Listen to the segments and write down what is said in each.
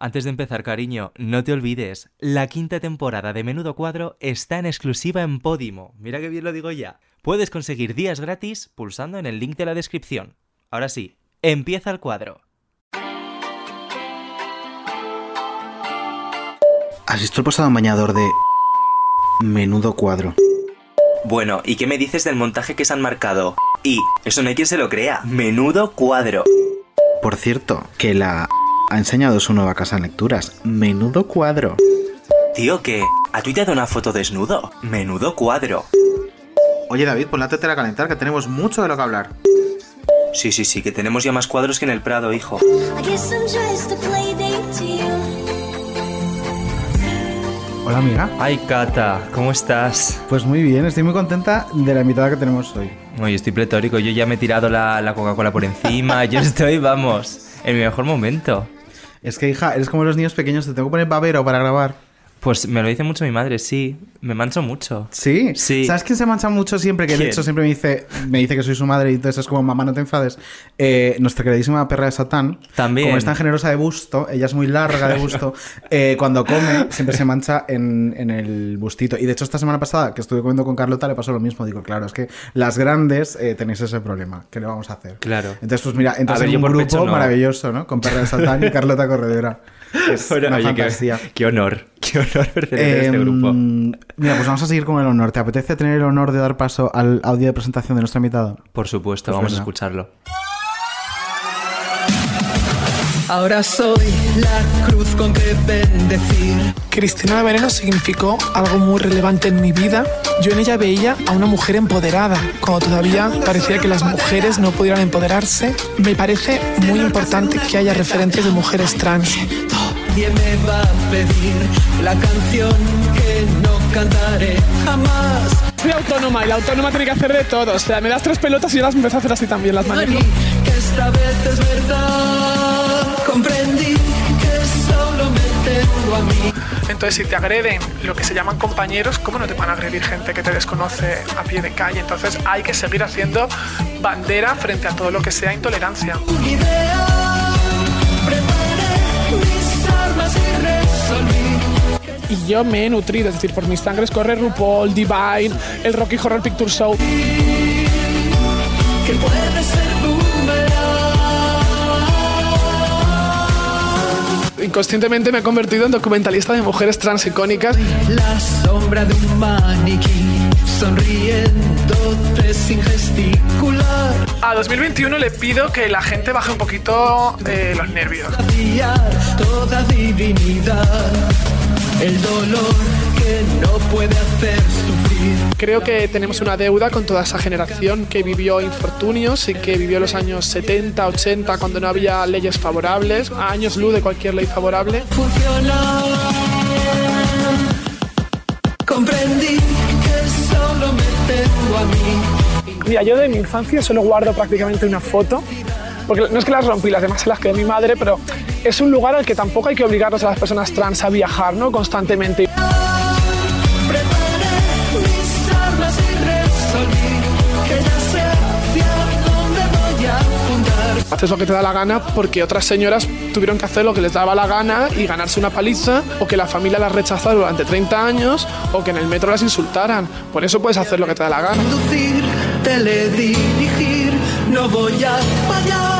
Antes de empezar, cariño, no te olvides, la quinta temporada de Menudo Cuadro está en exclusiva en Podimo. Mira que bien lo digo ya. Puedes conseguir días gratis pulsando en el link de la descripción. Ahora sí, empieza el cuadro. ¿Has visto el pasado bañador de Menudo Cuadro? Bueno, ¿y qué me dices del montaje que se han marcado? Y, eso no hay quien se lo crea, Menudo Cuadro. Por cierto, que la ha enseñado su nueva casa en lecturas. Menudo cuadro. Tío, ¿qué? ¿Ha tuiteado una foto desnudo? Menudo cuadro. Oye David, pon la tetera a calentar, que tenemos mucho de lo que hablar. Sí, sí, sí, que tenemos ya más cuadros que en el Prado, hijo. Hola amiga. Ay, Cata, ¿cómo estás? Pues muy bien, estoy muy contenta de la invitada que tenemos hoy. Oye, estoy pletórico, yo ya me he tirado la, la Coca-Cola por encima, yo estoy, vamos, en mi mejor momento. Es que hija, eres como los niños pequeños, te tengo que poner babero para grabar. Pues me lo dice mucho mi madre, sí. Me mancho mucho. ¿Sí? Sí. ¿Sabes quién se mancha mucho siempre? Que de hecho siempre me dice, me dice que soy su madre y entonces es como, mamá, no te enfades. Eh, nuestra queridísima perra de Satán. También. Como es tan generosa de busto, ella es muy larga de busto, eh, cuando come siempre se mancha en, en el bustito. Y de hecho esta semana pasada que estuve comiendo con Carlota le pasó lo mismo. Digo, claro, es que las grandes eh, tenéis ese problema. ¿Qué le vamos a hacer? Claro. Entonces, pues mira, ver, en un grupo no. maravilloso, ¿no? Con perra de Satán y Carlota Corredera. Es Bueno, una oye, qué- fantasía. Qué, honor, qué honor pertenecer a este Em, grupo. Mira, pues vamos a seguir con el honor. ¿Te apetece tener el honor de dar paso al audio de presentación de nuestro invitado? Por supuesto, pues vamos venga. a escucharlo. Ahora soy la cruz con que bendecir. Cristina de Veneno significó algo muy relevante en mi vida. Yo en ella veía a una mujer empoderada, cuando todavía parecía que las mujeres no pudieran empoderarse. Me parece muy importante que haya referentes de mujeres trans. Nadie me va a pedir la canción que no cantaré jamás. Soy autónoma y la autónoma tiene que hacer de todo. O sea, me das tres pelotas y yo las empiezo a hacer así también, las Mani, manejo. que esta vez es verdad. Comprendí que solo me tengo a mí. Entonces, si te agreden lo que se llaman compañeros, ¿cómo no te van a agredir gente que te desconoce a pie de calle? Entonces, hay que seguir haciendo bandera frente a todo lo que sea intolerancia. Idea, preparé mis y resolví. Y yo me he nutrido, es decir, por mis sangres corre RuPaul, Divine, el Rocky Horror Picture Show. que puede ser boomerang. Inconscientemente me he convertido en documentalista de mujeres trans icónicas. La sombra de un maniquí A 2021 le pido que la gente baje un poquito de los nervios. Creo que tenemos una deuda con toda esa generación que vivió infortunios y que vivió los años 70, 80, cuando no había leyes favorables, años luz de cualquier ley favorable. Comprendí a. Mira, yo de mi infancia solo guardo prácticamente una foto, porque no es que las rompí, las demás se las quedó mi madre, pero es un lugar al que tampoco hay que obligarnos a las personas trans a viajar, ¿no? Constantemente. Haces lo que te da la gana porque otras señoras tuvieron que hacer lo que les daba la gana y ganarse una paliza, o que la familia las rechazara durante 30 años, o que en el metro las insultaran. Por eso puedes hacer lo que te da la gana. Conducir, teledirigir, no voy a fallar.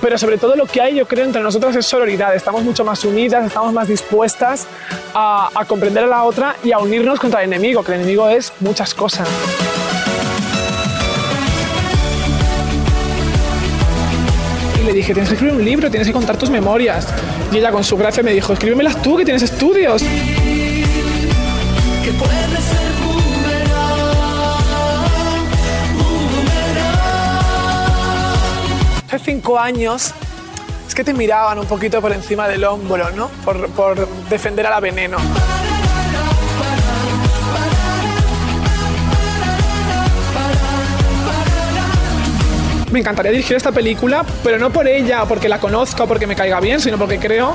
Pero sobre todo lo que hay, yo creo, entre nosotras es sororidad. Estamos mucho más unidas, estamos más dispuestas a, a comprender a la otra y a unirnos contra el enemigo, que el enemigo es muchas cosas. Y le dije, tienes que escribir un libro, tienes que contar tus memorias. Y ella con su gracia me dijo, escríbemelas tú, que tienes estudios. Que puede ser boomerang, boomerang. Hace cinco años que te miraban un poquito por encima del hombro, ¿no? Por, por defender a la veneno. Me encantaría dirigir esta película, pero no por ella, porque la conozco, o porque me caiga bien, sino porque creo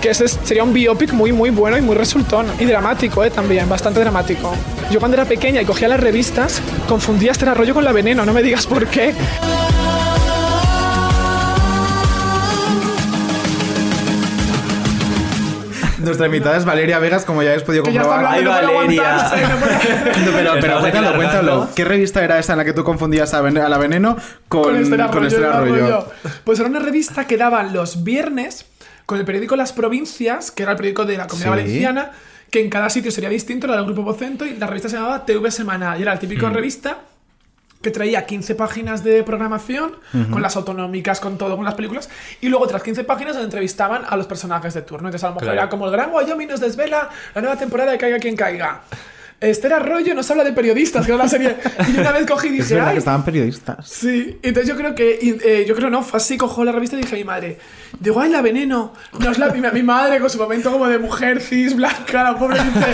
que ese sería un biopic muy, muy bueno y muy resultón. Y dramático, ¿eh? También, bastante dramático. Yo cuando era pequeña y cogía las revistas, confundía este rollo con la veneno, no me digas por qué. Nuestra invitada es Valeria Vegas, como ya habéis podido comprobar. Ay, no Valeria. no pero, pero cuéntalo, cuéntalo. ¿Qué revista era esa en la que tú confundías a, Ven- a la Veneno con, con Esther con? Arroyo. Pues era una revista que daban los viernes con el periódico Las Provincias, que era el periódico de la Comunidad Sí. Valenciana, que en cada sitio sería distinto, era del Grupo Vocento, y la revista se llamaba TV Semanal. Y era el típico revista que traía 15 páginas de programación, con las autonómicas, con todo, con las películas, y luego otras 15 páginas donde entrevistaban a los personajes de turno. Entonces a lo mejor Claro. era como el Gran Wyoming nos desvela la nueva temporada de Caiga quien caiga. Esther Arroyo nos habla de periodistas, que era la serie. Y yo una vez cogí y dije, Es verdad "Ay, que estaban periodistas. Sí, entonces yo creo que, y, eh, yo creo no, fue así, cojo la revista y dije a mi madre, digo, ay, la veneno, no es la mi, mi madre con su momento como de mujer cis, blanca, la pobre, dice,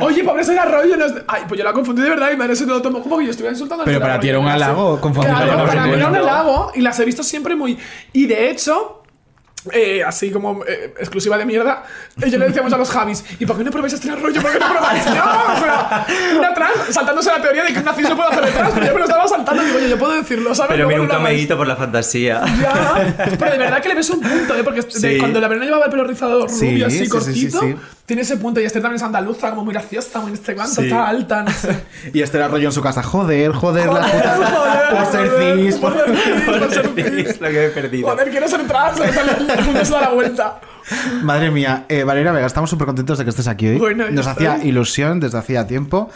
oye, pobre ser arroyo, no es- ay, pues yo la confundí de verdad y mi madre se lo tomó como que yo estuviera insultando a Pero Esther para ti era un halago confundirla Claro, con para mí era un halago y las he visto siempre muy, y de hecho... eh, así como eh, exclusiva de mierda, eh, yo le decíamos a los Javis, ¿y por qué no probáis este rollo? ¿Por qué no probáis? No, o sea, una trans saltándose la teoría de que un nazis no puede hacer trans, pero yo me lo estaba saltando y digo, oye, yo puedo decirlo, ¿sabes? Pero mira, no un camellito por la fantasía. Ya, pero de verdad que le ves un punto, ¿eh? Porque de- cuando la veneno llevaba el pelo rizado Sí, rubio, así sí, sí, cortito. Tiene ese punto. Y este también es andaluza, como muy graciosa, muy no sé cuánto, Sí. está alta, no sé. Y Esther en su casa. Joder, joder, la Joder, puta. joder, Por ser joder, cis. por ser cis, por ser cis. lo que he perdido. Joder, quiero ser trans, el mundo se da la vuelta. Madre mía, eh, Valeria Vega, estamos súper contentos de que estés aquí hoy. Bueno, nos estoy. hacía ilusión desde hacía tiempo.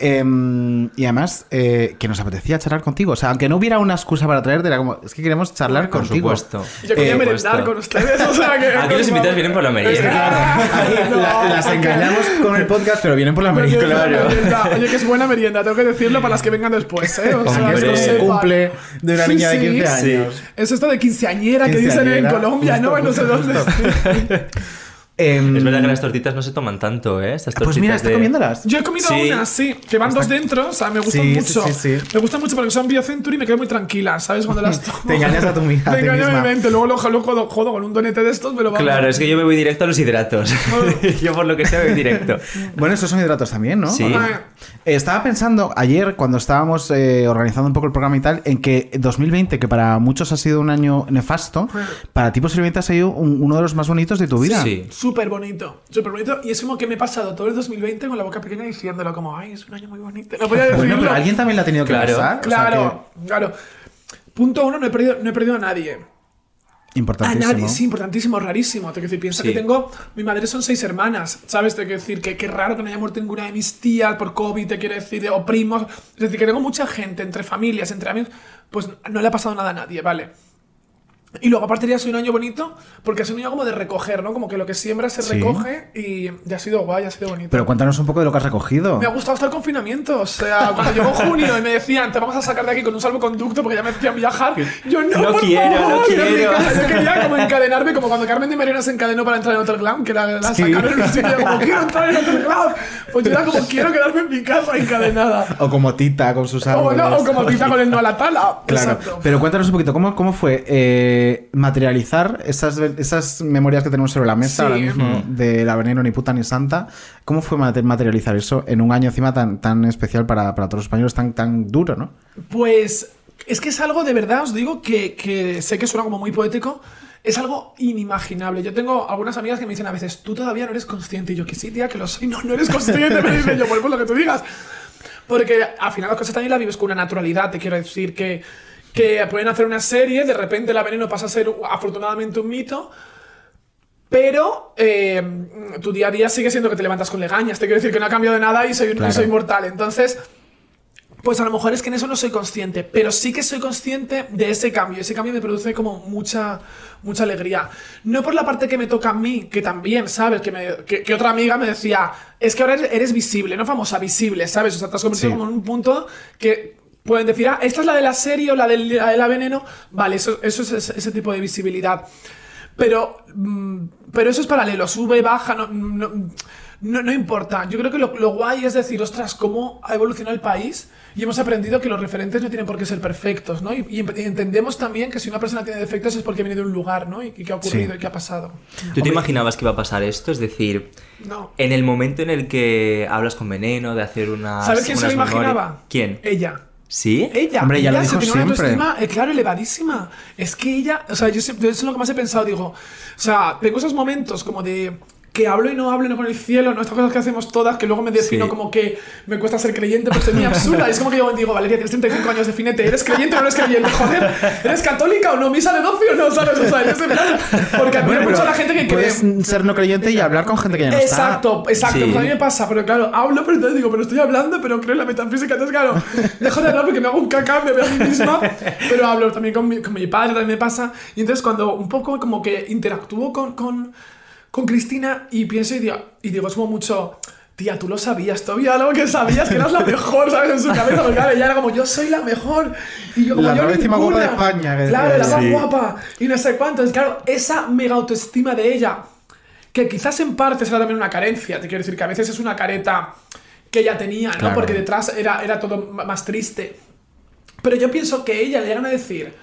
Em, y además, eh, que nos apetecía charlar contigo. O sea, aunque no hubiera una excusa para traerte, era como, es que queremos charlar Por contigo. supuesto. Yo quería Eh, merendar con ustedes, o sea que... Aquí los invitados vienen por la merienda. Aquí la- las engañamos con el podcast, pero vienen por la Merienda. Oye, que es buena merienda, tengo que decirlo para las que vengan después, ¿eh? O sea, Aquí es se cumple de una Sí, niña de sí. 15 Sí. años. Es esto de quinceañera, que dicen en Colombia, justo, ¿no? En no sé dónde. Em, Es verdad que las tortitas no se toman tanto, ¿eh? Estas tortitas Pues mira, está de- comiéndolas. Yo he comido Sí. una, sí, que van dos dentro, o sea, me gustan Sí, sí, mucho. sí, sí. Me gustan mucho porque son Biocenturi y me quedo muy tranquila, ¿sabes? Cuando las tomo. Te engañas a tu mi- a Me ti engaño a mi mente, luego lo jodo, jodo, jodo con un donete de estos, pero vamos. Claro, es que yo me voy directo a los hidratos. yo por lo que sea voy directo. Bueno, esos son hidratos también, ¿no? Sí. ¿O no? Eh, Estaba pensando ayer, cuando estábamos eh, organizando un poco el programa y tal, en que 2020, que para muchos ha sido un año nefasto, para ti posiblemente ha sido un- uno de los más bonitos de tu vida. Sí. Súper bonito, súper bonito. Y es como que me he pasado todo el 2020 con la boca pequeña diciéndolo como, ay, es un año muy bonito. No podía decirlo. Bueno, pero alguien también la ha tenido que Claro. pasar. o sea Claro, claro. Punto uno, no he perdido, no he perdido a nadie. que A importantísimo. nadie, sí, importantísimo, rarísimo. Te quiero decir, piensa Sí. que tengo. Mi madre son seis hermanas, ¿sabes? Te quiero decir que qué raro que no haya muerto ninguna de mis tías por COVID, te quiero decir, o primos. Es decir, que tengo mucha gente entre familias, entre amigos. Pues no le ha pasado nada a nadie, ¿vale? Y luego, aparte, ya soy un año bonito, porque ha sido un año como de recoger, ¿no? Como que lo que siembra se Sí. recoge y ya ha sido guay, ha sido bonito. Pero cuéntanos un poco de lo que has recogido. Me ha gustado el confinamiento. O sea, cuando llegó junio y me decían, te vamos a sacar de aquí con un salvoconducto porque ya me decían viajar. Yo no, No por quiero, favor, no quiero mi quiero. casa". Yo quería como encadenarme, como cuando Carmen de Mariana se encadenó para entrar en Hotel Glam, que la, la Sí. sacaron sitio, como quiero entrar en Hotel Glam. Pues yo era como quiero quedarme en mi casa encadenada. O como Tita con sus O, árboles. no, o como Tita con el no a la tala. Claro, Exacto. pero cuéntanos un poquito, ¿cómo, cómo fue eh, materializar esas, esas memorias que tenemos sobre la mesa Sí. ahora mismo de la veneno ni puta ni santa? ¿Cómo fue mate- materializar eso en un año encima tan, tan especial para, para todos los españoles, tan, tan duro, ¿no? Pues es que es algo de verdad, os digo, que, que sé que suena como muy poético. Es algo inimaginable. Yo tengo algunas amigas que me dicen a veces, tú todavía no eres consciente. Y yo, que sí, tía, que lo soy. No, no eres consciente. Me dicen yo, pues lo que tú digas. Porque al final las cosas también las vives con una naturalidad. Te quiero decir que, que pueden hacer una serie, de repente la veneno pasa a ser afortunadamente un mito. Pero eh, tu día a día sigue siendo que te levantas con legañas. Te quiero decir que no ha cambiado de nada y soy, Claro. soy mortal. Entonces, pues a lo mejor es que en eso no soy consciente, pero sí que soy consciente de ese cambio. Ese cambio me produce como mucha, mucha alegría. No por la parte que me toca a mí, que también, ¿sabes? Que, me- que- que otra amiga me decía, es que ahora eres, eres visible, no famosa, visible, ¿sabes? O sea, te has convertido Sí. como en un punto que pueden decir, ah, esta es la de la serie o la del- la de la veneno. Vale, eso, eso es ese, ese tipo de visibilidad. Pero, mm, pero eso es paralelo, sube, baja, no, no, no- no importa. Yo creo que lo, lo guay es decir, ostras, cómo ha evolucionado el país y hemos aprendido que los referentes no tienen por qué ser perfectos, ¿no? Y, y entendemos también que si una persona tiene defectos es porque viene de un lugar, ¿no? Y, y qué ha ocurrido Sí. y qué ha pasado. ¿Tú te imaginabas que iba a pasar esto? Es decir, No. en el momento en el que hablas con Veneno de hacer una. ¿Sabes quién se lo imaginaba? ¿Quién? Ella. ¿Sí? Ella, Hombre, ella lo se dijo tenía una siempre. autoestima, eh, claro, elevadísima. Es que ella, o sea, yo siempre, eso es lo que más he pensado, digo, o sea, tengo esos momentos como de que hablo y no hablo no con el cielo, ¿no? Estas cosas que hacemos todas, que luego me defino Sí. como que me cuesta ser creyente, pero soy muy absurda. Es como que yo digo, Valeria, tienes 35 años, defínete, ¿eres creyente o no eres creyente? Joder, ¿eres católica o no? ¿Misa de 12 o no? ¿Sabes? O sea, yo sé- porque admiro mucho a la gente que cree. Ser no creyente y hablar con gente que ya no está. Exacto, exacto. Sí. Pues a mí me pasa, pero claro, hablo, pero entonces digo, pero estoy hablando, pero creo en la metafísica. Entonces, claro, dejo de hablar porque me hago un caca, me veo a mí misma, pero hablo también con mi, con mi padre, también me pasa. Y entonces, cuando un poco como que interactúo con, con, con Cristina y pienso y digo, y digo, es como mucho. Tía, tú lo sabías, todavía algo que sabías que eras la mejor, ¿sabes? En su cabeza, porque claro, ella era como, yo soy la mejor. Y yo como, La yo décima guapa de España, que Claro, la decía. más Sí. guapa. Y no sé cuánto. Entonces, claro, esa mega autoestima de ella, que quizás en parte será también una carencia, te quiero decir que a veces es una careta que ella tenía, ¿no? Claro. Porque detrás era, era todo más triste. Pero yo pienso que ella le llegan a decir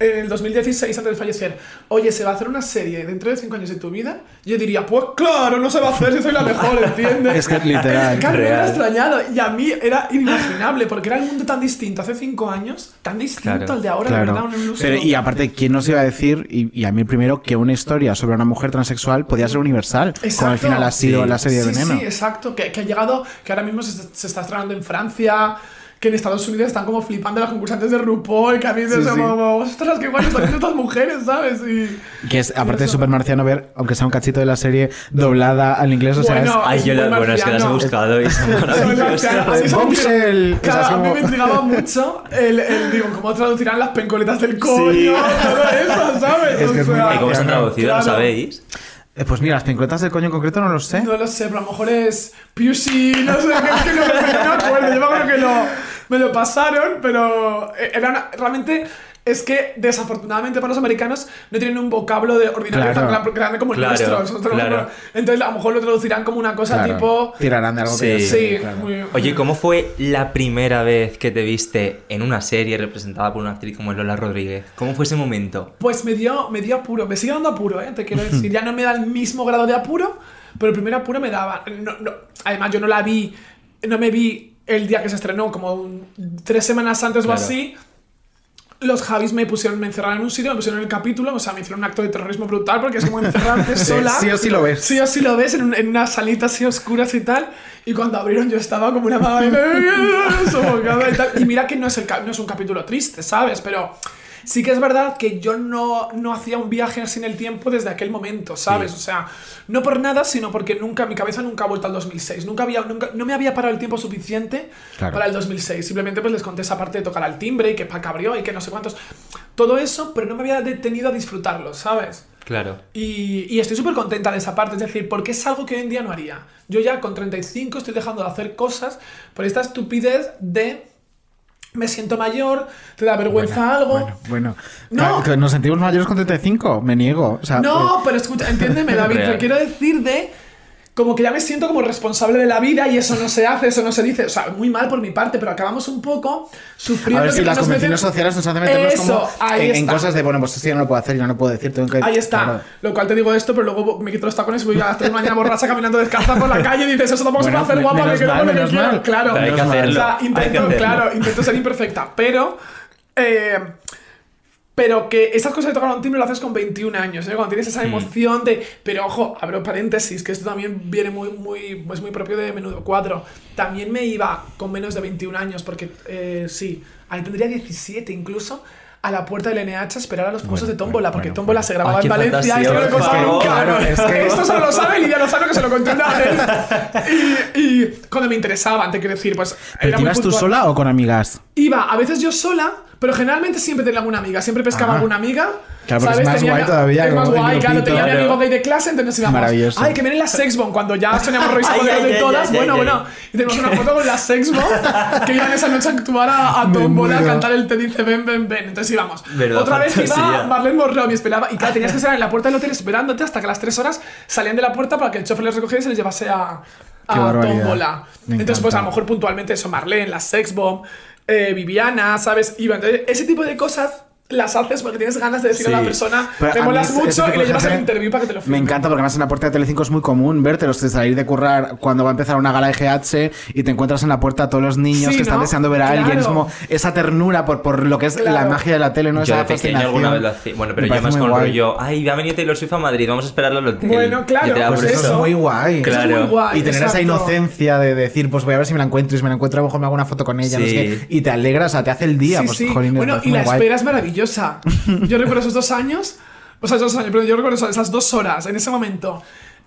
en el 2016, antes de fallecer, oye, ¿se va a hacer una serie dentro de 5 años de tu vida? Yo diría, pues claro, no se va a hacer si soy la mejor, ¿entiendes? Es que es literal. Claro, me Real. extrañado. Y a mí era inimaginable, porque era el mundo tan distinto hace 5 años, tan distinto Claro. al de ahora, de verdad, Claro. un. Pero, y aparte, ¿quién nos iba a decir, y, y a mí primero, que una historia sobre una mujer transexual podía ser universal? Como al Exacto. final ha sido Sí. la serie de sí, Veneno. Sí, exacto. Que, que ha llegado, que ahora mismo se, se está estrenando en Francia, que en Estados Unidos están como flipando las concursantes de RuPaul, que a mí se Sí, sí. como, ostras, qué guay están estas mujeres, ¿sabes? Y, Que es, aparte, Eso. súper marciano ver, aunque sea un cachito de la serie, doblada al inglés. O sea, Bueno, Ay, es yo muy la, bueno, es que las he buscado y son maravillosas. A intriga- Claro, a mí me intrigaba mucho el, el, digo, cómo traducirán las pencoletas del coño, Sí. todo eso, ¿sabes? Es que es muy ¿Y cómo se han Claro, traducido? ¿Lo sabéis? Eh, Pues mira, las pincletas del coño en concreto no lo sé. No lo sé, pero a lo mejor es Piusi, no sé, es que no, me acuerdo. Yo me acuerdo que lo, me lo pasaron, pero era una- realmente es que desafortunadamente para los americanos no tienen un vocablo de ordinario Claro. tan gran- grande como el Claro, nuestro. Nosotros, claro. Entonces a lo mejor lo traducirán como una cosa Claro. tipo... Tirarán de algo Sí. que Sí, claro. muy- Oye, ¿cómo fue la primera vez que te viste en una serie representada por una actriz como Lola Rodríguez? ¿Cómo fue ese momento? Pues me dio, me dio apuro, me sigue dando apuro, ¿eh? te quiero decir. Ya no me da el mismo grado de apuro, pero el primer apuro me daba. No, no, además, yo no la vi, no me vi el día que se estrenó, como un- tres semanas antes Claro. o así. Los Javis me pusieron, me encerraron en un sitio, me pusieron en el capítulo, o sea, me hicieron un acto de terrorismo brutal porque es como encerrarte sola. Sí o sí lo ves. Sí o sí lo ves en, un- en unas salitas así oscuras y tal. Y cuando abrieron yo estaba como una madre sofocada y tal. Y mira que no es, el, no es un capítulo triste, ¿sabes? Pero sí que es verdad que yo no, no hacía un viaje así en el tiempo desde aquel momento, ¿sabes? Sí. O sea, no por nada, sino porque nunca, mi cabeza nunca ha vuelto al 2006. Nunca había, nunca, no me había parado el tiempo suficiente Claro. para el 2006. Simplemente pues les conté esa parte de tocar al timbre y que Paca abrió y que no sé cuántos. Todo eso, pero no me había detenido a disfrutarlo, ¿sabes? Claro. Y, y estoy súper contenta de esa parte, es decir, porque es algo que hoy en día no haría. Yo ya con 35 estoy dejando de hacer cosas por esta estupidez de me siento mayor, te da vergüenza algo. Bueno, bueno. No. ¿Nos sentimos mayores con 35? Me niego. O sea, No, pero escucha, entiéndeme, David, te quiero decir de como que ya me siento como responsable de la vida y eso no se hace, eso no se dice. O sea, muy mal por mi parte, pero acabamos un poco sufriendo. A ver que si las nos convenciones meten- sociales nos hacen meternos Eso, como ahí en, en cosas de, bueno, pues esto ya no lo puedo hacer, ya no lo puedo decir, tengo que... Ahí está. Claro. Lo cual te digo esto, pero luego me quito los tacones y voy a las 3 de la mañana borracha caminando descalza por la calle y dices, eso tampoco se Bueno, puede hacer me- guapa, que menos quiero mal, lo que menos quiero. mal. Claro. Pero hay que hacerlo. O sea, hay que intento, hacerlo. claro, intento ser imperfecta, pero. eh, pero que esas cosas de tocar un timbre lo haces con 21 años, ¿eh? Cuando tienes esa emoción de. Pero ojo, abro paréntesis, que esto también viene muy, muy, es muy propio de Menudo 4. También me iba con menos de 21 años, porque eh, sí, ahí tendría 17 incluso. A la puerta del NH a esperar a los famosos Bueno, de Tómbola, porque bueno, Tómbola bueno. se grababa Ay, en Valencia. fantasía, esto no lo favor. nunca. Claro, es que- Esto solo lo sabe Lidia Lozano, que se lo conté una. Y, y cuando me interesaba, te quiero decir, pues. ¿Pero ibas tú sola o con amigas? Iba a veces yo sola, pero generalmente siempre tenía alguna amiga. Siempre pescaba Ah. alguna amiga. Claro, porque es ¿sabes? más Tenía guay todavía, Es más guay, claro. Tenía mi amigo gay de clase, entonces íbamos. Maravilloso. Ay, que vienen las Sexbomb cuando ya soñamos Roy Ay, de ay, todas. ay, bueno, ay, bueno. Y tenemos una foto con las Sexbomb que iban esa noche a actuar a, a Me Tómbola, a cantar el Te dice ven, ven, ven. Entonces íbamos. Verdad, Otra vez fantasía. iba Marlene Monroe y esperaba. Y claro, tenías que estar en la puerta del hotel esperándote hasta que a las 3 horas salían de la puerta para que el chofer les recogiera y se les llevase a, a. Me Entonces, pues a lo mejor puntualmente eso, Marlene, las Sexbomb, eh, Viviana, ¿sabes? Entonces, ese tipo de cosas las haces porque tienes ganas de decirle a la persona, Pero me molas mucho y le llevas al gente interview para que te lo Me firme. encanta porque además en la puerta de Telecinco es muy común vértelos de salir de currar cuando va a empezar una gala de GH y te encuentras en la puerta a todos los niños Sí, que están ¿no? deseando ver a alguien. Es como esa ternura por, por lo que es la magia de la tele, ¿no? Yo esa de pequeño fascinación. alguna vez lo hacía. Bueno, pero Me yo más con guay. rollo. Ay, va a venir Taylor Swift a Madrid, vamos a esperarlo al hotel. Bueno, claro, pues eso eso. es muy guay. Claro. Es muy guay, Y tener esa inocencia de decir, pues voy a ver si me la encuentro y si me la encuentro, a lo mejor me hago una foto con ella. no sé y te alegra, o sea, te hace el día. Sí, pues, sí. jolín, me bueno, y la guay. espera es maravillosa. Yo recuerdo esos dos años, o sea, esos dos años, pero yo recuerdo esas dos horas, en ese momento.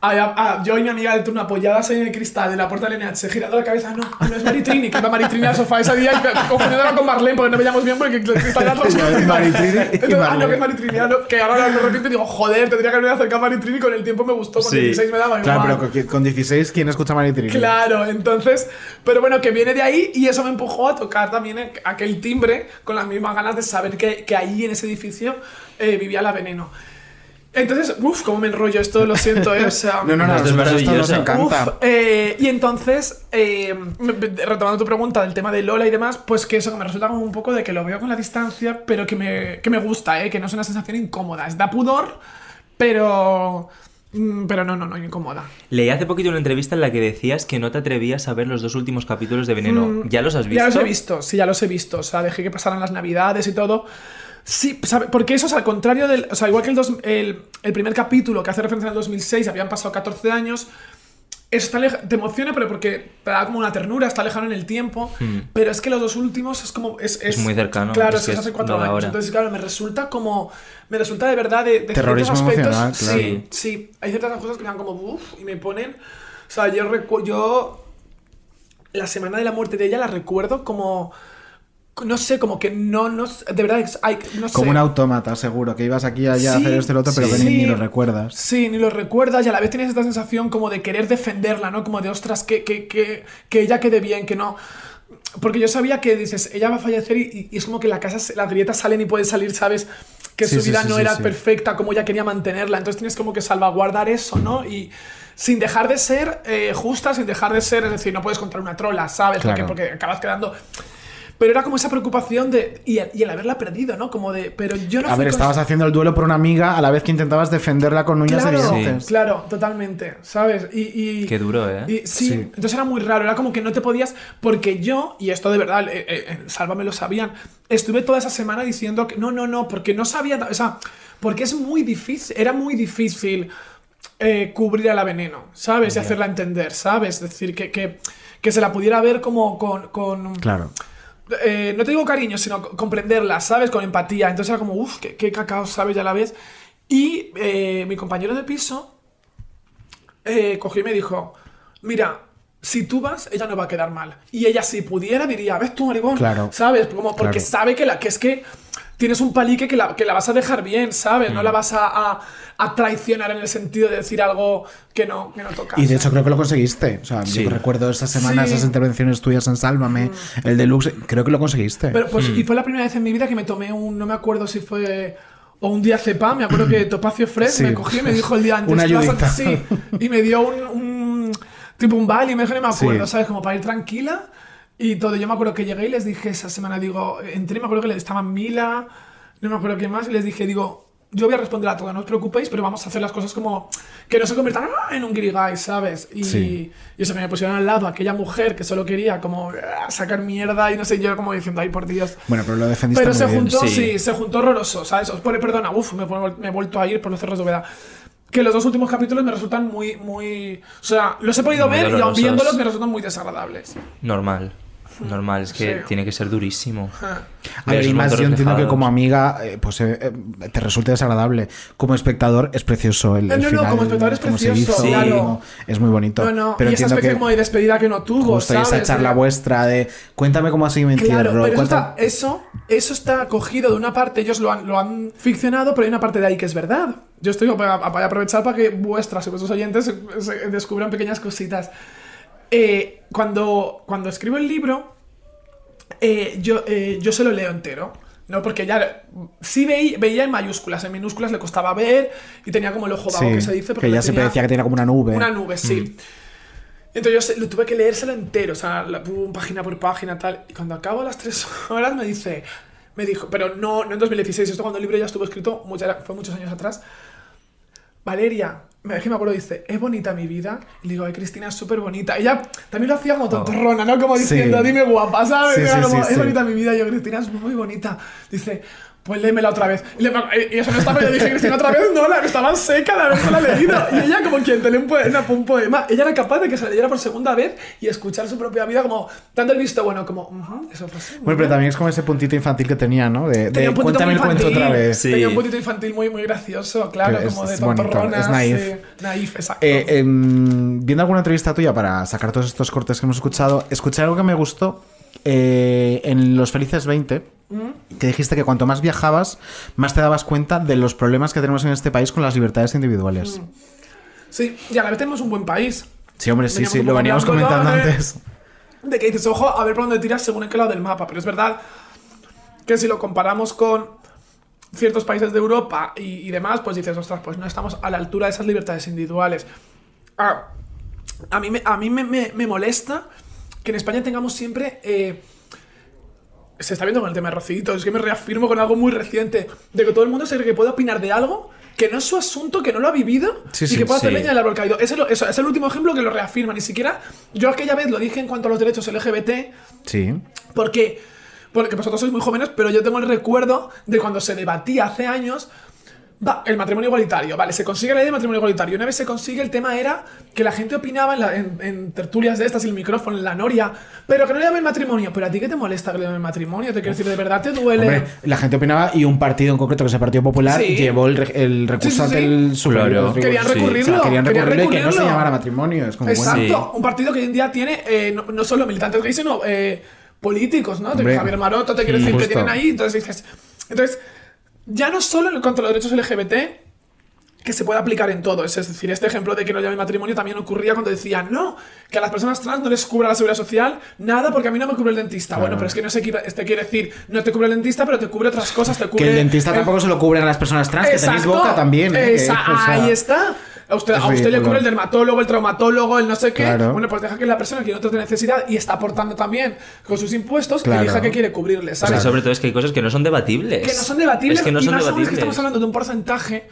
A- a- yo y mi amiga del turno apoyadas en el cristal de la puerta del NH, girando la cabeza, no, no es Maritrini, que iba Maritrini al sofá ese día y confundiéndola con Marlene porque no veíamos bien porque el cristal era Y Maritrini Entonces, ah, no, que es Maritrini, ah, no, que ahora repito y digo, joder, tendría que haberme acercado a Maritrini con el tiempo me gustó, con Sí. 16 me daba Claro, igual. pero con- con 16, ¿quién escucha Maritrini? Claro, entonces, pero bueno, que viene de ahí y eso me empujó a tocar también aquel timbre con las mismas ganas de saber que, que ahí en ese edificio eh, vivía la veneno. Entonces, uff, cómo me enrollo esto, lo siento, ¿eh? O sea, No, no, no, Esto es esto nos encanta. Uf, eh, y entonces, eh, retomando tu pregunta del tema de Lola y demás, pues que eso que me resulta como un poco de que lo veo con la distancia, pero que me, que me gusta, ¿eh? que no es una sensación incómoda. Es da pudor, pero. mm, Pero no, no, no, incómoda. Leí hace poquito una entrevista en la que decías que no te atrevías a ver los dos últimos capítulos de Veneno. ¿Ya los has visto? Mm, Ya los he visto, sí, ya los he visto. O sea, dejé que pasaran las navidades y todo. Sí, ¿sabe? porque eso es al contrario del. O sea, igual que el, dos- el, el primer capítulo que hace referencia al 2006, habían pasado 14 años. Eso está leja- te emociona, pero porque te da como una ternura, está lejano en el tiempo. Pero es que los dos últimos es como. Es, Hmm. Es muy cercano, Claro, es es que es es hace cuatro años. ahora. Entonces, claro, me resulta como. Me resulta de verdad de, de Terrorismo ciertos aspectos. emocional, claro. Sí, sí. Hay ciertas cosas que me dan como. Uff, y me ponen. O sea, yo recuerdo. Yo la semana de la muerte de ella la recuerdo como no sé como que no no de verdad hay, no sé Como un autómata, seguro, que ibas aquí allá a Sí, hacer esto y lo otro, pero sí. que ni, ni lo recuerdas. Sí, ni lo recuerdas y a la vez tienes esta sensación como de querer defenderla, ¿no? Como de, ostras, que, que, que, que ella quede bien, que no... Porque yo sabía que dices, ella va a fallecer y, y es como que la casa, las grietas salen y pueden salir, ¿sabes? Que Sí, su vida no era perfecta como ella quería mantenerla. Entonces tienes como que salvaguardar eso, ¿no? Y sin dejar de ser eh, justa, sin dejar de ser, es decir, no puedes contra una trola, ¿sabes? Porque acabas quedando... Pero era como esa preocupación de... Y, y el haberla perdido, ¿no? Como de... Pero yo no A fui ver, estabas haciendo el duelo por una amiga a la vez que intentabas defenderla con uñas Claro, y dientes. claro, totalmente, ¿sabes? Y, y- Qué duro, ¿eh? y sí, Sí. entonces era muy raro, era como que no te podías, porque yo, y esto de verdad, eh, eh, eh, Sálvame lo sabían, estuve toda esa semana diciendo que no, no, no, porque no sabía, o sea, porque es muy difícil, era muy difícil eh, cubrir a la veneno, ¿sabes? Y hacerla entender, ¿sabes? Es decir, que, que, que se la pudiera ver como con... con Claro. Eh, no te digo cariño, sino co- comprenderla, ¿sabes? Con empatía. Entonces era como, uff, qué, qué cacao, ¿sabes? Ya la ves. Y eh, mi compañero de piso eh, cogió y me dijo, mira, si tú vas, ella no va a quedar mal. Y ella si pudiera diría, ves tú, maricón, Claro. ¿sabes? Como porque Claro. sabe que, la, que es que tienes un palique que la, que la vas a dejar bien, ¿sabes? Mm. No la vas a, a- a traicionar en el sentido de decir algo que no, que no tocas. Y de hecho creo que lo conseguiste. O sea, Sí. yo recuerdo esa semana, Sí. Mm. esas intervenciones tuyas en Sálvame, el deluxe, creo que lo conseguiste. Pero, pues, Y fue la primera vez en mi vida que me tomé un, no me acuerdo si fue o un día cepa, me acuerdo que Topacio Fred Sí. me cogió y me dijo el día antes. Una "Tú vas a- ayudita. Sí, y me dio un, un- tipo un bal y me dijo, no me acuerdo. ¿sabes? Como para ir tranquila y todo. Yo me acuerdo que llegué y les dije esa semana, digo, entré y me acuerdo que estaban Mila, no me acuerdo quién más, y les dije, digo, yo voy a responder a todo, no os preocupéis, pero vamos a hacer las cosas como que no se conviertan ¡ah! en un guirigay, ¿sabes? Y, Sí. y eso que me pusieron al lado, aquella mujer que solo quería como ah, sacar mierda y no sé, yo como diciendo, ay, por Dios. Bueno, pero lo defendiste Pero muy se bien. juntó, sí. Sí. se juntó horroroso, ¿sabes? Os pone, perdona, uff, me, me he vuelto a ir por los cerros de Úbeda. Que los dos últimos capítulos me resultan muy, muy... O sea, los he podido Muy ver y aun dolorosos. viéndolos me resultan muy desagradables. Normal. Normal, es que Sí. tiene que ser durísimo. A ver, y más yo entiendo que como amiga eh, pues eh, eh, te resulte desagradable. Como espectador es precioso el, No, el no, no, final, como espectador es precioso, hizo, claro. cómo- es muy bonito. No, no, pero y esa entiendo especie que como de despedida que no tuvo, ¿sabes? esa charla Eh, vuestra de cuéntame cómo ha sido mi entierro. Claro, pero eso cuenta- está, eso, eso está cogido de una parte, ellos lo han, lo han ficcionado, pero hay una parte de ahí que es verdad. Yo estoy para, para aprovechar para que vuestras y vuestros oyentes se- se descubran pequeñas cositas. Eh, cuando, cuando escribo el libro, eh, yo, eh, yo se lo leo entero. ¿no? Porque ya sí veía, veía en mayúsculas, en minúsculas le costaba ver y tenía como el ojo vago Sí, que se dice. porque que ya tenía- decía que tenía como una nube. una nube, sí. Entonces yo lo tuve que leérselo entero, o sea, la- página por página, tal. Y cuando acabo las tres horas me dice, me dijo, pero no, no en 2016, esto cuando el libro ya estuvo escrito, mucha- fue muchos años atrás. Valeria, es que me acuerdo, dice, ¿es bonita mi vida? Y le digo, ay, Cristina, es súper bonita. Ella también lo hacía como tontorrona, ¿no? Como Sí. diciendo, dime guapa, ¿sabes? Sí, Era sí, como, sí, es bonita mi vida. Y yo, Cristina, es muy bonita. Dice, pues léemela otra vez. Y, le- y eso no estaba, yo dije, Cristina, otra vez no, la estaba seca de haberla leído. Y ella, como quien te lee un poema, un poema, ella era capaz de que se la leyera por segunda vez y escuchar su propia vida, como dando el visto bueno, como, "Ujú, eso fue así. Bueno, pero bien". también es como ese puntito infantil que tenía, ¿no? De, de Tenía un puntito cuéntame el cuento otra vez. Sí. Tenía un puntito infantil muy, muy gracioso, claro, Pero es- como de es tontorrona. es naif. sí, naif, exacto. Eh, em, viendo alguna entrevista tuya para sacar todos estos cortes que hemos escuchado, escuché algo que me gustó eh, en Los Felices 20, que dijiste que cuanto más viajabas, más te dabas cuenta de los problemas que tenemos en este país con las libertades individuales. Sí, y a la vez tenemos un buen país. Sí, hombre, sí, Veníamos sí, lo veníamos comentando de- antes. De que dices, ojo, a ver por dónde tiras según en qué lado del mapa. Pero es verdad que si lo comparamos con ciertos países de Europa y, y demás, pues dices, ostras, pues no estamos a la altura de esas libertades individuales. Ah, a mí, me, a mí me, me- me molesta que en España tengamos siempre... eh, se está viendo con el tema de Rocito, es que me reafirmo con algo muy reciente, de que todo el mundo se cree que puede opinar de algo que no es su asunto, que no lo ha vivido Sí, y sí, que puede hacer sí. leña del árbol caído. Es el, eso, es el último ejemplo que lo reafirma, ni siquiera yo aquella vez lo dije en cuanto a los derechos LGBT, Sí. porque, porque vosotros sois muy jóvenes, pero yo tengo el recuerdo de cuando se debatía hace años va, el matrimonio igualitario. Vale, se consigue la ley de matrimonio igualitario. Una vez se consigue, el tema era que la gente opinaba en, la- en- en tertulias de estas, el micrófono, en la noria, pero que no le llamen matrimonio. Pero a ti qué te molesta que le llamen matrimonio? Te quiero decir, de verdad te duele. Hombre, la gente opinaba y un partido en concreto, que es el Partido Popular, Sí. llevó el, el recurso Sí, sí, ante sí. el superior. Claro. Querían Sí, o sea, recurrirlo, querían querían recurrirlo y que no se recurrirlo. llamara matrimonio. Es como, Exacto, bueno, un partido que hoy en día tiene eh, no, no solo militantes gays, sino eh, políticos, ¿no? Hombre. Javier Maroto, te quiero decir, que tienen ahí. Entonces dices. Entonces, ya no solo en cuanto a los derechos LGBT, que se puede aplicar en todo. Es decir, este ejemplo de que no llame matrimonio también ocurría cuando decían, no, que a las personas trans no les cubra la seguridad social nada porque a mí no me cubre el dentista. Bueno, pero es que no se este quiere decir, no te cubre el dentista, pero te cubre otras cosas, te cubre. que el dentista tampoco se lo cubren a las personas trans, que tenéis boca también. ¿eh? Esa- o sea, ahí está. A usted, a usted le cubre el dermatólogo, el traumatólogo, el no sé qué. Claro. Bueno, pues deja que la persona que tiene otra necesidad y está aportando también con sus impuestos, Claro. elija que quiere cubrirle, O sea, ¿sabes? sobre todo es que hay cosas que no son debatibles. que no son debatibles Es que no y son más aún es que debatibles. estamos hablando de un porcentaje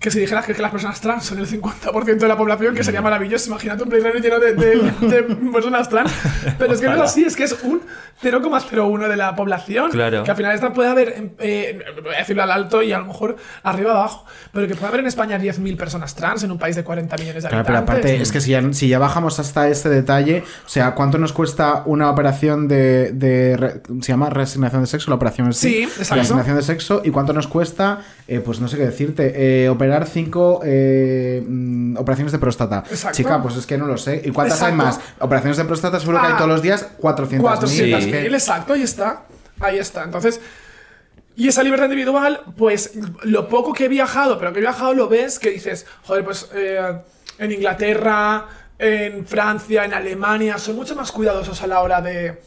que si dijeras que, que las personas trans son el 50% de la población, que Mm. sería maravilloso. Imagínate un Blade Runner lleno de, de- de personas trans. Pero es que no es así, es que es un 0,01 de la población. Claro. Que al final esta puede haber, eh, voy a decirlo al alto y a lo mejor arriba abajo, pero que puede haber en España 10.000 personas trans en un país de 40 millones de Claro, pero habitantes. aparte, es que si ya, si ya bajamos hasta este detalle, o sea, ¿cuánto nos cuesta una operación de. de re- se llama reasignación de sexo? La operación en Sí, exacto. Reasignación de sexo. ¿Y cuánto nos cuesta? eh, pues no sé qué decirte. eh, operar cinco eh, mm, operaciones de próstata. Exacto. Chica, pues es que no lo sé. ¿Y cuántas hay más? Operaciones de próstata seguro que hay Ah, todos los días 400. 400 Sí. exacto, ahí está. Ahí está. Entonces, y esa libertad individual, pues lo poco que he viajado, pero que he viajado lo ves que dices, joder, pues eh, en Inglaterra, en Francia, en Alemania, son mucho más cuidadosos a la hora de,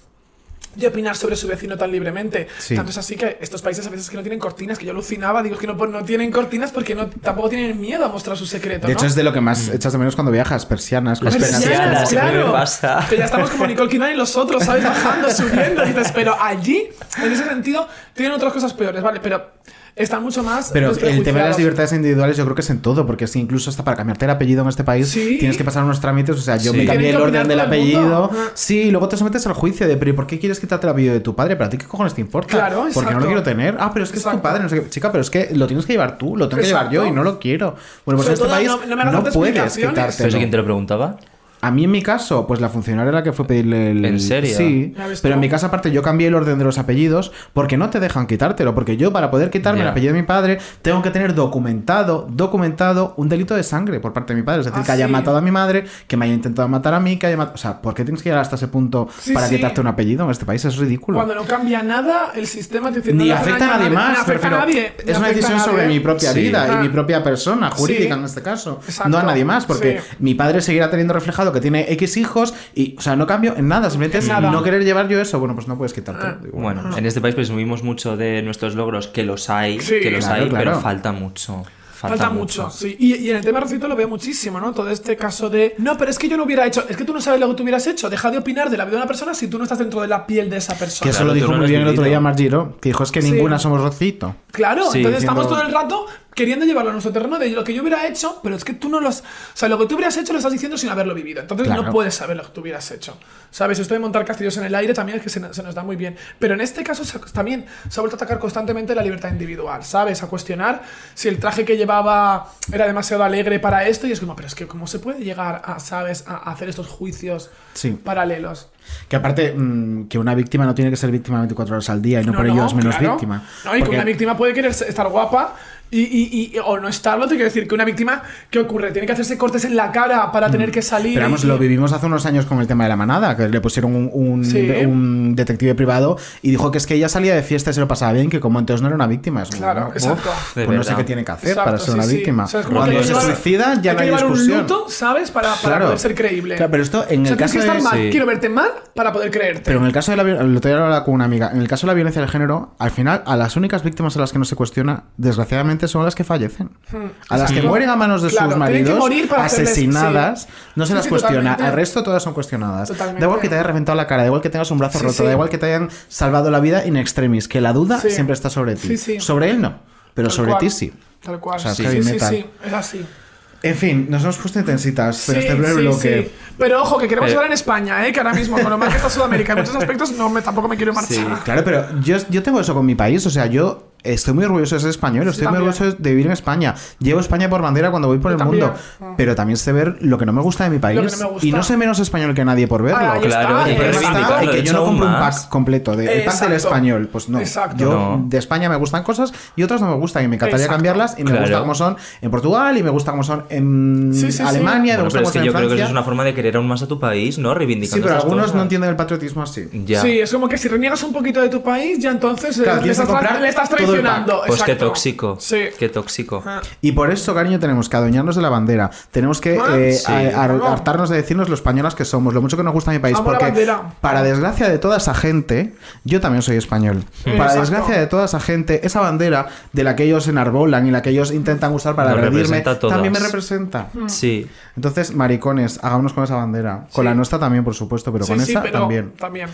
de opinar sobre su vecino tan libremente. Sí. Tanto es así que estos países a veces que no tienen cortinas, que yo alucinaba, digo que no, no tienen cortinas porque no, tampoco tienen miedo a mostrar su secreto. De hecho, ¿no? es de lo que más echas de menos cuando viajas, persianas. Cortinas. persianas, Persianas, me pasa. Que ya estamos como Nicole Kidman y los otros, ¿sabes? Bajando, subiendo. Y dices, pero allí, en ese sentido, tienen otras cosas peores, ¿vale? Pero están mucho más. Pero el tema de las libertades individuales yo creo que es en todo, porque es que incluso hasta para cambiarte el apellido en este país Sí. tienes que pasar unos trámites, o sea, yo Sí. me cambié el orden del apellido, Ajá. sí, y luego te sometes al juicio de, pero ¿y por qué quieres quitarte el apellido de tu padre? ¿Pero a ti qué cojones te importa? Claro, Porque no exacto. lo quiero tener. Ah, pero es que es Exacto. tu padre, no sé qué. Chica, pero es que lo tienes que llevar tú, lo tengo que llevar yo y Exacto. no lo quiero. Bueno, pues Sobre en este país no- puedes quitártelo. ¿Pero quién te lo preguntaba? A mí en mi caso, pues la funcionaria era la que fue a pedirle el... ¿En serio? Sí. ¿Ya ves Pero en mi caso, aparte, yo cambié el orden de los apellidos porque no te dejan quitártelo. Porque yo, para poder quitarme el apellido de mi padre, tengo que tener documentado, documentado un delito de sangre por parte de mi padre. Es decir, Ah, que haya sí. matado a mi madre, que me haya intentado matar a mí, que haya matado... O sea, ¿por qué tienes que llegar hasta ese punto Sí, para sí. quitarte un apellido en este país? Es ridículo. Cuando no cambia nada, el sistema te dice, Ni afecta a nadie más, Ni afecta a pero nadie. es una decisión nadie. sobre mi propia Sí. vida Ah. y mi propia persona jurídica Sí. en este caso. Exacto. No a nadie más, porque Sí. mi padre seguirá teniendo reflejado que tiene X hijos y, o sea, no cambio en nada, simplemente es nada. no querer llevar yo eso. Bueno, pues no puedes quitarte. Ah. Digo, Bueno, en este país presumimos mucho de nuestros logros, que los hay, Sí. que los Claro, hay, claro. pero falta mucho. Falta, mucho, sí. Y, y en el tema Rocito lo veo muchísimo, ¿no? Todo este caso de. No, pero es que yo no hubiera hecho. Es que tú no sabes lo que tú hubieras hecho. Deja de opinar de la vida de una persona si tú no estás dentro de la piel de esa persona. Que eso Claro, lo dijo muy bien el otro día Margiro, que dijo es que Sí. ninguna somos Rocito. Claro, Sí, entonces diciendo- estamos todo el rato queriendo llevarlo a nuestro terreno de lo que yo hubiera hecho, pero es que tú no lo has. O sea, lo que tú hubieras hecho lo estás diciendo sin haberlo vivido. Entonces Claro. no puedes saber lo que tú hubieras hecho. ¿Sabes? Esto de montar castillos en el aire también es que se, nos- se nos da muy bien. Pero en este caso se- también se ha vuelto a atacar constantemente la libertad individual, ¿sabes? A cuestionar si el traje que llevaba era demasiado alegre para esto y es como, pero es que ¿cómo se puede llegar a, ¿sabes? A hacer estos juicios Sí. paralelos. Que aparte, mm, que una víctima no tiene que ser víctima 24 horas al día y no, por ello es menos claro. víctima. No, y que Porque- una víctima puede querer estar guapa y, y- y- o no estarlo. Te quiero decir que una víctima, ¿qué ocurre? Tiene que hacerse cortes en la cara para tener que salir. Pero vamos, y- lo vivimos hace unos años con el tema de la manada, que le pusieron un, un- Sí. un detective privado y dijo que es que ella salía de fiesta y se lo pasaba bien, que como entonces no era una víctima. Es Claro, exacto. Pues no sé qué tiene que hacer Exacto, para ser sí, una sí. víctima. O sea, Cuando que se llevar- suicida ya hay no que hay discusión. un luto, ¿sabes? Para, para Claro. poder ser creíble. Claro, pero esto en o sea, el tienes caso que estar de... mal. Sí. Quiero verte mal para poder creerte. Pero en el caso de la violencia, lo hablado con una amiga, en el caso de la violencia de género, al final, a las únicas víctimas a las que no se cuestiona, desgraciadamente, son las que fallecen. A las que mueren a manos de Hmm. Claro, sus maridos, morir para hacerles- asesinadas, sí. no se Sí, las sí, cuestiona. totalmente. Al resto todas son cuestionadas. Totalmente. Da igual que te haya reventado la cara, da igual que tengas un brazo Sí, roto, sí. da igual que te hayan salvado la vida in extremis, que la duda Sí. siempre está sobre ti. Sí, sí. Sobre él no, pero Tal sobre cual. ti sí. Tal cual. O sea, sí, sí, sí, metal. sí, es así. En fin, nos hemos puesto intensitas en Sí, este primer sí, bloque. sí. Pero ojo, que queremos Pero- hablar en España, ¿eh? Que ahora mismo, con lo mal que está Sudamérica en muchos aspectos, no me, tampoco me quiero marchar. Sí. Claro, pero yo, yo tengo eso con mi país, o sea, yo estoy muy orgulloso de ser español, estoy muy también. orgulloso de vivir en España. Llevo España por bandera cuando voy por Yo el también. mundo, Ah. pero también sé ver lo que no me gusta de mi país Lo que no me gusta. y no soy menos español que nadie por verlo. Ah, Claro, está, y eh, está que yo no compro un pack completo de el pack del español, pues no. Exacto. Yo No. de España me gustan cosas y otras no me gustan y me encantaría Exacto. cambiarlas y me Claro. gusta como son en Portugal y me gusta como son en Sí, sí, sí. Alemania, me Bueno, gusta pero como es que son en yo creo que eso es una forma de querer aún más a tu país, ¿no? Reivindicando Sí, pero esas algunos cosas. no entienden el patriotismo así. Ya. Sí, es como que si reniegas un poquito de tu país, ya entonces eh, Claro, le, tienes que estás, comprar Pues qué exacto. tóxico. Sí. Qué tóxico. Y por eso, cariño, tenemos que adueñarnos de la bandera. Tenemos que Ah, eh, sí. a- a- hartarnos de decirnos lo españolas que somos, lo mucho que nos gusta mi país. Amo porque, para desgracia de toda esa gente, yo también soy español. Para Exacto. desgracia de toda esa gente, esa bandera de la que ellos enarbolan y la que ellos intentan usar para agredirme, representa a todas. también me representa. Sí. Entonces, maricones, hagámonos con esa bandera. Con Sí. la nuestra también, por supuesto, pero Sí, con sí, esa pero también. también.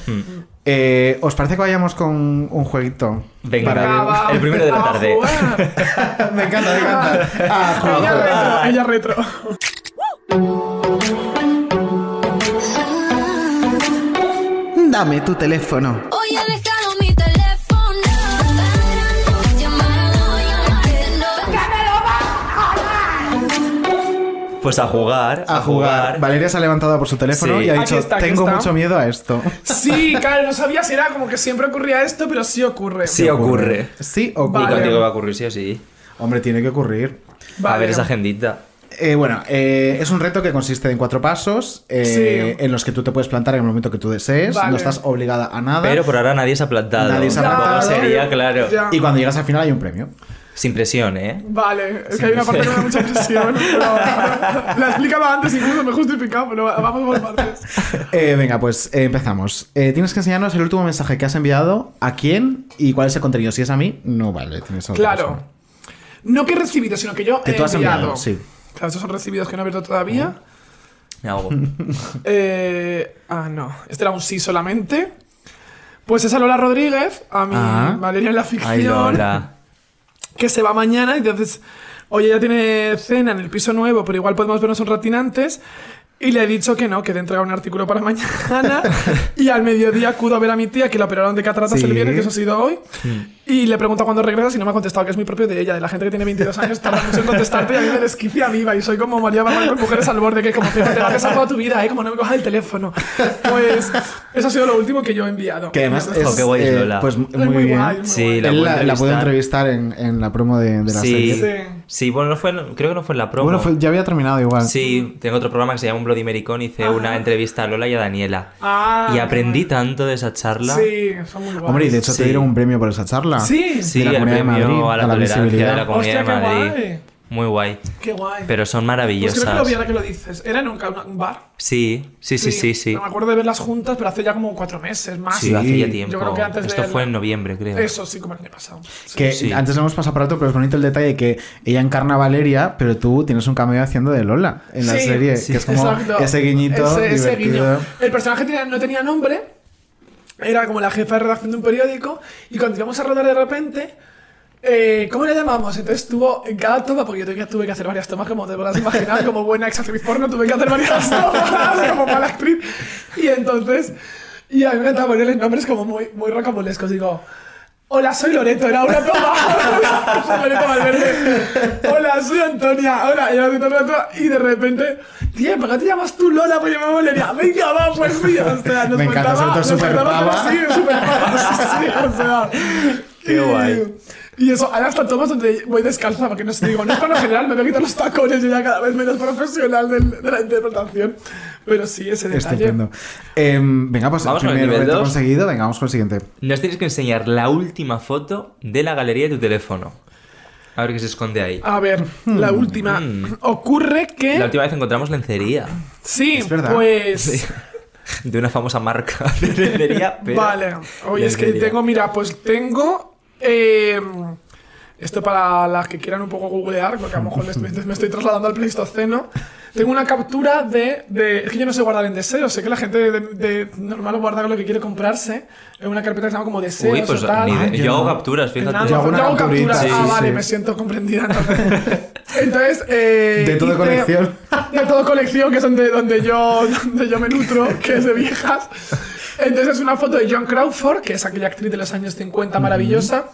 Eh, ¿Os parece que vayamos con un jueguito? Venga, Venga, va. el primero de la A tarde. jugar. me encanta, me encanta. Ah, juego. ella retro, ella retro. Dame tu teléfono. Pues a jugar. A jugar. Valeria se ha levantado por su teléfono Sí. y ha dicho, está, tengo está". mucho miedo a esto. Sí, claro, no sabía si era como que siempre ocurría esto, pero sí ocurre. Sí ocurre. Sí Y ocurre. Vale. contigo va a ocurrir sí o sí. Hombre, tiene que ocurrir. A ver esa agendita. Eh, bueno, eh, es un reto que consiste en cuatro pasos eh, Sí. en los que tú te puedes plantar en el momento que tú desees. Vale. No estás obligada a nada. Pero por ahora nadie se ha plantado. Nadie se ha plantado. sería, claro. Ya. Y cuando llegas al final hay un premio. Sin presión, ¿eh? Vale, es que hay una parte que me da mucha presión. pero la he explicado antes, incluso me he justificado, pero vamos por partes. Eh, venga, pues eh, empezamos. Eh, tienes que enseñarnos el último mensaje que has enviado, a quién y cuál es el contenido. Si es a mí, no vale. Tienes a otra Claro. persona. No que he recibido, sino que yo Que he tú has enviado. enviado, sí. Claro, estos son recibidos que no he abierto todavía. Me hago. Eh, ah, no. Este era un sí solamente. Pues es a Lola Rodríguez, a mi Ah. Valeria en la ficción. Ay, Lola. que se va mañana, y entonces, oye, ella tiene cena en el piso nuevo, pero igual podemos vernos un ratín antes. Y le he dicho que no, que de entregar un artículo para mañana. y al mediodía acudo a ver a mi tía, que la operaron de cataratas Sí. el viernes, que eso ha sido hoy. Y le pregunto cuándo regresa, y no me ha contestado, que es muy propio de ella, de la gente que tiene 22 años, tarda mucho en contestarte y a mí me desquicia viva. Y soy como María Barranco con mujeres al borde, que como que te va a toda tu vida, ¿eh? Como no me cojas el teléfono. Pues eso ha sido lo último que yo he enviado. Que además es, es eh, Lola. pues muy, Es muy bien. guay, muy Sí, guay. la puedo la, la entrevistar. entrevistar en, en la promo de, de la Sí. serie. Sí. Sí, bueno, no fue, creo que no fue en la promo. Bueno, fue- ya había terminado igual. Sí, tengo otro programa que se llama Un Bloody Maricón. Hice una entrevista a Lola y a Daniela. Ah, y aprendí qué tanto de esa charla. Sí, son muy guays. Hombre, y de hecho Sí. te dieron un premio por esa charla. Sí. Sí, de la el Comunidad de premio Madrid, a la, a la tolerancia visibilidad. de la Comunidad Hostia, de qué Madrid. guay. Muy guay. Qué guay. Pero son pues creo que lo vi maravillosas. ahora que lo dices. Era en un, bar. Sí, sí, sí, sí, sí. No me acuerdo de verlas juntas, pero hace ya como cuatro meses más. Sí, hace ya tiempo. Yo creo que antes Esto fue en noviembre, creo. Eso sí, como el año pasado. Sí. Que Sí. antes lo hemos pasado por alto, pero es bonito el detalle que ella encarna a Valeria, pero tú tienes un cameo haciendo de Lola en la Sí, serie, sí. que es como Exacto. ese guiñito Ese- ese divertido. guiño. El personaje tenía- no tenía nombre, era como la jefa de redacción de un periódico, y cuando íbamos a rodar de repente, eh, ¿cómo le llamamos? Entonces tuvo en cada toma, porque yo tuve que, hacer varias tomas, como te podrás imaginar, como buena ex actriz porno, tuve que hacer varias tomas, como mala actriz. Y entonces, y a mí me encantaba ponerle nombres como muy, muy rocambolescos, digo... Hola, soy Loreto, era una toma. soy Loreto Valverde. Hola, soy Antonia. Hola, y, y de repente, tío, ¿por qué te llamas tú Lola? Pues yo me Valeria. Venga, va, pues sí. O sea, nos Me encanta, faltaba- nos super pava. Sí, super pava, sí, sí, o sea. Qué guay. Y eso, hay hasta tomas donde voy descalza, porque no sé, digo, no es por lo general, me voy a quitar los tacones, yo ya cada vez menos profesional del- de la interpretación. Pero sí, ese detalle. Estupendo. Em, venga, pues Vamos el con el primer reto dos. conseguido, venga, vamos con el siguiente. Nos tienes que enseñar la última foto de la galería de tu teléfono. A ver qué se esconde ahí. A ver, la última. Ocurre que. La última vez encontramos lencería. Sí, Es verdad. pues. De una famosa marca de lencería. pero Vale. Oye, es que lencería. tengo, mira, pues tengo. Eh, esto para las que quieran un poco googlear, porque a lo mejor me, me estoy trasladando al Pleistoceno. Tengo una captura de, de- Es que yo no sé guardar en deseos, sé que la gente de, de normal guarda lo que quiere comprarse en una carpeta que se llama como deseos Uy, pues o tal. ni de- Ah, yo hago capturas, fíjate. Yo hago yo hago capturas. sí, ah, sí, vale, sí. me siento comprendida. Entonces, entonces eh, De todo hice- colección. De todo colección, que es donde, donde, yo, donde yo me nutro, que es de viejas. Entonces es una foto de John Crawford, que es aquella actriz de los años 50 maravillosa,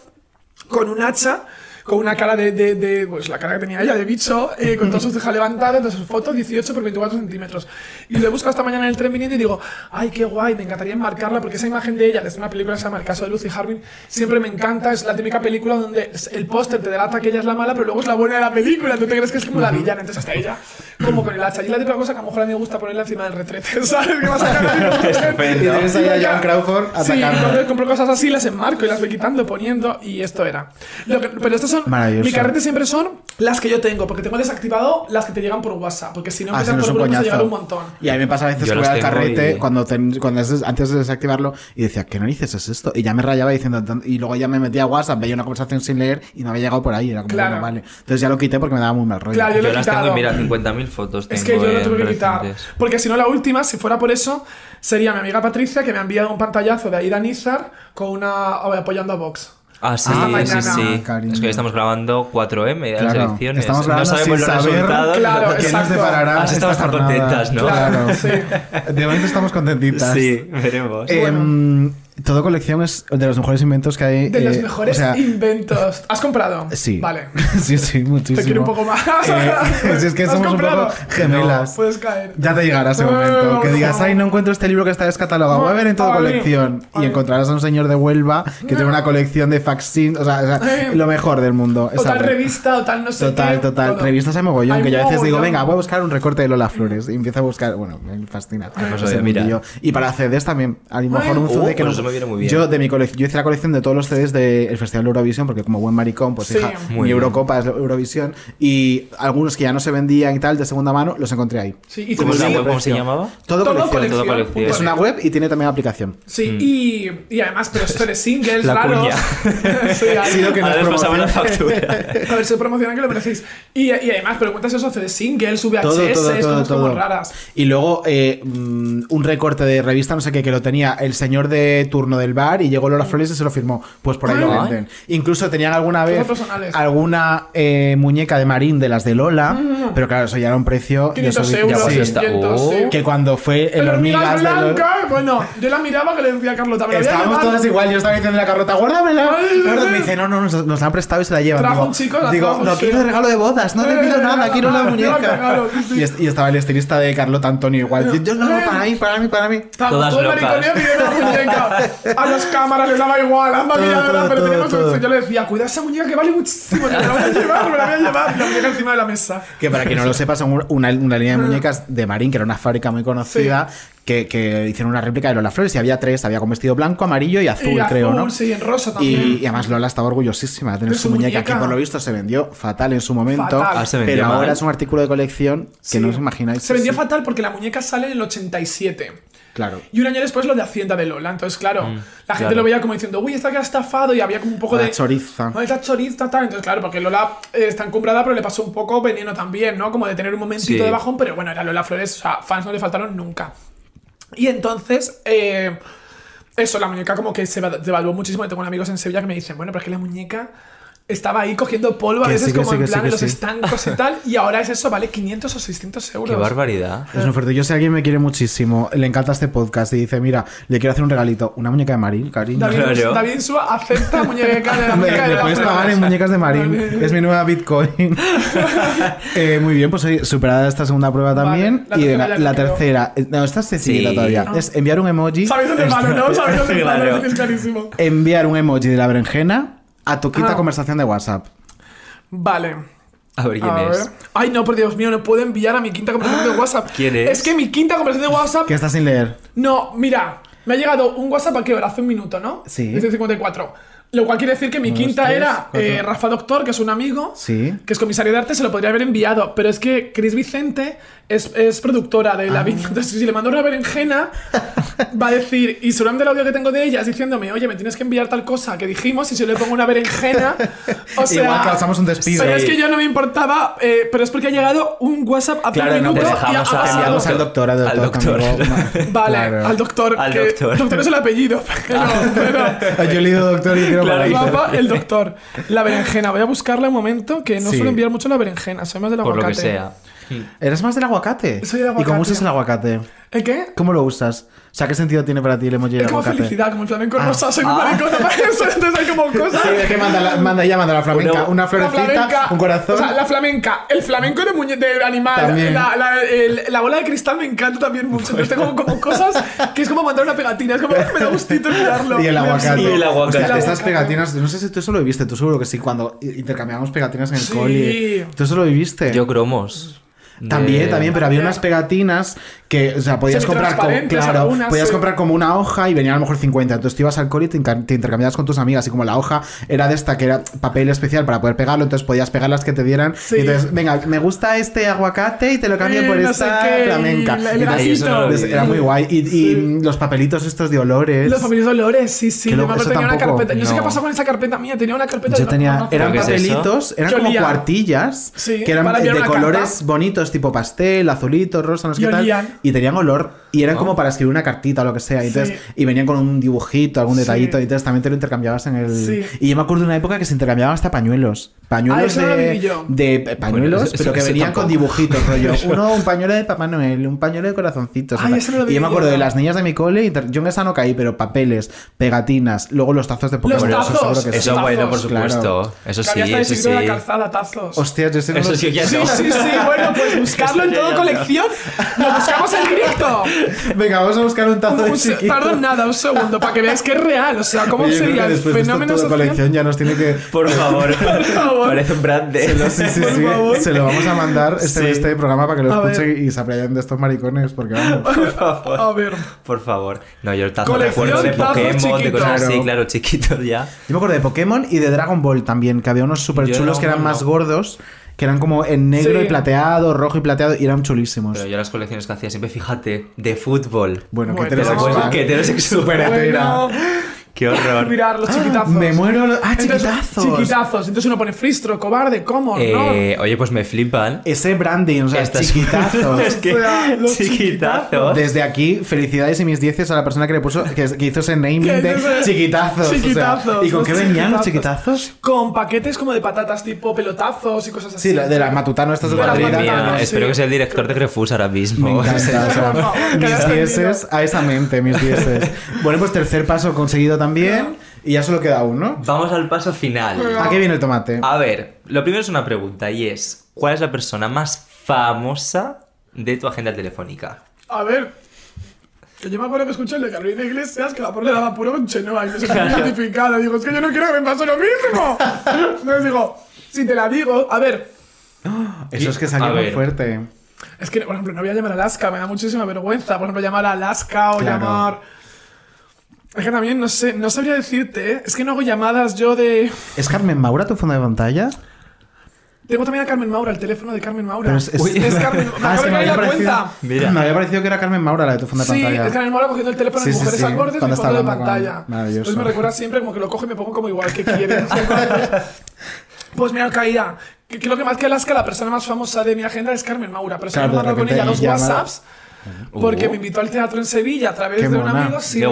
con un hacha, con una cara de, de- de- pues la cara que tenía ella, de bicho, eh, con todas sus cejas levantadas, entonces su foto 18 por 24 centímetros. Y lo busco esta mañana en el tren viniendo y digo, ay, qué guay, me encantaría enmarcarla, porque esa imagen de ella, desde una película que se llama El caso de Lucy Harvin, siempre me encanta, es la típica película donde el póster te delata que ella es la mala, pero luego es la buena de la película, tú te crees que es como la villana, entonces está ella como con el hacha. Y la típica cosa que a lo mejor a mí me gusta ponerla encima del retrete, ¿sabes? Que vas a. Y tienes ahí a. John Crawford Sí, atacando. entonces compro cosas así, las enmarco y las voy quitando, poniendo, y esto era. Lo que- pero estas son. Mi carrete siempre son las que yo tengo, porque tengo desactivado las que te llegan por WhatsApp, porque si no Ah, si no por a llegar un montón. Y a mí me pasa a veces Yo que voy al carrete y- cuando, ten- cuando es- antes de desactivarlo y decía, ¿qué narices es esto? Y ya me rayaba diciendo, y luego ya me metía a WhatsApp, veía una conversación sin leer y no había llegado por ahí. Era como, Claro. bueno, vale. Entonces ya lo quité porque me daba muy mal rollo. Claro, Yo he las tengo y mira, 50.000 fotos tengo Es que yo lo tuve que quitar. Porque si no, la última, si fuera por eso, sería mi amiga Patricia, que me ha enviado un pantallazo de Aida Nizar con una. apoyando a Vox. Ah, sí, Ah, sí, sí. Cariño. Es que hoy estamos grabando 4M de las Claro, elecciones. estamos no grabando sabemos sin los saber resultados. Claro, pero- ¿Qué nos exacto. deparará Has estado esta bastante jornada? contentas, ¿no? Claro. Sí. De momento estamos contentitas. Sí, veremos. Em, todo colección es de los mejores inventos que hay. De los eh, mejores o sea, inventos. ¿Has comprado? Sí. Vale. sí, sí, muchísimo. Te quiero un poco más. Eh, si es que ¿Has somos un poco gemelas. No, puedes caer. Ya te llegará ese momento. Que digas, ay, no encuentro este libro que está descatalogado. Voy a ver en toda Ay, colección. Y ay. encontrarás a un señor de Huelva que tiene una colección de facsímiles. O sea, o sea, lo mejor del mundo. O tal revista, o tal no sé Total, qué, total. todo. Revistas hay mogollón. Hay que yo a veces digo, venga, voy a buscar un recorte de Lola Flores. Y empiezo a buscar. Bueno, me fascina. pues mira. Y para CDs también. A lo mejor un CD que pues no. Eso me viene muy bien. Yo, de mi colección, yo hice la colección de todos los CDs del Festival de Eurovisión, porque como buen maricón, pues Sí. hija, Muy mi bien. Eurocopa es Eurovisión. Y algunos que ya no se vendían y tal, de segunda mano, los encontré ahí. Sí, y ¿Cómo, se llamaba? Todo, Todo colección. colección. Todo colección. Es una web y tiene también aplicación. Sí, y, y además, pero esto de singles La raros. cuña. sí, ahí. Sí, lo que nos les pasamos la promociona. A factura. ver si promocionan que lo merecéis. Y, y además, pero cuentas eso de singles, VHS, todo, todo, todo, cosas como todo. raras. Y luego eh, mm, un recorte de revista, no sé qué, que lo tenía el señor de turno del bar y llegó Lola Flores y se lo firmó. Pues por ahí lo Ay. venden. Incluso tenían alguna vez alguna eh, muñeca de Marín de las de Lola, pero claro, eso ya era un precio de 500 eso- euros, sí, pues está- 600, Oh. que cuando fue el, El hormigas de Lola. blanca, bueno, yo la miraba que le decía a Carlota, me Estábamos todos igual, yo estaba diciendo a la Carlota, guárdamela. Ay. Me dice, no, no, nos, nos la han prestado y se la llevan. Trajo digo, un chico, la digo, trajo, no quiero de regalo de bodas, no te Eh, pido nada, quiero la ah, muñeca. Y, y estaba el estilista de Carlota Antonio igual. Yo, no, no, para mí, para mí, para mí. Estaba Todas todo el locas. A las cámaras les daba igual, a maquilladora, pero todo, teníamos todo. Yo le decía, cuida esa muñeca que vale muchísimo, me la voy a llevar, me la voy a llevar. Y la muñeca encima de la mesa. Que para quien no lo sepa, son una, una línea de muñecas de Marín, que era una fábrica muy conocida, que, que hicieron una réplica de Lola Flores y había tres. Había con vestido blanco, amarillo y azul, Y creo, ¿no? sí, en rosa Y, también. y además Lola estaba orgullosísima de tener De su, su muñeca, muñeca. que por lo visto se vendió fatal en su momento. Fatal. Ah, se vendió pero mal. ahora es un artículo de colección que Sí. no os imagináis. Se vendió Sí, fatal porque la muñeca sale en el 87. Claro. Y un año después lo de Hacienda de Lola. Entonces, claro, la gente claro. lo veía como diciendo, uy, esta que ha estafado y había como un poco La de. choriza. No, esta choriza, tal. Entonces, claro, porque Lola eh, está encumbrada, pero le pasó un poco veneno también, ¿no? Como de tener un momentito Sí. de bajón, pero bueno, era Lola Flores, o sea, fans no le faltaron nunca. Y entonces, eh, eso, la muñeca como que se va- devaluó muchísimo. Y tengo amigos en Sevilla que me dicen, bueno, pero es que la muñeca estaba ahí cogiendo polvo a Que veces sí, como sí, en que sí, plan que en los sí. estancos y tal. Y ahora es eso, vale 500 o 600 euros. Qué barbaridad. Es muy fuerte. Yo sé alguien me quiere muchísimo, le encanta este podcast y dice, mira, le quiero hacer un regalito, una muñeca de Marín, cariño. David, Claro. David Insua acepta muñeca de la Me, muñeca de me la puedes pagar en muñecas de Marín. Es mi nueva Bitcoin. Eh, muy bien, pues oye, superada esta segunda prueba también. Vale, la y la tercera. eh, No, esta es sencilla Sí. todavía. Es enviar un emoji. ¿Sabes dónde palo, no? ¿Sabes dónde palo? Claro. Lo tienes clarísimo. Enviar un emoji de la berenjena a tu quinta Ah. conversación de WhatsApp. Vale. A ver quién A es. ver. Ay, no, por Dios mío, no puedo enviar a mi quinta conversación de WhatsApp. ¿Quién es? Es que mi quinta conversación de WhatsApp. Que está sin leer. No, mira, me ha llegado un WhatsApp a qué hora? Hace un minuto, ¿no? Sí. Desde 54. Lo cual quiere decir que mi Unos quinta tres, era eh, Rafa Doctor, que es un amigo, Sí. que es comisario de arte, se lo podría haber enviado. Pero es que Cris Vicente es, es productora de la Ah. vida. Entonces, si le mando una berenjena, va a decir, y seguramente el audio que tengo de ella es diciéndome, oye, me tienes que enviar tal cosa que dijimos, y si yo le pongo una berenjena, o sea. Igual causamos un despido. Pero es Sí. que yo no me importaba, eh, pero es porque ha llegado un WhatsApp hace Claro, un no, minuto te y ha, dejamos ha a- pasado. Enviamos al doctor, al Al doctor. doctor. amigo. Vale, Claro. al doctor. Al que- doctor. es el apellido, pero. pero Yo he leído doctor y quiero Claro, el doctor. La berenjena. Voy a buscarla un momento, que no Sí. suelo enviar mucho la berenjena. Soy más del Por aguacate. lo que sea. ¿Eres más del aguacate? Soy del ¿Y cómo aguacate. usas el aguacate? ¿El qué? ¿Cómo lo usas? O sea, ¿qué sentido tiene para ti el emoji del Es como aguacate? felicidad, como el flamenco Ah. rosa. Soy maricona para eso. Entonces hay como cosas. Sí, es que manda, la, manda ella, manda la flamenca. Una- Una, florecita, flamenca, un corazón. O sea, la flamenca, el flamenco de, muñe de animal, También. la, la, el- la bola de cristal me encanta también mucho. Entonces tengo como cosas que es como mandar una pegatina, es como me da gustito mirarlo. Y el aguacate. Y el aguacate. Hostia, El estas aguacate. pegatinas, no sé si tú eso lo viviste, tú seguro que sí, cuando intercambiábamos pegatinas en el Sí. cole. ¿Tú eso lo viviste? Yo cromos. También, De- también, pero había unas pegatinas que, o sea, podías comprar como, claro, algunas, podías sí. comprar como una hoja y venían a lo mejor 50. Entonces tú ibas al cole y te, te intercambiabas con tus amigas. Y como la hoja era de esta, que era papel especial para poder pegarlo, entonces podías pegar las que te dieran. Sí. Y entonces, venga, me gusta este aguacate y te lo cambio Eh, por no esta qué, flamenca. y el Y entonces, no entonces vi. era muy guay. Y, y Sí. los papelitos estos de olores. Los familiares olores, sí, sí. Yo tenía una tampoco, carpeta. Yo sé qué no. pasó con esa carpeta mía. Tenía una carpeta Yo de tenía, eran ¿Qué es papelitos, eran como cuartillas, que eran de una colores carta. Tipo pastel, azulito, rosa, no sé Y qué tal. Y tenían olor, y eran como para escribir una cartita o lo que sea. Y, entonces, Sí. y venían con un dibujito, algún Sí. detallito, y entonces también te lo intercambiabas en el. Sí. Y yo me acuerdo de una época que se intercambiaban hasta pañuelos. Pañuelos Ah, lo de, pañuelos, Bueno, eso- pero que eso venían con dibujitos, rollo. Uno, un pañuelo de Papá Noel, un pañuelo de corazoncitos. Ay, eso no lo y yo me acuerdo yo. de las niñas de mi cole, inter- yo en esa no caí, pero papeles, pegatinas, luego los tazos de Pokémon. Los eso tazos. Eso bueno, por claro. supuesto. Eso sí, eso sí. la calzada, tazos. Hostias, yo sé que Eso no- sí, ya Sí, no. sí, sí, bueno, pues buscarlo en todo colección. Lo buscamos en directo. Venga, vamos a buscar un tazo de Un se- chiquito. Perdón, nada, un segundo, para que veáis que es real. O sea, ¿cómo Oye, sería el de fenómeno social? colección ya nos tiene que... Por favor. favor. Parece un brand Se lo, sí, sí, Por sí. favor. Se lo vamos a mandar este, Sí. este programa para que lo escuche y se aprendan de estos maricones, porque vamos. A ver. Por favor. No, yo el tazo Colección recuerdo de Pokémon, de chiquitos. cosas así, Claro. claro, chiquitos ya. Yo me acuerdo de Pokémon y de Dragon Ball también, que había unos súper chulos que eran Ball más no. gordos, que eran como en negro Sí. y plateado, rojo y plateado, y eran chulísimos. Pero yo las colecciones que hacía siempre, fíjate, de fútbol. Bueno, Bueno, que heterosexual. bueno, que heterosexual. Bueno, Qué horror. mirar los chiquitazos. Me muero. Ah, Entonces, chiquitazos. Chiquitazos. Entonces uno pone fristro, cobarde, ¿cómo? Eh, oye, pues me flipan. Ese branding, o sea, Estas- chiquitazos. es que O sea, los chiquitazos. Desde aquí, felicidades y mis dieces a la persona que le puso, que, que hizo ese naming de chiquitazos. o sea, Chiquitazos, ¿Y con qué venían los chiquitazos. chiquitazos? Con paquetes como de patatas tipo pelotazos y cosas así. Sí, la- de las matutano estas de Madre mía, sí. espero que sea el director de Crefus ahora mismo. Me encanta, o sea, mis dieces a esa mente, mis dieces. Bueno, pues tercer paso conseguido también. Y ya solo queda uno. Vamos al paso final. ¿A qué viene el tomate? A ver, lo primero es una pregunta y es, ¿cuál es la persona más famosa de tu agenda telefónica? A ver. Que yo me acuerdo que escuché el de Carolina Iglesias que la pobre le daba puro con Chenoa y me sentí identificada. Digo, es que yo no quiero que me pase lo mismo. Entonces digo, si te la digo, a ver. Eso es que salió muy fuerte. Es que, por ejemplo, no voy a llamar a Alaska, me da muchísima vergüenza. Por ejemplo, llamar a Alaska o Claro. llamar. Es que también no sé, no sabría decirte, ¿eh? Es que no hago llamadas yo de. ¿Es Carmen Maura tu fondo de pantalla? Tengo también a Carmen Maura, el teléfono de Carmen Maura. Pero es, es- Uy, es Carmen. Me Ah, de me había parecido, cuenta. Mira. me había parecido que era Carmen Maura la de tu fondo de Sí, pantalla. es Carmen Maura cogiendo el teléfono Sí, de sí, mujeres sí, al borde de mi fondo de con- pantalla. Maravilloso. Entonces me recuerda siempre como que lo cojo y me pongo como igual que quiere. pues mira, caída. Creo que más que Alaska, la persona más famosa de mi agenda es Carmen Maura. Pero Claro, claro, de me con ella dos llama- WhatsApps. Porque Uh. me invitó al teatro en Sevilla a través Qué de un mona. amigo. Sí.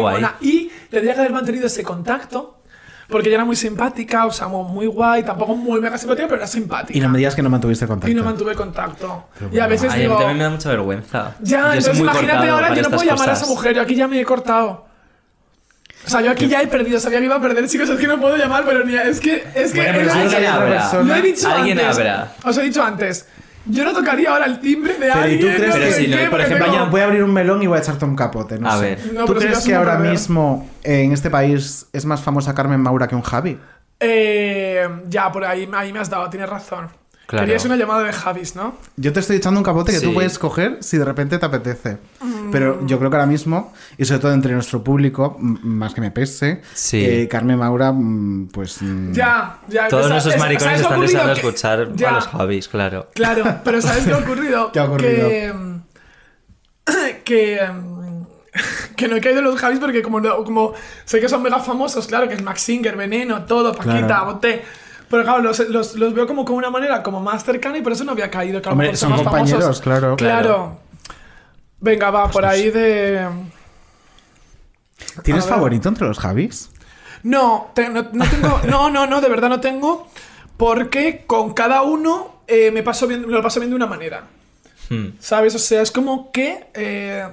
Y tendría que haber mantenido ese contacto. Porque ella era muy simpática, o sea, muy guay, tampoco muy mega simpática, pero era simpática. Y no me digas que no mantuviste contacto. Y no mantuve contacto. Y a veces Ay, a digo, mí también me da mucha vergüenza. ya, Yo entonces muy imagínate ahora, yo no puedo estas llamar a esa cosas. mujer, yo aquí ya me he cortado. O sea, yo aquí ya he perdido, sabía que iba a perder, chicos, es que no puedo llamar, pero ni es que, es que, Bueno, pero es que- alguien otra habrá. he dicho Alguien antes. habrá. Os he dicho antes, yo no tocaría ahora el timbre de Pero ¿y alguien. tú crees no Pero si no, por ejemplo, tengo- voy a abrir un melón y voy a echarte un capote. No A sé. ver. No, ¿Tú si crees que ahora mismo eh, en este país es más famosa Carmen Maura que un Javi? Eh, ya, por ahí, ahí me has dado, tienes razón. Claro. Querías una llamada de Javis, ¿no? Yo te estoy echando un capote que tú puedes coger si de repente te apetece. Mm. Pero yo creo que ahora mismo, y sobre todo entre nuestro público, más que me pese, Sí. eh, Carmen Maura, mm, pues. mm, Ya, ya. Todos esa- nuestros maricones ¿sabes lo están deseando Que- escuchar Ya. a los Javis, claro. Claro, pero ¿sabes qué ha ocurrido? ¿Qué ha ocurrido? Que, que, que no he caído en los Javis porque como sé que son mega famosos, claro, que es Max Singer, Veneno, todo, Paquita, Claro. Boté. Pero claro, los, los- los veo como con una manera como más cercana y por eso no había caído. Que Hombre, son más compañeros, famosos. claro. Claro. Venga, va, por ahí de... ¿Tienes favorito entre los Javis? No, te- no, no tengo. No, no, no, de verdad no tengo. Porque con cada uno eh, me, paso bien, me lo paso bien de una manera. Hmm. ¿Sabes? O sea, es como que. eh,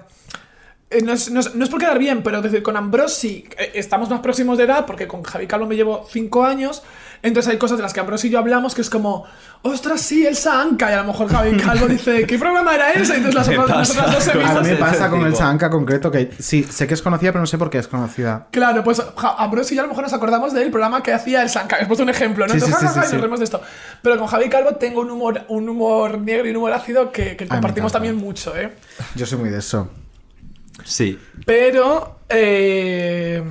eh, no, es, no es- no es por quedar bien, pero es decir, con Ambrosi eh, estamos más próximos de edad, porque con Javi Calvo me llevo 5 años. Entonces hay cosas de las que Ambrosi y yo hablamos que es como, ostras, sí, Elsa Anca. Y a lo mejor Javi Calvo dice, ¿qué programa era ese? Y entonces las otras, nosotras dos hemos A mí me pasa con tipo. el Sanka concreto que sí, sé que es conocida, pero no sé por qué es conocida. Claro, pues ja, Ambrosio y yo a lo mejor nos acordamos del programa que hacía el Sanka. He puesto un ejemplo, ¿no? Sí, sí, Entonces, sí, ja, ja, sí, y nos sí. reímos de esto. Pero con Javi Calvo tengo un humor, un humor negro y un humor ácido que, que compartimos también mucho, ¿eh? Yo soy muy de eso. Sí. Pero. Eh...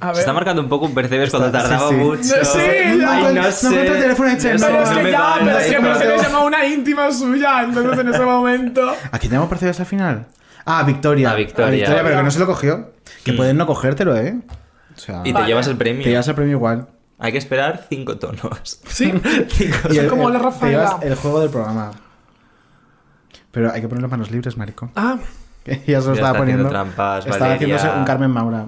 A ver. Se está marcando un poco un percebes cuando Está- sí, tardaba sí. mucho. No, sí, Ay, no No sé. encuentro el teléfono. Pero No, es no que me ya, vale. pero es que no, me no. se llama una íntima suya, entonces en ese momento. ¿A quién llamó Percebes al final? Ah, Victoria. A Victoria. pero que no se lo cogió. Que Mm. pueden no cogértelo, ¿eh? O sea, Y te Vale. llevas el premio. te llevas el premio igual. Hay que esperar cinco tonos. Sí. Cinco Y Soy el- como la te Rafaela. llevas el juego del programa. Pero hay que poner las manos libres, marico. Ah, ya se lo Ya estaba está poniendo. trampas, estaba Valeria. haciéndose un Carmen Maura.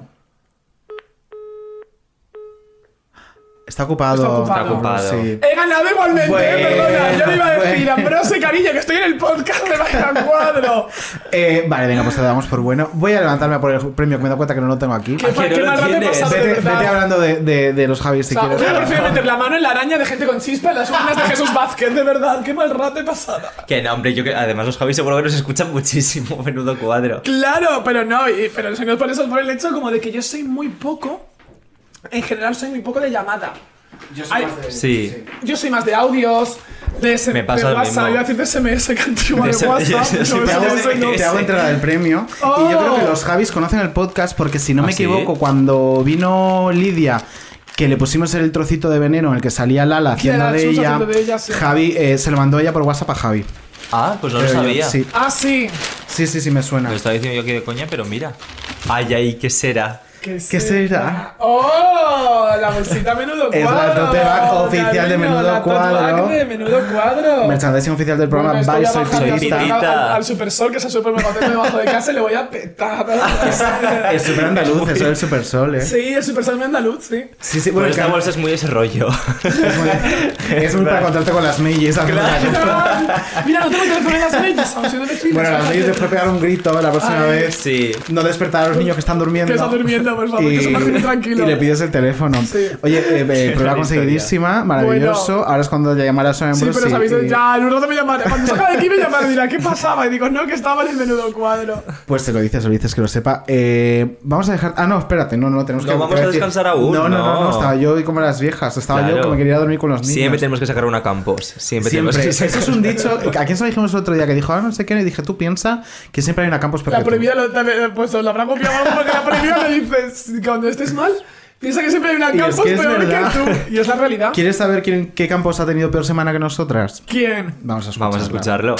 Está ocupado. Está ocupado. Está ocupado. Sí. he ganado igualmente, Bueno, eh, perdona. Yo le iba a decir. Ambrose, cariño, que estoy en el podcast de Baila Cuadro. Eh, vale, venga, pues te damos por bueno. Voy a levantarme a por el premio que me da cuenta que no lo tengo aquí. Qué, ¿A que no qué lo mal rato he pasado, de Vete, verdad. vete hablando de, de- de los Javis si O sea, quieres. hubiera preferido meter la mano en la araña de gente con chispa en las urnas de Jesús Vázquez, de verdad, qué mal rato he pasado. Que no, hombre, yo que además los Javis seguro que nos escuchan muchísimo, menudo cuadro. Claro, pero no, y- pero no por eso, es por el hecho como de que yo soy muy poco, en general soy muy poco de llamada. Ay, Sí. yo soy más de audios, de, S- Me pasa de WhatsApp, iba a decir de SMS, que antigua De de, SMS, WhatsApp. sí, no, te hago, no soy, te hago entrega del premio. Oh. Y yo creo que los Javis conocen el podcast porque si no ¿Ah, me sí? equivoco, cuando vino Lidia, que le pusimos el trocito de veneno en el que salía Lala haciendo de ella, haciendo de ella, sí. Javi eh, se lo mandó ella por WhatsApp a Javi. Ah, pues no lo Creo yo, sabía. Sí. Ah, sí. sí, sí, sí, me suena. Me lo estaba diciendo yo aquí de coña, pero mira. Ay, ay, ¿qué será? ¿Qué, ¿Qué será? ¡Oh! La bolsita menudo Es la cuadro. tote bag oficial de Menudo la Cuadro. de menudo cuadro. Merchandising oficial del programa Bueno, Bye, soy pitista. pitista. Al, al Supersol, que es el supermercado debajo de casa, y le voy a petar. Es súper andaluz, eso del Super Sol, eh. Sí, el Supersol andaluz, sí. Sí, sí, Bueno, bueno, esta claro, bolsa es muy ese rollo. es muy, es muy para contarte con las Mellis. Mira, no tengo el teléfono en las vecinos. Bueno, las Mellis después pegar un grito la próxima Ay. vez. Sí. No despertar a los niños que están durmiendo. Que están durmiendo, por favor, que se tranquilos. Y le pides el teléfono. Sí. Oye, eh, eh, prueba conseguidísima, maravillosa. misterioso, ahora es cuando llamarás a Sí, miembros. pero y- sabéis, y- ya, en un rato me llamará. Cuando salga de aquí me llamará y dirá, ¿qué pasaba? Y digo, no, que estaba en el menudo cuadro. Pues se lo dices, lo dices que lo sepa. Eh, vamos a dejar. Ah, no, espérate, no, no, tenemos No que. vamos que a decir- descansar aún, No, no, no, no, no. estaba yo como las viejas. Estaba yo que me quería dormir con los niños. Siempre tenemos que sacar una campos. Siempre, Siempre. tenemos que Eso es un dicho. ¿A quién se lo dijimos el otro día? Que dijo, ah, no sé qué. Y dije, tú piensa que siempre hay una campus La prohibida pues la habrá copiado algo porque la prohibida le dices que cuando estés mal, piensa que siempre hay una Y es campus que es peor verdad. que tú. Y es la realidad. ¿Quieres saber quién, qué campus ha tenido peor semana que nosotras? ¿Quién? Vamos a escucharlo. Vamos a escucharlo.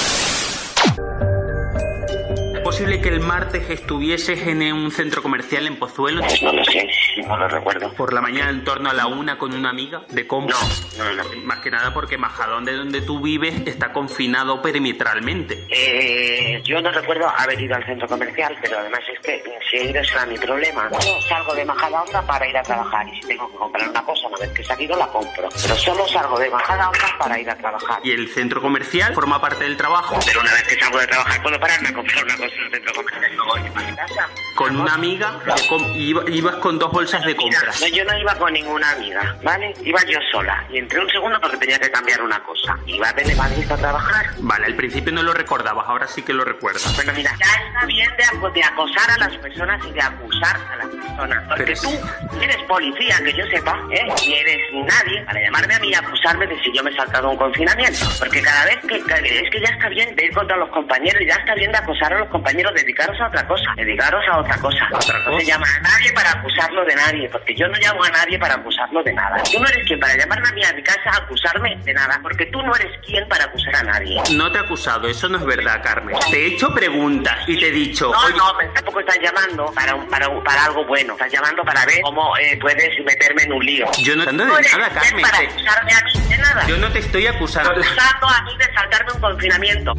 ¿Es posible que el martes estuvieses en un centro comercial en Pozuelo? No lo sé, no lo recuerdo. Por la mañana en torno a la una con una amiga de compra. No, no, no. Más que nada porque Majadón de donde tú vives está confinado perimetralmente. Eh, yo no recuerdo haber ido al centro comercial, pero además es que si he ido será mi problema. Yo salgo de Majadahonda para ir a trabajar y si tengo que comprar una cosa una vez que he salido la compro. Pero solo salgo de Majadahonda para ir a trabajar. Y el centro comercial forma parte del trabajo. Pero una vez que salgo de trabajar puedo pararme a comprar una cosa el centro comercial y para mi casa. Con una amiga com- iba- ibas con dos bolsas de Mira, compras. no, yo no iba con ninguna amiga, ¿vale? Iba yo sola y entré un segundo porque tenía que cambiar una cosa. Iba de Madrid a trabajar. Vale, al principio no lo recordabas, ahora sí que lo recuerdas. Bueno, mira, ya está bien de, de acosar a las personas y de acusar a las personas. Porque Pero tú eres policía, que yo sepa, ¿eh? Ni eres nadie para llamarme a mí y acusarme de si yo me he saltado un confinamiento. Porque cada vez que... que- Es que ya está bien de ir contra los compañeros, ya está bien de acosar a los compañeros, dedicaros a otra cosa. Dedicaros a otra cosa. ¿Otra No se cosa? llama a nadie para acusarlo de nadie, porque yo no llamo a nadie para acusarlo de nada. Tú no eres quien para llamarme a mí a mi casa a acusarme de nada, porque tú no eres quien para acusar a nadie. No te he acusado, eso no es verdad, Carmen. Te he hecho preguntas y te he dicho, No, oye, no, tampoco estás llamando para, un- para, un- para algo bueno. Estás llamando para ver cómo eh, puedes meterme en un lío. yo no No de nada, Carmen. para te- acusarme a mí de nada. Yo no te estoy acusando. Acusando a mí de saltarme un confinamiento.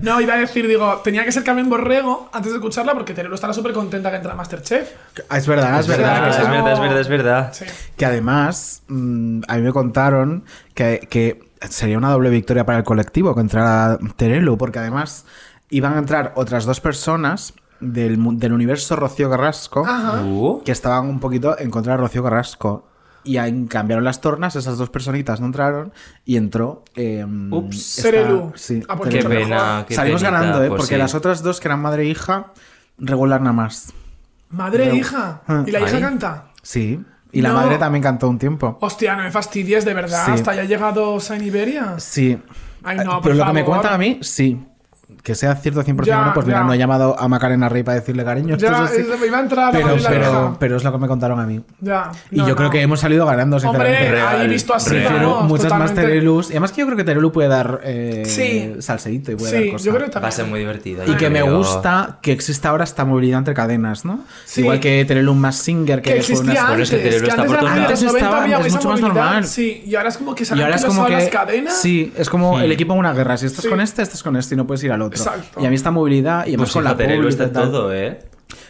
No, iba a decir, digo, tenía que ser Carmen Borrego antes de escucharla porque Terelu estará súper contenta que entra a Masterchef. Ah, Es verdad, es, Es verdad. es verdad, es verdad, es verdad. Sí. Que además, mm, a mí me contaron que, que sería una doble victoria para el colectivo que entrara Terelu, porque además iban a entrar otras dos personas del, del universo Rocío Carrasco Ajá. Uh, que estaban un poquito en contra de Rocío Carrasco. Y ahí cambiaron las tornas, esas dos personitas no entraron y entró. eh, Ups. esta-. Sí, Ah, pues qué pena. qué Salimos penita, ganando, ¿eh? pues porque sí. las otras dos, que eran madre e hija, regular nada más. Madre e hija. Ah. ¿Y la hija canta? Sí. Y la madre también cantó un tiempo. Hostia, no me fastidies, de verdad. Sí. Hasta ya ha llegado San Iberia. Sí. Ay, no, Eh, por Pero lo que me cuentan a mí, sí. Que sea cierto 100% Ya, bueno, pues mira, ya. no he llamado a Macarena Rey para decirle cariño. Ya, es así. me iba a entrar pero, pero, pero es lo que me contaron a mí. Ya. Y no, yo creo no. que hemos salido ganando, sinceramente. Hombre, ahí visto así, vamos, muchas más totalmente. Terelus. Y además que yo creo que Terelu puede dar eh, Sí. salseíto y puede dar Sí, cosas. yo creo que va a ser muy divertida. Y que me creo. gusta que exista ahora esta movilidad entre cadenas, ¿no? Sí. Igual que Terelu más Singer, que, Que fue existía una- Bueno, antes. es que Terelu está antes por. 90 Estaba, mucho más normal. Sí, y ahora es como que se Y han ahora es como anquilosado que. las cadenas. Sí, es como el equipo en una guerra. Si estás con este, estás con este y no puedes ir al otro. Exacto. Y a mí esta movilidad y además Pues con la pública está tal. todo, ¿eh?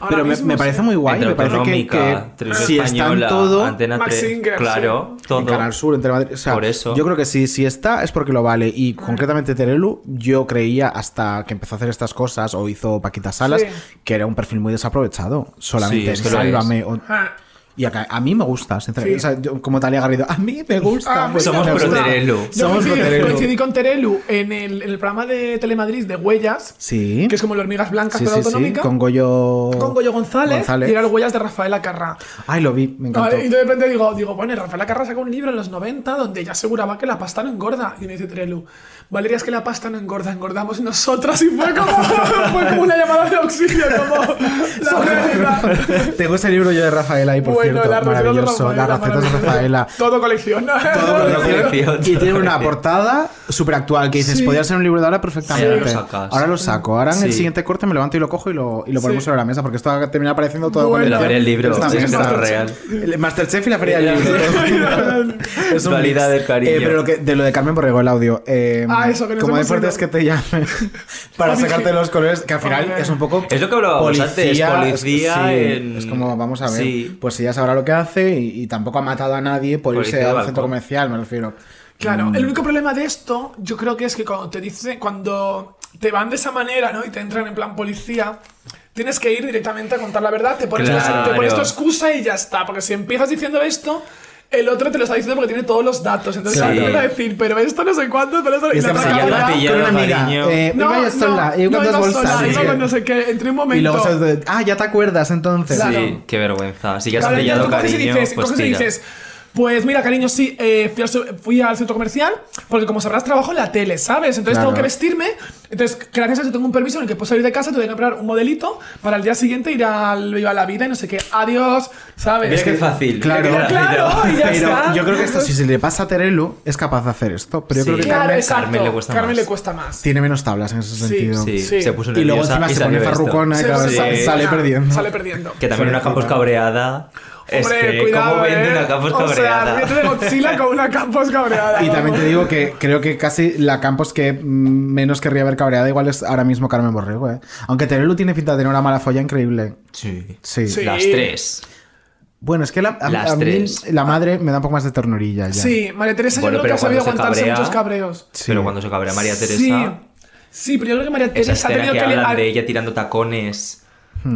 Pero me, parece muy guay. Entre Me parece que, que si está en Española, todo. Antena Max 3, Singer, claro, todo. En Canal Sur, entre Madrid. O sea, Por eso. Yo creo que sí, si está es porque lo vale. Y concretamente Terelu, yo creía hasta que empezó a hacer estas cosas o hizo Paquita Salas Sí. que era un perfil muy desaprovechado. Solamente Sí, es que lo Sálvame. o- Ah, Y acá, a mí me gusta, sinceramente. Sí. O sea, yo, como Talia Garrido, a mí me gusta. Ah, pues, Somos me pro gusta. Terelu. Yo Somos pro coincidí, Terelu. coincidí con Terelu en el, en el programa de Telemadrid de Huellas, Sí. que es como el Hormigas Blancas, Sí, pero sí, sí, autonómica. con Goyo... con Goyo González, y eran Huellas de Rafael Acarra. Ay, lo vi, me encantó. Vale, y de repente digo, digo, bueno, Rafael Acarra sacó un libro en los 90 donde ella aseguraba que la pasta no engorda. Y me dice Terelu, Valeria, es que la pasta no engorda, engordamos nosotras. Y fue como, fue como una llamada de auxilio, como la realidad. Tengo ese libro yo de Rafaela ahí, por Bueno, cierto. las recetas de maravilloso. Rafaela, Las recetas de maravilloso. Rafaela. Todo colección. ¿no? Todo colección. Y tiene una portada súper actual que dices, Sí. podría ser un libro de ahora perfectamente. Ahora lo sacas. Ahora lo saco. Ahora en el siguiente corte me levanto y lo cojo y lo, y lo ponemos Sí. sobre la mesa porque esto va a terminar apareciendo todo Bueno. con La del libro, es real. El Masterchef y la feria del libro. Es un Dualidad del cariño. Eh, pero lo que, de lo de Carmen Borrego, el audio. eh, Ah, eso, que nos Como de fuerte es que te llame para sacarte los colores, que al final es un poco. Es lo que hablábamos antes, policía sí, en- Es como, vamos a ver. Sí. Pues ella sabrá lo que hace y, y tampoco ha matado a nadie por Policía irse al centro comercial, me refiero. Claro, Mm. el único problema de esto, yo creo que es que cuando te dice, cuando te van de esa manera, ¿no? Y te entran en plan policía, tienes que ir directamente a contar la verdad, te pones, Claro. te pones tu excusa y ya está. Porque si empiezas diciendo esto, el otro te lo está diciendo porque tiene todos los datos. Entonces Sí. te va a decir, pero esto no sé cuánto, pero esto Y y la pillado, con una amiga. cariño. Eh, No, iba yo sola, no, iba no bolsas. sola, sí. iba con no sé qué, entre un momento. Y luego ah, ya te acuerdas entonces. Claro. Sí, qué vergüenza. Si ya has Claro, pillado entonces coges y cariño, dices, pues coges y dices, pues mira, cariño, sí, eh, fui, al, fui al centro comercial porque como sabrás trabajo en la tele, ¿sabes? Entonces Claro. tengo que vestirme. Entonces, gracias a eso tengo un permiso en el que puedo salir de casa, voy a comprar un modelito para el día siguiente ir al Viva la Vida y no sé qué. Adiós, ¿sabes? Mira qué fácil. Claro, claro, rápido. y ya Pero está. yo creo que esto, si se le pasa a Terelu, es capaz de hacer esto. Pero yo Sí. creo que Claro, Carmen. Carmen le cuesta Carmen más. le cuesta más. tiene menos tablas en ese sentido. Sí, Sí. se puso Y luego encima y se pone farrucona y Se- claro, sale, sale perdiendo. Sale perdiendo. Que también una Campos cabreada. Es Hombre, que, cuidado, ¿cómo vende eh. una Campos O sea, cabreada? de Godzilla con una Campos cabreada. Y también te digo que creo que casi la Campos que menos querría ver cabreada igual es ahora mismo Carmen Borrego, ¿eh? Aunque Terelu tiene pinta de tener una mala folla increíble. Sí. Sí. Sí. Las tres. Bueno, es que la, a, Las a mí tres. la madre me da un poco más de ternurilla ya. Sí, María Teresa Bueno, yo creo que ha sabido aguantarse cabrea- muchos cabreos. Sí. Pero cuando se cabrea María Teresa, Sí. Sí, pero yo creo que María esa Teresa ha tenido que que... hablan le- de ella tirando tacones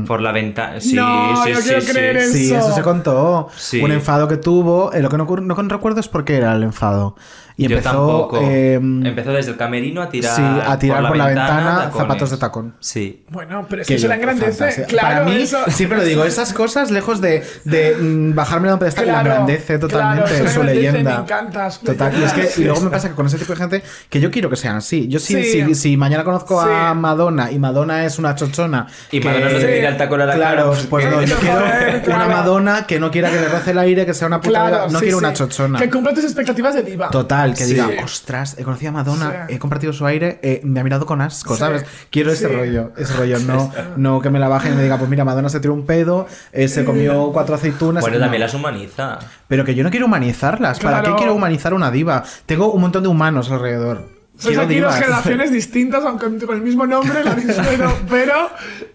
por la ventana. Sí, No, sí, yo sí, quiero sí. creer Sí, Eso. eso se contó. Sí. Un enfado que tuvo. eh, lo que no, no recuerdo es por qué era el enfado. Y Yo empezó. tampoco. eh, empezó desde el camerino a tirar, sí, a tirar por la, ventana, tacones. zapatos de tacón. Sí. Bueno, pero es Que yo- la engrandece. Claro, Para mí, eso- siempre lo digo, esas cosas, lejos de, de mm, bajarme de un pedestal, la Claro, engrandece totalmente claro, su leyenda. me encanta su Total, y, es que, y luego me pasa que con ese tipo de gente, que yo quiero que sean así. Yo sí, Sí. si, si mañana conozco a. Madonna y Madonna es una chochona. Y que- Madonna no te tira el tacón a la cara. Claro, pues, pues no, yo quiero una Madonna que no quiera que le roce el aire, que sea una puta. No quiero una chochona. Que cumpla tus expectativas de diva. Total, que Sí. diga, ostras, he conocido a Madonna, Sí. he compartido su aire, eh, me ha mirado con asco, Sí. ¿sabes? Quiero ese rollo, ese rollo, no, no que me la bajen y me diga, pues mira, Madonna se tiró un pedo, eh, se comió cuatro aceitunas. Bueno, no. también las humaniza. Pero que yo no quiero humanizarlas. ¿Para Claro. qué quiero humanizar una diva? Tengo un montón de humanos alrededor. Sois aquí dos generaciones distintas, aunque con el mismo nombre, la misma, pero, pero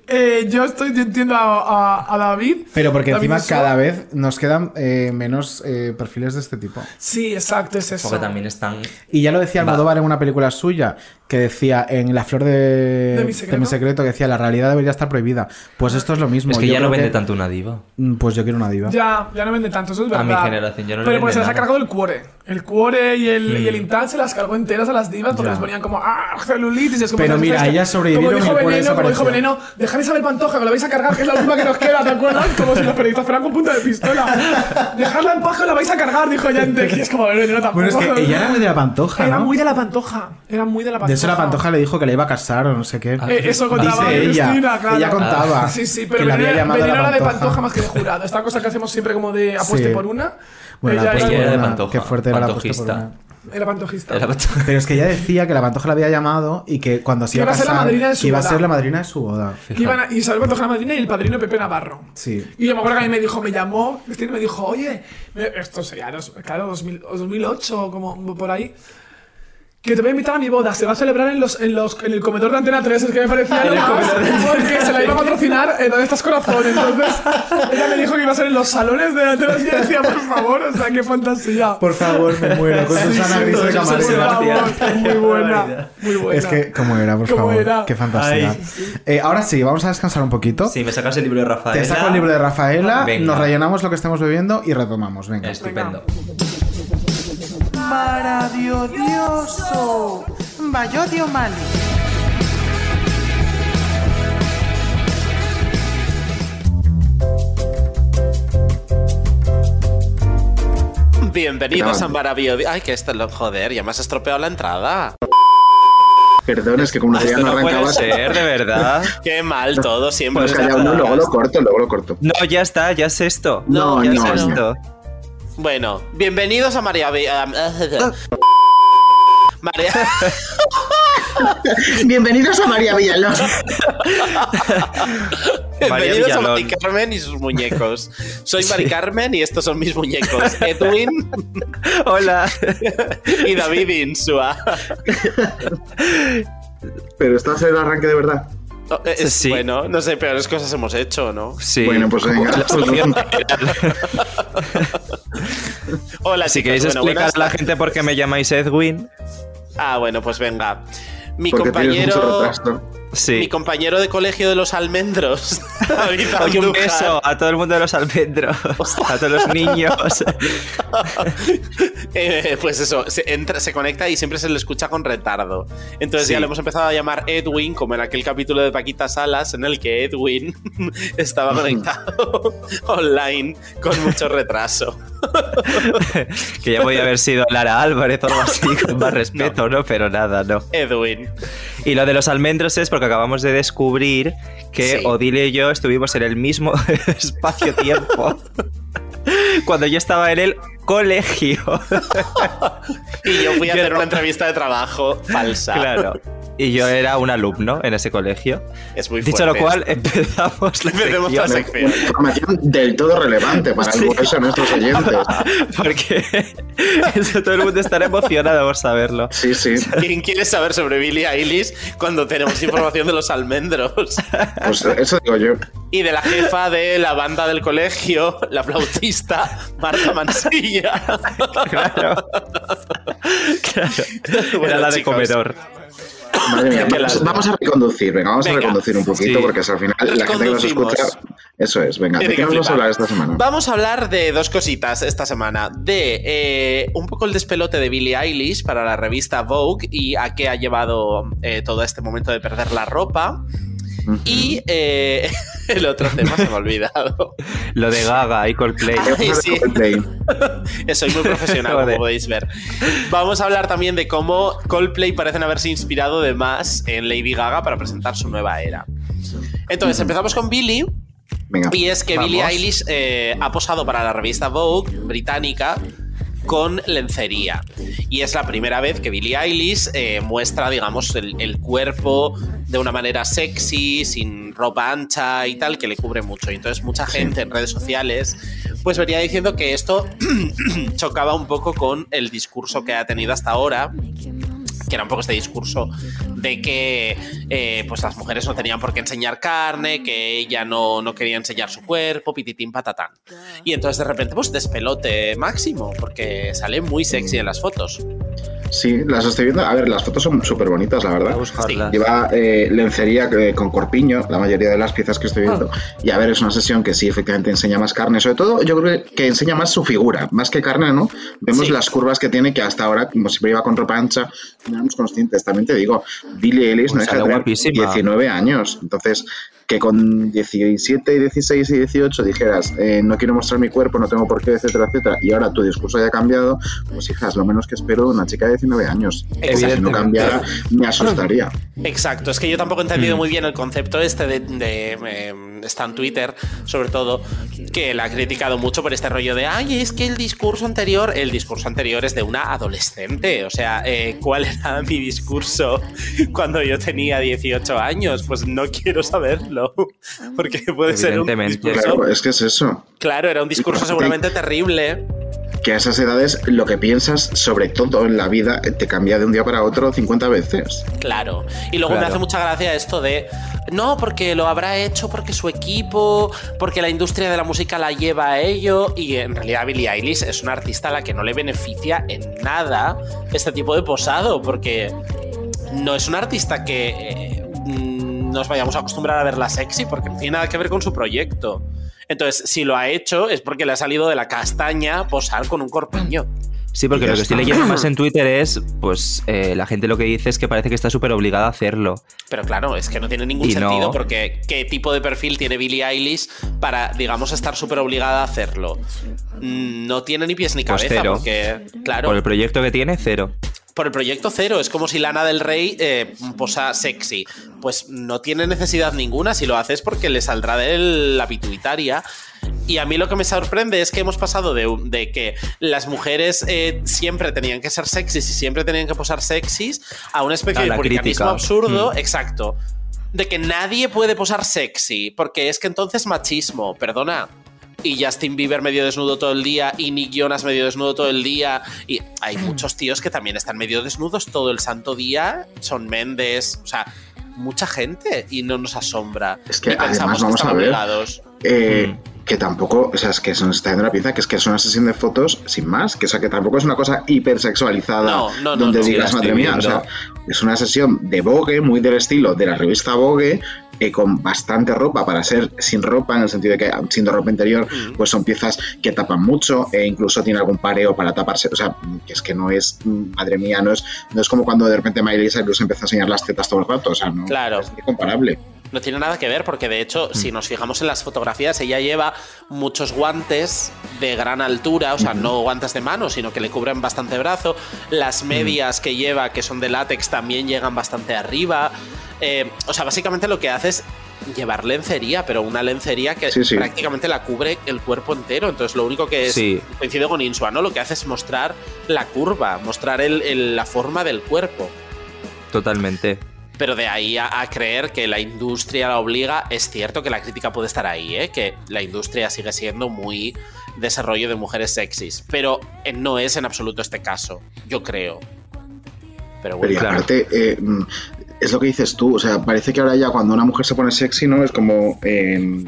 eh, yo estoy entiendo a, a- a David. Pero porque David encima cada vez nos quedan eh, menos eh, perfiles de este tipo. Sí, exacto, es eso. Porque también están. Y ya lo decía Almodóvar en una película suya, que decía en La flor de, ¿De mi secreto? secreto, que decía la realidad debería estar prohibida. Pues esto es lo mismo. Es que Yo ya no vende tanto una diva. Mm, Pues yo quiero una diva. Ya, ya no vende tanto, eso es A verdad. mi generación ya no Pero pues se las ha cargado el cuore. El cuore y el, y el Intal se las cargó enteras a las divas porque Ya. les ponían como, ah, celulitis. y es como, Pero mira, que- ellas sobrevivieron Como dijo el Veneno, como dijo. Veneno, dejar a Isabel Pantoja, que la vais a cargar, que es la última que nos queda, ¿te acuerdas? Como si los periodistas fueran con punta de pistola. Dejarla en paz, que la vais a cargar, dijo Yante. Y es como, Veneno tampoco. Bueno, es que ella era muy de la pantoja, Era muy de la pantoja. Era muy de la pantoja. La pantoja le dijo que le iba a casar o no sé qué. Eh, eso contaba Dice ella. Cristina, claro. Ella contaba. Sí, sí, pero que la había llamado la de pantoja. pantoja más que de jurado. Esta cosa que hacemos siempre como de apueste Sí. por una. Bueno, ella la Ella era de pantoja, Qué fuerte era la apuesta por pantojista. una. era pantojista. Era pantoja. Pero es que ella decía que la pantoja la había llamado y que cuando se iba a iba casar, madrina de su que iba a ser la madrina de su boda. Que iban a- y Isabel Pantoja la madrina y el padrino Pepe Navarro. Sí. Y yo me acuerdo que a mí me dijo, me llamó, me dijo, oye, esto sería, dos- claro, 2000 o 2008 o como por ahí. Que te voy a invitar a mi boda, se va a celebrar en, los, en, los, en el comedor de Antena 3, es que me parecía lo más, porque se la iba a patrocinar en Donde estás corazón, entonces ella me dijo que iba a ser en los salones de Antena 3 y yo decía, por favor, o sea, qué fantasía. Por favor, me muero. Con Susana Gris de favor, muy buena, muy buena. Es que, ¿cómo era, por ¿Cómo favor? era? Qué fantasía. Eh, ahora sí, vamos a descansar un poquito. Sí, me sacas el libro de Rafael. Te saco el libro de Rafaela, Venga. nos rellenamos lo que estemos bebiendo y retomamos. Venga. Estupendo. Maravilloso. Bayodio Mali. Bienvenidos a Maravilloso. Ay, que esto lo joder, ya me has estropeado la entrada. Perdón, es que como todavía Esto no no puede arrancabas. ser, de verdad. Qué mal todo siempre. Pues no, luego lo corto, luego lo corto. No, ya está, ya es esto. No, ya no, es no. Bueno, bienvenidos a María. María. Bienvenidos a María Villalón. María Bienvenidos a. Mari Carmen y sus muñecos. Soy Mari Carmen y estos son mis muñecos. Edwin Hola. y David Insua. Pero esto es el arranque de verdad. Oh, eh, es- Sí. Bueno, no sé, peores cosas hemos hecho, ¿no? Sí. Bueno, pues venga. la sección Hola, Si chicos, queréis bueno, explicar buenas a la gente por qué me llamáis Edwin. Ah, bueno, pues venga. Mi Porque compañero. Sí. Mi compañero de colegio de los almendros. Oye, un beso a todo el mundo de los almendros, a todos los niños. Eh, pues eso, se, entra, se conecta y siempre se le escucha con retardo. Entonces Sí. ya lo hemos empezado a llamar Edwin, como en aquel capítulo de Paquita Salas, en el que Edwin estaba conectado online con mucho retraso. que ya podía haber sido Lara Álvarez o algo así, con más respeto, ¿no? Pero nada, no. Edwin. Y lo de los almendros es porque acabamos de descubrir que Sí. Odile y yo estuvimos en el mismo espacio-tiempo cuando yo estaba en el colegio. Y yo fui a Yo hacer no. una entrevista de trabajo falsa. claro. Y yo era un alumno en ese colegio. Es muy Dicho lo cual, empezamos la Empecemos la sección. sección. Información del todo relevante para el grueso de nuestros oyentes. Porque eso todo el mundo estará emocionado por saberlo. Sí, sí. ¿Quién quiere saber sobre Billie Eilish cuando tenemos información de los almendros? Pues eso digo yo. Y de la jefa de la banda del colegio, la flautista Marta Mansilla. Claro. Claro. Bueno, Era la de chicos. comedor. Madre mía, vamos, a reconducir, venga, vamos Venga. a reconducir un poquito Sí. porque es al final la gente que nos escucha. Eso es, venga, ¿de qué nos vamos a hablar esta semana? Vamos a hablar de dos cositas esta semana. De eh, un poco el despelote de Billie Eilish para la revista Vogue y a qué ha llevado eh, todo este momento de perder la ropa. Y eh, el otro tema se me ha olvidado. Lo de Gaga y Coldplay. Ay, sí. Coldplay. Soy muy profesional, como podéis ver. Vamos a hablar también de cómo Coldplay parecen haberse inspirado de más en Lady Gaga para presentar su nueva era. Entonces, empezamos con. Venga. Y es que Vamos. Billie Eilish eh, ha posado para la revista Vogue británica con lencería. Y es la primera vez que Billie Eilish eh, muestra, digamos, el, el cuerpo de una manera sexy, sin ropa ancha y tal, que le cubre mucho. Y entonces mucha gente en redes sociales pues venía diciendo que esto chocaba un poco con el discurso que ha tenido hasta ahora que era un poco este discurso de que eh, pues las mujeres no tenían por qué enseñar carne, que ella no, no quería enseñar su cuerpo, pititín patatán. Y entonces de repente, pues despelote máximo, porque sale muy sexy en las fotos. Sí, las estoy viendo. A ver, las fotos son súper bonitas, la verdad. buscarlas. Lleva eh, lencería eh, con corpiño, la mayoría de las piezas que estoy viendo. Ah. Y a ver, es una sesión que sí, efectivamente enseña más carne. Sobre todo, yo creo que enseña más su figura, más que carne, ¿no? Vemos Sí. las curvas que tiene, que hasta ahora, como siempre iba con ropa ancha, no éramos conscientes. También te digo, Billie Eilish no Pues deja de tener guapísima. 19 años. Entonces, que con 17, 16 y 18 dijeras, eh, no quiero mostrar mi cuerpo, no tengo por qué, etcétera, etcétera, y ahora tu discurso haya cambiado, pues hijas, lo menos que espero de una chica de 19 años. O sea, si no cambiara, me asustaría. Exacto, es que yo tampoco he entendido muy bien el concepto este de, de, eh, está en Twitter, sobre todo, que la ha criticado mucho por este rollo de, ay, es que el discurso anterior, el discurso anterior es de una adolescente, o sea, eh, ¿cuál era mi discurso cuando yo tenía 18 años? Pues no quiero saberlo, porque puede ser un discurso... Claro, es que es eso. Claro, era un discurso seguramente terrible. Que a esas edades lo que piensas sobre todo en la vida te cambia de un día para otro 50 veces. Claro. Y luego me hace mucha gracia esto de, no, porque lo habrá hecho porque su equipo, porque la industria de la música la lleva a ello. Y en realidad Billie Eilish es una artista a la que no le beneficia en nada este tipo de posado, porque no es una artista que eh, mm, nos vayamos a acostumbrar a verla sexy, porque no tiene nada que ver con su proyecto. Entonces, si lo ha hecho es porque le ha salido de la castaña posar con un corpiño. Sí, porque lo que estoy leyendo más en Twitter es, pues, eh, la gente lo que dice es que parece que está súper obligada a hacerlo. Pero claro, es que no tiene ningún Y sentido no. porque ¿qué tipo de perfil tiene Billie Eilish para, digamos, estar súper obligada a hacerlo? Mm, No tiene ni pies ni Pues cabeza cero. porque, claro, Por el proyecto que tiene, cero. por el proyecto cero. Es como si Lana del Rey eh, posa sexy. Pues no tiene necesidad ninguna. Si lo hace es porque le saldrá de la pituitaria. Y a mí lo que me sorprende es que hemos pasado de, que las mujeres eh, siempre tenían que ser sexys y siempre tenían que posar sexys a una especie A de puritanismo absurdo. Mm. Exacto. De que nadie puede posar sexy. Porque es que entonces machismo. Perdona y Justin Bieber medio desnudo todo el día y Nick Jonas medio desnudo todo el día y hay muchos tíos que también están medio desnudos todo el santo día son Mendes o sea mucha gente y no nos asombra Es que Ni pensamos además vamos están a ver. Eh, Mm. Que tampoco, o sea, es que se nos está dando la pinza, que es que es una sesión de fotos sin más, que o sea, que tampoco es una cosa hipersexualizada No, donde no, digas, madre mía, o sea, es una sesión de Vogue, muy del estilo de la revista Vogue, eh, con bastante ropa para ser sin ropa, en el sentido de que siendo ropa interior, Mm. pues son piezas que tapan mucho, e incluso tiene algún pareo para taparse, o sea, que es que no es, mm, madre mía, no es, no es como cuando de repente Miley Cyrus empezó a enseñar las tetas todo el rato, o sea, no Claro. es incomparable. No tiene nada que ver porque de hecho, si nos fijamos en las fotografías, ella lleva muchos guantes de gran altura, o sea, no guantes de mano, sino que le cubren bastante brazo. Las medias que lleva, que son de látex, también llegan bastante arriba. Eh, o sea, básicamente lo que hace es llevar lencería, pero una lencería que Sí, sí. prácticamente la cubre el cuerpo entero. Entonces, lo único que es, Sí. con Insua, ¿no? Lo que hace es mostrar la curva, mostrar el- el- la forma del cuerpo. Totalmente. Pero de ahí a, creer que la industria la obliga, es cierto que la crítica puede estar ahí, ¿eh? que la industria sigue siendo muy desarrollo de mujeres sexys. Pero no es en absoluto este caso, yo creo. Pero Pero bueno, claro. aparte, eh, mm, es lo que dices tú, o sea, parece que ahora ya cuando una mujer se pone sexy, ¿no? Es como... eh,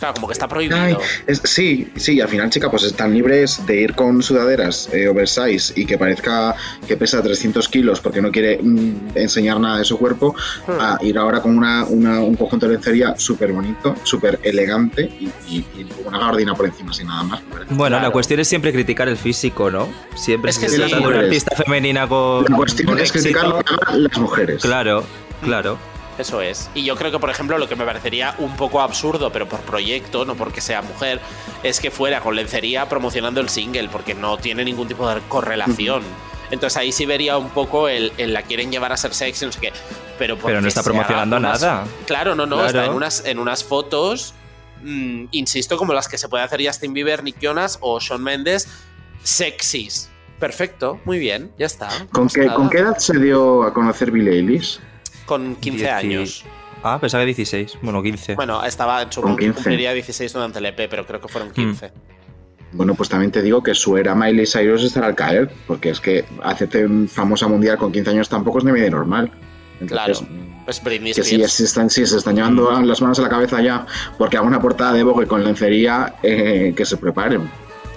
claro, como que está prohibido. Ay, es- sí, sí, al final, chica, pues están libres de ir con sudaderas eh, oversize y que parezca que pesa 300 kilos porque no quiere mm, enseñar nada de su cuerpo, Hmm. a ir ahora con una, una- un conjunto de lencería súper bonito, súper elegante y, y- y una gabardina por encima, sin nada más. Bueno, la cuestión es siempre criticar el físico, ¿no? Siempre Es que se sí. trata de una Mujeres. artista femenina con. La cuestión con es criticar éxito. lo que hagan las mujeres. Claro, claro. Eso es. Y yo creo que, por ejemplo, lo que me parecería un poco absurdo, pero por proyecto, no porque sea mujer, es que fuera con lencería promocionando el single, porque no tiene ningún tipo de correlación. Entonces ahí sí vería un poco el, el la quieren llevar a ser sexy, no sé qué. Pero, Pero no está promocionando unas- nada. Claro, no, no, Claro. está en unas, en unas fotos, mm, insisto, como las que se puede hacer Justin Bieber, Nick Jonas o Shawn Mendes, sexys. Perfecto, muy bien, ya está. ¿Con qué. ¿Con qué edad se dio a conocer Billie Eilish? Con 15 Dieci- años. Ah, pensaba que 16. Bueno, 15. Bueno, estaba en su Con 15. cumpliría 16 durante el EP, pero creo que fueron 15. Bueno, pues también te digo que su era Miley Cyrus estará al caer, porque es que hacerte un famosa mundial con 15 años tampoco es ni medio normal. Claro. Entonces, Pues Britney que si, Spears. si están, si se están llevando Hmm. las manos a la cabeza ya, porque hago una portada de Vogue con lencería, eh, que se preparen.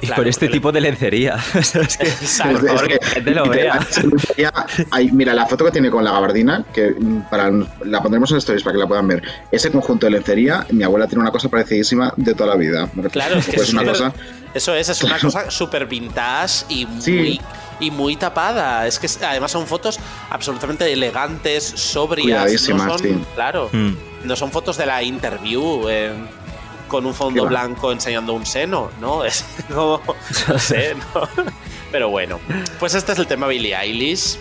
Y claro, con este tipo de lencería. O sea, es que, Exacto. por favor, que Es la gente lo vea. Hay- mira, la foto que tiene con la gabardina, que para, la pondremos en stories para que la puedan ver. Ese conjunto de lencería, mi abuela tiene una cosa parecidísima de toda la vida. Claro, es que pues es una cosa. Eso es, es una Claro. cosa súper vintage y muy, Sí. y muy tapada. Es que además son fotos absolutamente elegantes, sobrias. Cuidadísimas, no son, sí. Claro, Mm. no son fotos de la interview eh, con un fondo blanco enseñando un seno, ¿no? Es como. No sé, ¿no? Pero bueno, pues este es el tema Billie Eilish.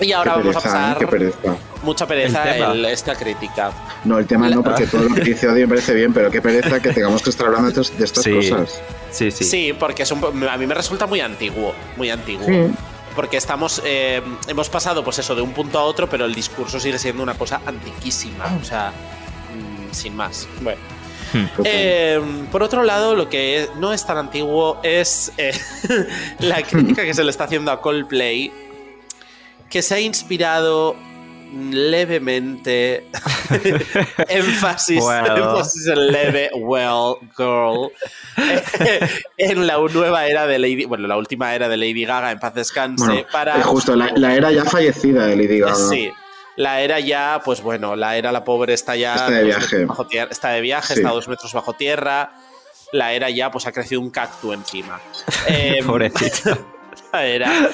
Y ahora qué vamos a pereza, ¿eh? pasar Qué pereza. mucha pereza El esta crítica. No, el tema no, porque todo lo que dice Odio me parece bien, pero qué pereza que tengamos que estar hablando de estas Sí. cosas. Sí, sí. Sí, porque es un, a mí me resulta muy antiguo, muy antiguo. Sí. Porque estamos, eh, hemos pasado, pues eso, de un punto a otro, pero el discurso sigue siendo una cosa antiquísima. O sea, mm, sin más. Bueno. Eh, por otro lado, lo que no es tan antiguo es eh, la crítica que se le está haciendo a Coldplay, que se ha inspirado levemente, énfasis, Well. énfasis en leve, well, girl, en la nueva era de Lady, bueno, la última era de Lady Gaga, en paz descanse, Bueno, para... justo la, la era ya fallecida de Lady Gaga. Sí. La era ya, pues bueno, la era la pobre está ya. Está de viaje. bajo tierra, está de viaje, Sí. está dos metros bajo tierra. La era ya, pues ha crecido un cactus encima. Eh, Pobrecita. la era.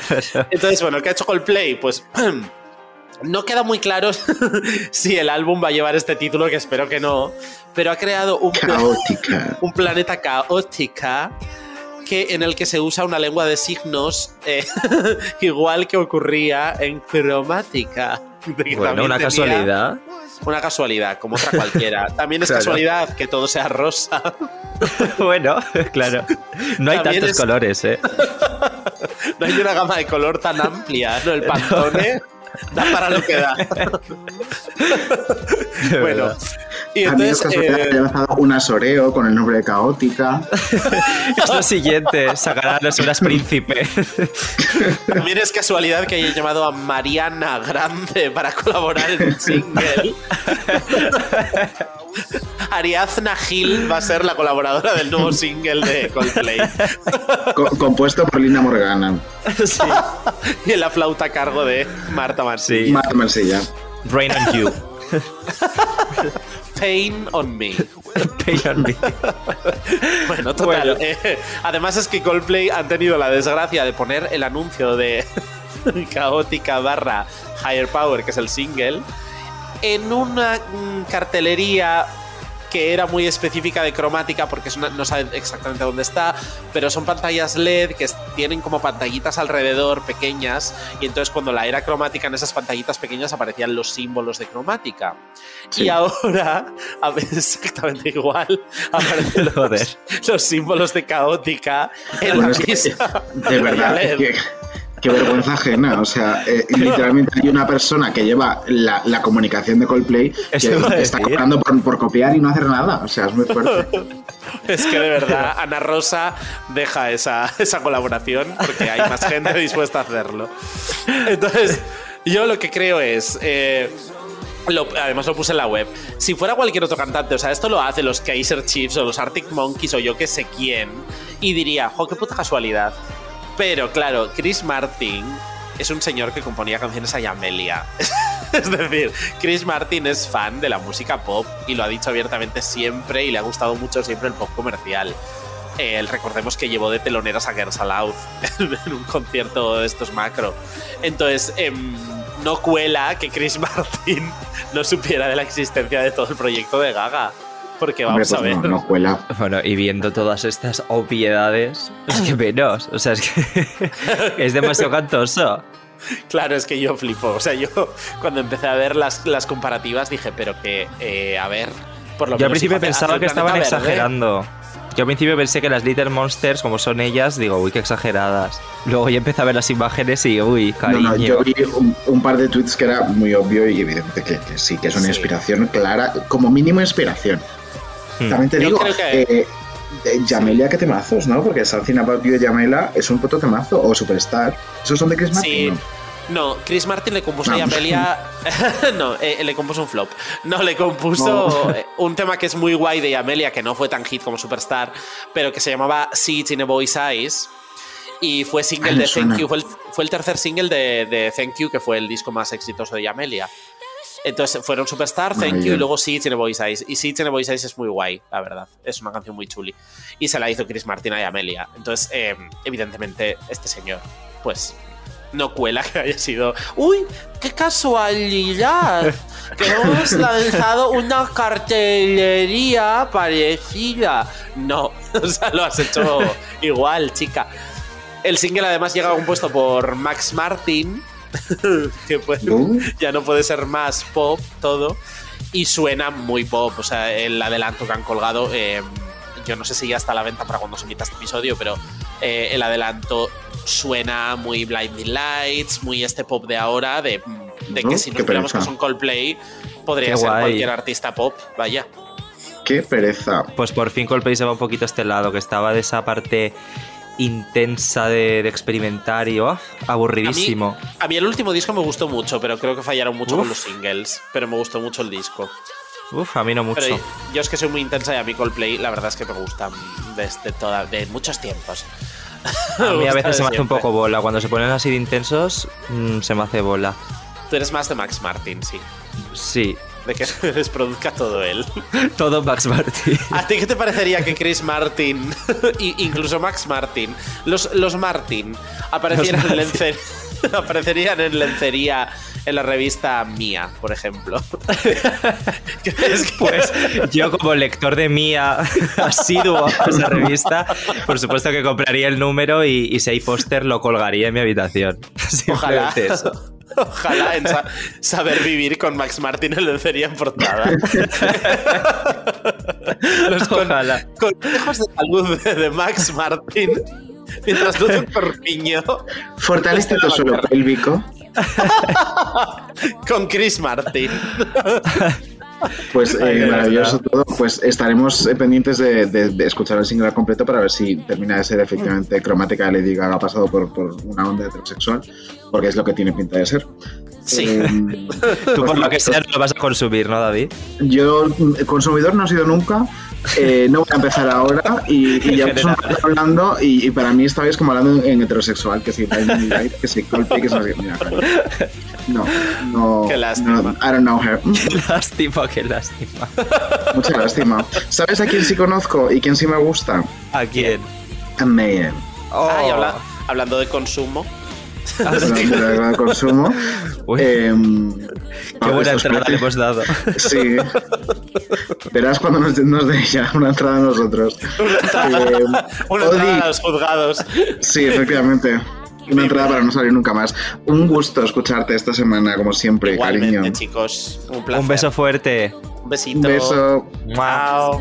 Entonces, bueno, ¿qué ha hecho Coldplay? Pues no queda muy claro si el álbum va a llevar este título, que espero que no. Pero ha creado un, pla- Caótica. un planeta caótica que, en el que se usa una lengua de signos eh, igual que ocurría en cromática. Bueno, una casualidad. Una casualidad, como otra cualquiera. También es Claro. casualidad que todo sea rosa. bueno, claro. No hay También tantos es- colores, ¿eh? No hay una gama de color tan amplia, ¿no? El pantone da para lo que da. Bueno, verdad. Y También entonces. es casualidad que eh, haya lanzado una Soreo con el nombre de Caótica. Es lo siguiente, sacará las horas príncipe. También es casualidad que haya llamado a Mariana Grande para colaborar en un single. Ariadna Gil va a ser la colaboradora del nuevo single de Coldplay. Co- compuesto por Linda Morgana. Sí. y en la flauta a cargo de Marta Marsella. Sí. Marta Marsella. Rain on you. Pain on me. Pain on me. Bueno, total. Bueno. eh, además es que Coldplay han tenido la desgracia de poner el anuncio de Caótica barra Higher Power, que es el single, en una mm, cartelería que era muy específica de cromática porque es una- no saben exactamente dónde está, pero son pantallas LED que tienen como pantallitas alrededor pequeñas y entonces cuando la era cromática en esas pantallitas pequeñas aparecían los símbolos de cromática. Sí. Y ahora, exactamente igual, aparecen los, símbolos de caótica en Bueno, la es que, de verdad, LED. que- qué vergüenza ajena. O sea, eh, literalmente hay una persona que lleva la, la comunicación de Coldplay que, Eso está cobrando por, por copiar y no hacer nada. O sea, es muy fuerte. Es que de verdad, Ana Rosa deja esa, esa colaboración porque hay más gente dispuesta a hacerlo. Entonces, yo lo que creo es. eh, lo- además lo puse en la web. Si fuera cualquier otro cantante, o sea, esto lo hace los Kaiser Chiefs o los Arctic Monkeys o yo que sé quién, y diría, jo, qué puta casualidad. Pero claro, Chris Martin es un señor que componía canciones a Yamelia. es decir, Chris Martin es fan de la música pop y lo ha dicho abiertamente siempre y le ha gustado mucho siempre el pop comercial. Recordemos que llevó de teloneras a Girls en un concierto de estos macro. Entonces, em, no cuela que Chris Martin no supiera de la existencia de todo el proyecto de Gaga. Porque Hombre, vamos a pues ver. no, no cuela. Bueno, y viendo todas estas obviedades, es que menos. O sea, es que es demasiado cantoso. Claro, es que yo flipo. O sea, yo cuando empecé a ver las, las comparativas dije, pero que, eh, a ver, por lo Yo al principio pensaba que estaban verde. exagerando. Yo al principio pensé que las Little Monsters, como son ellas, digo, uy, qué exageradas. Luego ya empecé a ver las imágenes y, uy, No, cariño. no, yo vi un, un par de tweets que era muy obvio y evidente que, que sí, que es una Sí. inspiración clara, como mínimo inspiración. También te Yo digo, creo que- eh, eh, Yamelia, qué temazos, ¿no? Porque Something About You de Yamela es un puto temazo, o Superstar. ¿Esos son de Chris Martin? Sí. no? No, Chris Martin le compuso a. Yamelia. no, eh, le compuso un flop. No, le compuso No. un tema que es muy guay de Yamelia, que no fue tan hit como Superstar, pero que se llamaba Seeds in a Boy's Eyes. Y fue single Ay, me de suena. Thank You. Fue el, fue el tercer single de, de Thank You, que fue el disco más exitoso de Yamelia. Entonces fueron Superstar, Thank You y luego in a Boy's Eyes. Y in a Boy's Eyes es muy guay, la verdad. Es una canción muy chuli. Y se la hizo Chris Martin a Yamelia. Entonces, eh, evidentemente, este señor, pues no cuela que haya sido. ¡Uy! ¡Qué casualidad! Que hemos lanzado una cartelería parecida. No, o sea, lo has hecho igual, chica. El single además llega compuesto por Max Martin, que pues, ya no puede ser más pop todo, y suena muy pop. O sea, el adelanto que han colgado, eh, yo no sé si ya está a la venta para cuando se emita este episodio, pero eh, el adelanto suena muy Blinding Lights, muy este pop de ahora, de, de que si nos miramos que un Coldplay, podría Qué ser guay. cualquier artista pop, vaya. Qué pereza. Pues por fin Coldplay se va un poquito a este lado, que estaba de esa parte intensa de, de experimentar y oh, aburridísimo. A mí el último disco me gustó mucho, pero creo que fallaron mucho Uf. con los singles, pero me gustó mucho el disco. Uf, a mí no mucho. Pero yo es que soy muy intensa y a mí Coldplay la verdad es que me gustan desde toda, de muchos tiempos. A mí a veces se me hace un poco bola. Cuando se ponen así de intensos, mm, se me hace bola. Tú eres más de Max Martin, sí. Sí, De que les produzca todo él. todo Max Martin. ¿A ti qué te parecería que Chris Martin, incluso Max Martin, los, los Martin, aparecieran, Los en Martin. lencer- aparecerían en lencería en la revista Mía, por ejemplo? ¿Crees que- Pues yo como lector de Mía asiduo a esa revista, por supuesto que compraría el número y, y si hay póster lo colgaría en mi habitación. Ojalá. Eso. Ojalá en sa- saber vivir con Max Martin en lencería en portada. Los con- Ojalá. consejos de salud de, de Max Martin mientras luce un corpiño Fortalece tu suelo pélvico. con Chris Martin. Pues eh, maravilloso todo. Pues estaremos eh, pendientes de, de- de escuchar el single completo para ver si termina de ser efectivamente cromática de Lady Gaga pasado por, por una onda heterosexual, porque es lo que tiene pinta de ser. Sí. Eh, Tú por lo que sea no lo vas a consumir, ¿no, David? Yo, mm, consumidor no he sido nunca, eh, no voy a empezar ahora y, y ya En pues hablando y, y para mí esta vez como hablando en heterosexual, que si que si Coldplay, que si No, no. Qué lástima. no, I don't know her. Qué lástima, qué lástima. Mucha lástima. ¿Sabes a quién sí conozco y quién sí me gusta? ¿A quién? A Mayhem. Oh. Ah, y habla- hablando de consumo. de de consumo. Uy. Em, Qué buena entrada le hemos dado. Sí. Verás cuando nos, nos dé ya una entrada a nosotros. Eh, Una Odi- entrada a los juzgados. Sí, efectivamente. Una entrada para no salir nunca más. Un gusto escucharte esta semana, como siempre, Igualmente, cariño. chicos. Un placer. Un beso fuerte. Un besito. Un beso. Chao.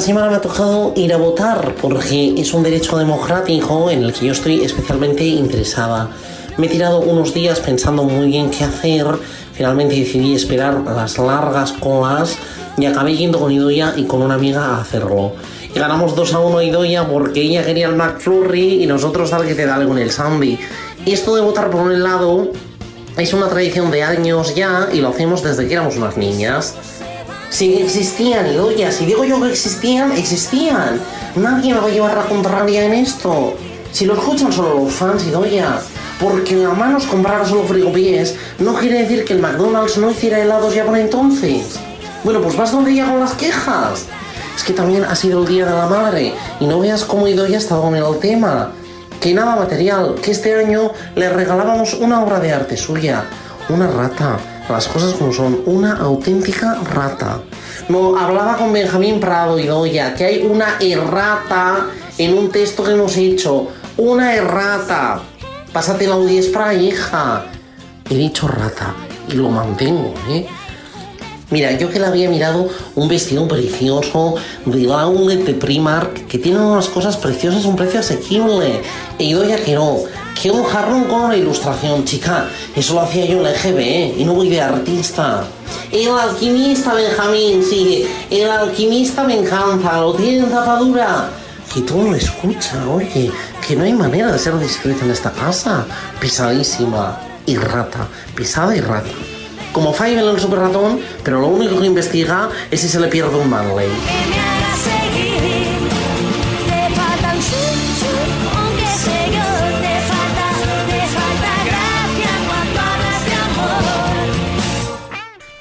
Esta semana me ha tocado ir a votar porque es un derecho democrático en el que yo estoy especialmente interesada. Me he tirado unos días pensando muy bien qué hacer, finalmente decidí esperar las largas colas y acabé yendo con Idoia y con una amiga a hacerlo. Y ganamos 2 a 1 a Idoia porque ella quería el McFlurry y nosotros tal que te dale con el Sandy. Esto de votar por un lado es una tradición de años ya y lo hacemos desde que éramos unas niñas. Que existían, Idoia. Si digo yo que existían, existían. Nadie me va a llevar la contraria en esto. Si lo escuchan solo los fans, Idoia. Porque la manos comprara solo frigopiés no quiere decir que el McDonald's no hiciera helados ya por entonces. Bueno, pues vas donde ella con las quejas. Es que también ha sido el Día de la Madre y no veas cómo Idoia ha estado con el tema. Que nada material, que este año le regalábamos una obra de arte suya, una rata. Las cosas como son, una auténtica rata. No, hablaba con Benjamín Prado y Doya, que hay una errata en un texto que hemos hecho. Una errata. Pásate el Audi Spray, hija. He dicho rata y lo mantengo, ¿eh? Mira, yo que le había mirado un vestido precioso de outlet de Primark que tiene unas cosas preciosas un precio asequible. E Idoia que no, que un jarrón con una ilustración, chica. Eso lo hacía yo en la EGB, ¿eh? Y no voy de artista. El alquimista, Benjamín, sí. El alquimista me encanta, lo tiene en tapadura. Que todo lo escucha, oye. Que no hay manera de ser discreto en esta casa. Pesadísima y rata. Pesada y rata como Five en el super ratón, pero lo único que investiga es si se le pierde un Manley.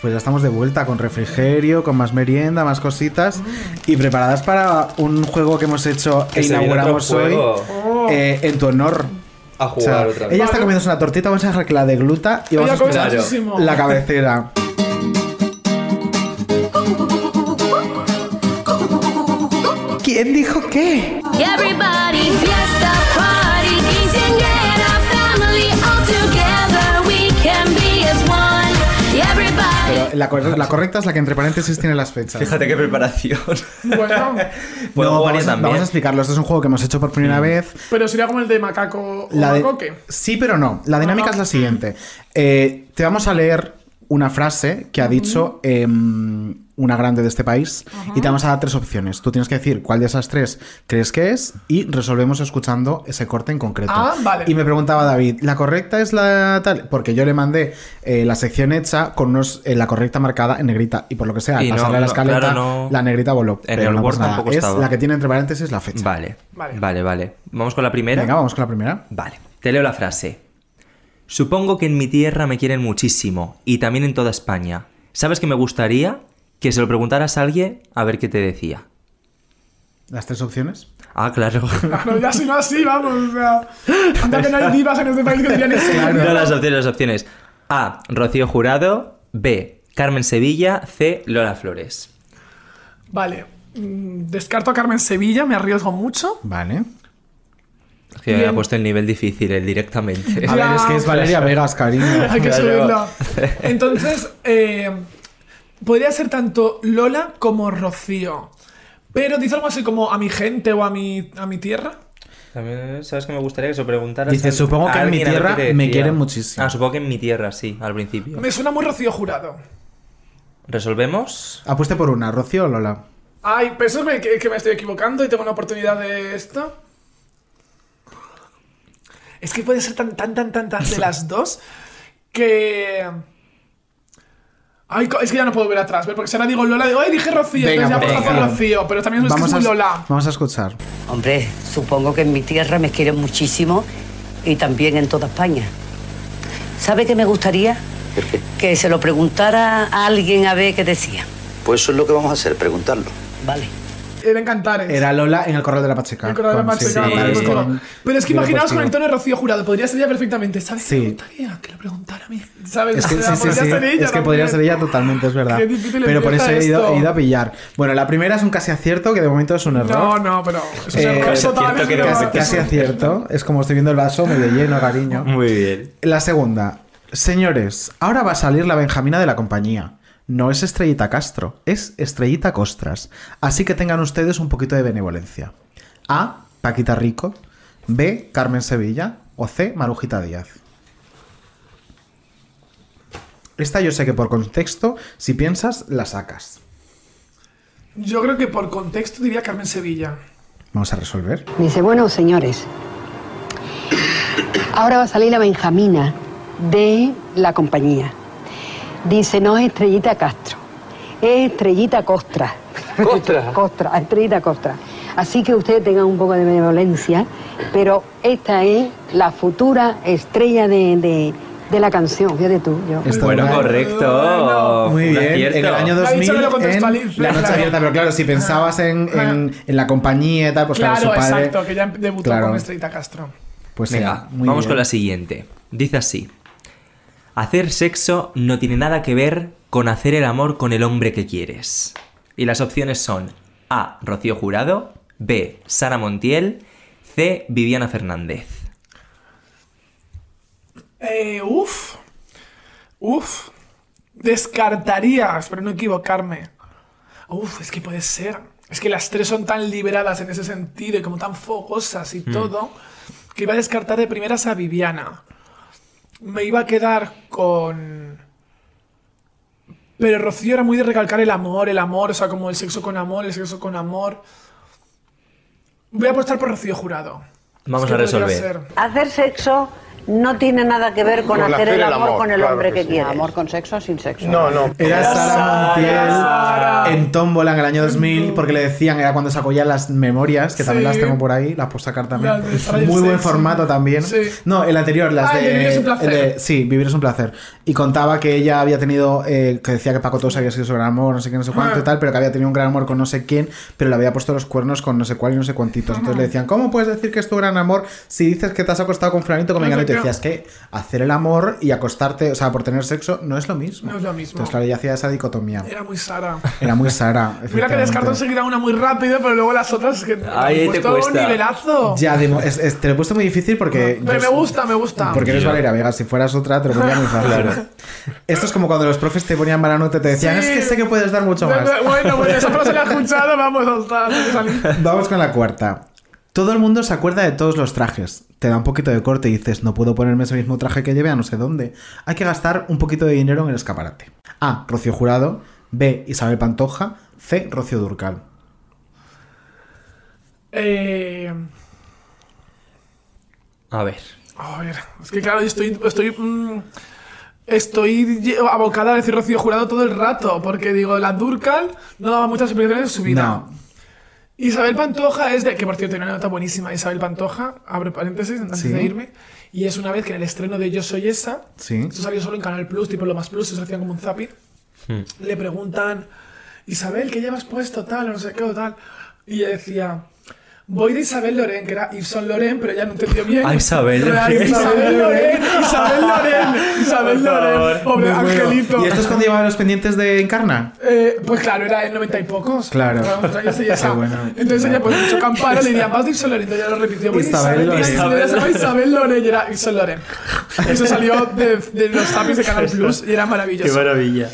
Pues ya estamos de vuelta con refrigerio, con más merienda, más cositas y preparadas para un juego que hemos hecho Que e inauguramos hoy juego. eh, en tu honor. A O jugar sea, otra vez. ella está comiendo una tortita, vamos a dejar que la degluta y vamos a Ella escuchar la cabecera. ¿Quién dijo qué? Everybody, la, cor- la correcta es la que entre paréntesis tiene las fechas. Fíjate qué preparación. Bueno, Puedo No, jugar vamos, a, también. vamos a explicarlo. Este es un juego que hemos hecho por primera vez. pero sería como el de macaco o La de- macoque. Sí, pero no. La dinámica Ah. es la siguiente. Eh, te vamos a leer una frase que ha dicho em, una grande de este país y te vamos a dar tres opciones. Tú tienes que decir cuál de esas tres crees que es y resolvemos escuchando ese corte en concreto. Ah, vale. Y me preguntaba David, ¿la correcta es la tal? Porque yo le mandé eh, la sección hecha con unos, eh, la correcta marcada en negrita y por lo que sea, al no, pasarle a la no, escaleta, claro, no. la negrita voló. En pero el no Word tampoco Es estaba. la que tiene entre paréntesis la fecha. Vale, Vale. vale, vale. Vamos con la primera. Venga, vamos con la primera. Vale, te leo la frase. Supongo que en mi tierra me quieren muchísimo y también en toda España. ¿Sabes que me gustaría que se lo preguntaras a alguien a ver qué te decía? Las tres opciones. Ah, claro. Claro, ya si no así, vamos. O sea, anda que no hay divas en este país que dirían eso. No, las opciones, las opciones. A. Rocío Jurado. B. Carmen Sevilla, C. Lola Flores. Vale. mm, Descarto a Carmen Sevilla, me arriesgo mucho. Vale. Es que había Bien. puesto el nivel difícil, el directamente. A ver, es que es Valeria Vegas, cariño. Hay que Claro. subirlo. Entonces, eh, podría ser tanto Lola como Rocío. Pero dice algo así como a mi gente o a mi, a mi tierra. También, ¿sabes que me gustaría que se preguntara? Dice, supongo que en mi tierra me quieren muchísimo. Ah, supongo que en mi tierra, sí, al principio. Me suena muy Rocío Jurado. ¿Resolvemos? Apueste por una, Rocío o Lola. Ay, pero eso es me- que, que me estoy equivocando y tengo una oportunidad de esto. Es que puede ser tan, tan, tan, tan, tan de las dos que. Ay, es que ya no puedo ver atrás, porque si ahora digo Lola, digo, ay, dije Rocío, Venga, entonces ya pues, puedo hacer venga. Rocío, pero también es que es a, Lola. vamos a escuchar. Hombre, supongo que en mi tierra me quieren muchísimo y también en toda España. ¿Sabe qué me gustaría? Que se lo preguntara a alguien a ver qué decía. Pues eso es lo que vamos a hacer, preguntarlo. Vale. Era en Cantares. Era Lola en el correo de la Pacheca. El correo de la Con- Pacheca, sí, vale, sí, con- Pero es que imaginaos con el tono de Rocío Jurado, podría ser ella perfectamente. ¿Sabes? qué me Sí. gustaría que lo preguntara a mí. ¿Sabes? Es que, O sea, sí, sí, podría sí, ser ella es que podría también. ser ella totalmente, es verdad. Qué difícil Pero por eso empieza he ido, esto. he ido a pillar. Bueno, la primera es un casi acierto, que de momento es un error. No, no, pero es un Eh, error casi total. acierto es que un no- error. casi acierto. Es como estoy viendo el vaso medio lleno, cariño. Muy bien. La segunda. Señores, ahora va a salir la Benjamina de la compañía. No es Estrellita Castro, es Estrellita Costras. Así que tengan ustedes un poquito de benevolencia. A. Paquita Rico. B. Carmen Sevilla. O C. Marujita Díaz. Esta yo sé que por contexto, si piensas, la sacas. Yo creo que por contexto diría Carmen Sevilla. Vamos a resolver. Dice, bueno, señores, ahora va a salir la Benjamina de la compañía. Dice, no es Estrellita Castro, es Estrellita Costra. ¿Costra? Costra, Estrellita Costra. Así que ustedes tengan un poco de benevolencia, pero esta es la futura estrella de, de- de la canción, fíjate tú. Yo. Bueno, correcto. Muy bien, acierto. en el año Me ha 2000 dicho que lo en La Noche claro. Abierta, pero claro, si pensabas en, en- en la compañía y tal, pues claro, claro, su padre... exacto, que ya debutó Claro. con Estrellita Castro. Pues sí, Venga, muy vamos bien. con la siguiente. Dice así. Hacer sexo no tiene nada que ver con hacer el amor con el hombre que quieres. Y las opciones son A. Rocío Jurado, B. Sara Montiel, C. Viviana Fernández. Eh, uf. Uf. Descartaría, espero no equivocarme. Uf, es que puede ser. Es que las tres son tan liberadas en ese sentido y como tan fogosas y Hmm. todo, que iba a descartar de primeras a Viviana. Me iba a quedar con... Pero Rocío era muy de recalcar el amor, el amor, o sea, como el sexo con amor, el sexo con amor. Voy a apostar por Rocío Jurado. Vamos Es que a resolver. Hacer sexo no tiene nada que ver con, hacer, el amor, con el claro hombre que que, sí. quiere. Amor con sexo o sin sexo. No, no. Era Sara Sara. Montiel en Tómbola en el año 2000 porque le decían, era cuando sacó ya las memorias, que también las tengo por ahí, las puedo sacar también. El Muy buen formato también. Sí. No, el anterior, las Ah, el de, Vivir es un placer. el de- sí, Vivir es un placer. Y contaba que ella había tenido, eh, que decía que Paco Todos había sido su gran amor, no sé qué, no sé cuánto Ah. y tal, pero que había tenido un gran amor con no sé quién, pero le había puesto los cuernos con no sé cuál y no sé cuántitos. Entonces le decían, ¿cómo puedes decir que es tu gran amor si dices que te has acostado con fulanito con menganito? Decías que hacer el amor y acostarte, o sea, por tener sexo, no es lo mismo. No es lo mismo. Entonces, claro, ella hacía esa dicotomía. Era muy Sara. Era muy Sara. Mira que descarto enseguida una muy rápido, pero luego las otras que Ahí han te puesto un cuesta. nivelazo. Ya, es- es- te lo he puesto muy difícil porque. Pero yo- me gusta, me gusta. Porque eres Valeria Vega, si fueras otra te lo pondría muy fácil. Esto es como cuando los profes te ponían mala nota y te decían, Sí. es que sé que puedes dar mucho más. Bueno, bueno, esa frase la he escuchado, vamos a estar. Vamos con la cuarta. Todo el mundo se acuerda de todos los trajes. Te da un poquito de corte y dices, no puedo ponerme ese mismo traje que lleve a no sé dónde. Hay que gastar un poquito de dinero en el escaparate. A. Rocío Jurado. B. Isabel Pantoja. C. Rocío Durcal. Eh, A ver. a ver, es que claro, yo estoy. Estoy. mm, Estoy abocada a decir Rocío Jurado todo el rato, porque digo, la Durcal no daba muchas explicaciones de su vida. No. Isabel Pantoja es de. Que por cierto, tiene una nota buenísima. Isabel Pantoja, abre paréntesis antes Sí. de irme. Y es una vez que en el estreno de Yo Soy Esa, Sí. esto salió solo en Canal Plus, tipo lo más plus, se hacían como un zapping. Le preguntan, Isabel, ¿qué llevas puesto? Tal, o no sé qué, o tal. Y ella decía, voy de Isabel Loren, que era Yves Saint Loren, pero ya no entendió bien. Ah, Isabel Loren. Isabel Loren, Isabel Loren, Isabel Isabel Loren, pobre angelito. ¿Y esto es cuando llevaba los pendientes de Encarna? Eh, pues claro, era en 90 y pocos. Claro. Esa. Qué bueno. Entonces ella pues mucho campana le diría, vas de Isabel Loren, entonces ya lo repitió. pues, Isabel Loren. Isabel, Isabel, Isabel Loren y era Isabel Loren. Eso salió de, de los zapis de Canal Plus y era maravilloso. Qué maravilla.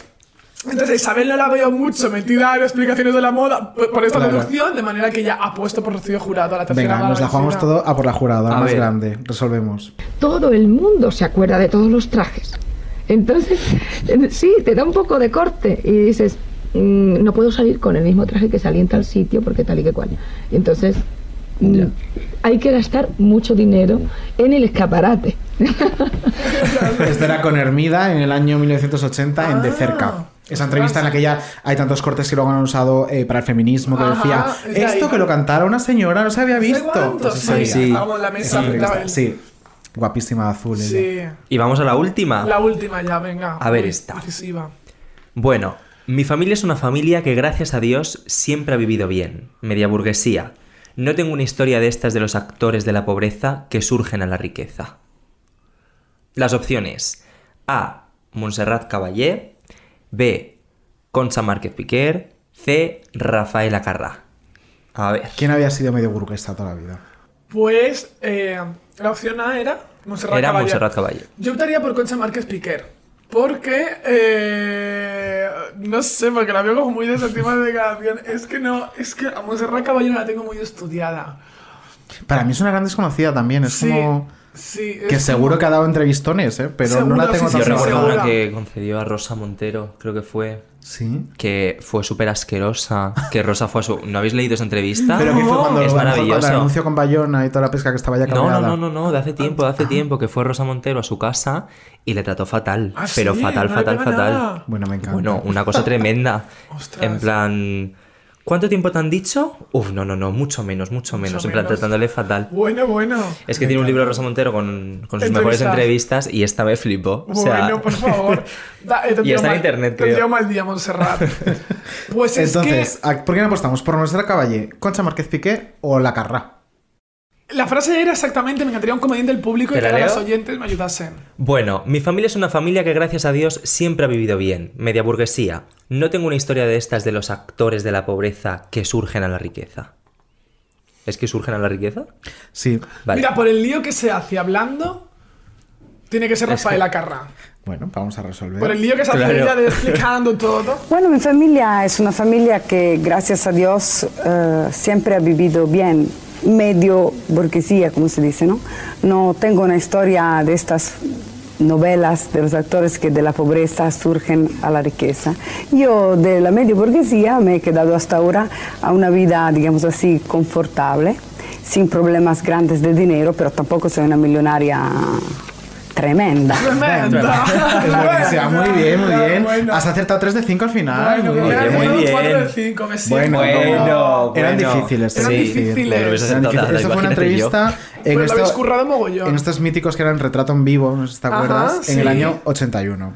Entonces Isabel no la veo mucho metida en explicaciones de la moda por por esta Claro. producción, de manera que ya ha puesto por Rocío Jurado a la tercera Venga, nos la jugamos todo a por la jurada, A más ver. grande. Resolvemos. todo el mundo se acuerda de todos los trajes. Entonces, sí, te da un poco de corte y dices, mm, no puedo salir con el mismo traje que salí en tal sitio porque tal y que cual. Y entonces, mm, hay que gastar mucho dinero en el escaparate. Esto era con Hermida en el año 1980 en De Cerca. Esa entrevista en la que ya hay tantos cortes que luego han usado eh, para el feminismo que Ajá, decía es de esto ahí. que lo cantara una señora no se había visto. ese sí, sí. La mesa. Sí, guapísima azul. ella. Sí, Y vamos a la última. la última ya, venga. A ver esta. decisiva. Bueno, mi familia es una familia que gracias a Dios siempre ha vivido bien, media burguesía. No tengo una historia de estas de los actores de la pobreza que surgen a la riqueza. Las opciones A. Montserrat Caballé B. Concha Márquez Piquer C. Rafaela Carrá A ver. ¿Quién había sido medio burguesa toda la vida? Pues eh, la opción A era Montserrat Era Caballé. Montserrat Caballé. Yo optaría por Concha Márquez Piquer. Porque, eh, no sé, porque la veo como muy de ese tipo de declaración. Es que no, es que a Montserrat Caballé no la tengo muy estudiada. Para mí es una gran desconocida también. Es Sí, como. Sí. Que seguro como- que ha dado entrevistones, ¿eh? pero no la tengo sí, tan Yo recuerdo segura. una que concedió a Rosa Montero, creo que fue. Sí. Que fue súper asquerosa. Que Rosa fue a su. ¿No habéis leído esa entrevista? Pero que fue cuando, es cuando el maravilloso. anuncio con Bayona y toda la pesca que estaba ya No, no, cabreada. no, no, no, de hace tiempo, de hace tiempo que fue Rosa Montero a su casa y le trató fatal. Ah, pero sí, fatal, no fatal, fatal. nada. Bueno, me encanta. Bueno, una cosa tremenda. Ostras. En plan. ¿Cuánto tiempo te han dicho? Uf, no, no, no, mucho menos, mucho menos. en plan, menos. tratándole fatal. Bueno, bueno. Es que tiene un libro Rosa Montero con, con sus mejores Entrevistas. y esta me flipó. O sea, Bueno, por favor. Da, eh, tendría Y está en internet, Tendría creo. un mal día, Montserrat. Pues es Entonces, ¿a- ¿por qué no apostamos? ¿Por Montserrat Caballé, Concha Márquez Piqué o La Carrá? La frase era exactamente: me encantaría un comediante del público y ¿Te que ahora los oyentes me ayudasen. Bueno, mi familia es una familia que gracias a Dios siempre ha vivido bien, media burguesía. No tengo una historia de estas de los actores de la pobreza que surgen a la riqueza. ¿Es que surgen a la riqueza? Sí. Vale. Mira, por el lío que se hace hablando, tiene que ser Rafaela Carrá. Bueno, vamos a resolver. Por el lío que se hace Claro. ella de explicando todo. Bueno, mi familia es una familia que, gracias a Dios, eh, siempre ha vivido bien, medio burguesía, como se dice, ¿no? No tengo una historia de estas novelas de los actores que de la pobreza surgen a la riqueza. Yo de la medio burguesía me he quedado hasta ahora a una vida, digamos así, confortable, sin problemas grandes de dinero, pero tampoco soy una millonaria tremenda. Tremenda. Es buenísima, muy bien, muy bien. Bueno. Has acertado 3 de 5 al final. Bueno, muy bien, muy cuatro bien. de cinco, me siento. Bueno, Bueno, eran bueno. difíciles. Eran sí, difíciles. Eran difíciles. nada, Esto fue una entrevista en, habéis esto- currado mogollón. en estos míticos que eran retrato en vivo, no sé si te Ajá, acuerdas, en sí. el año 81.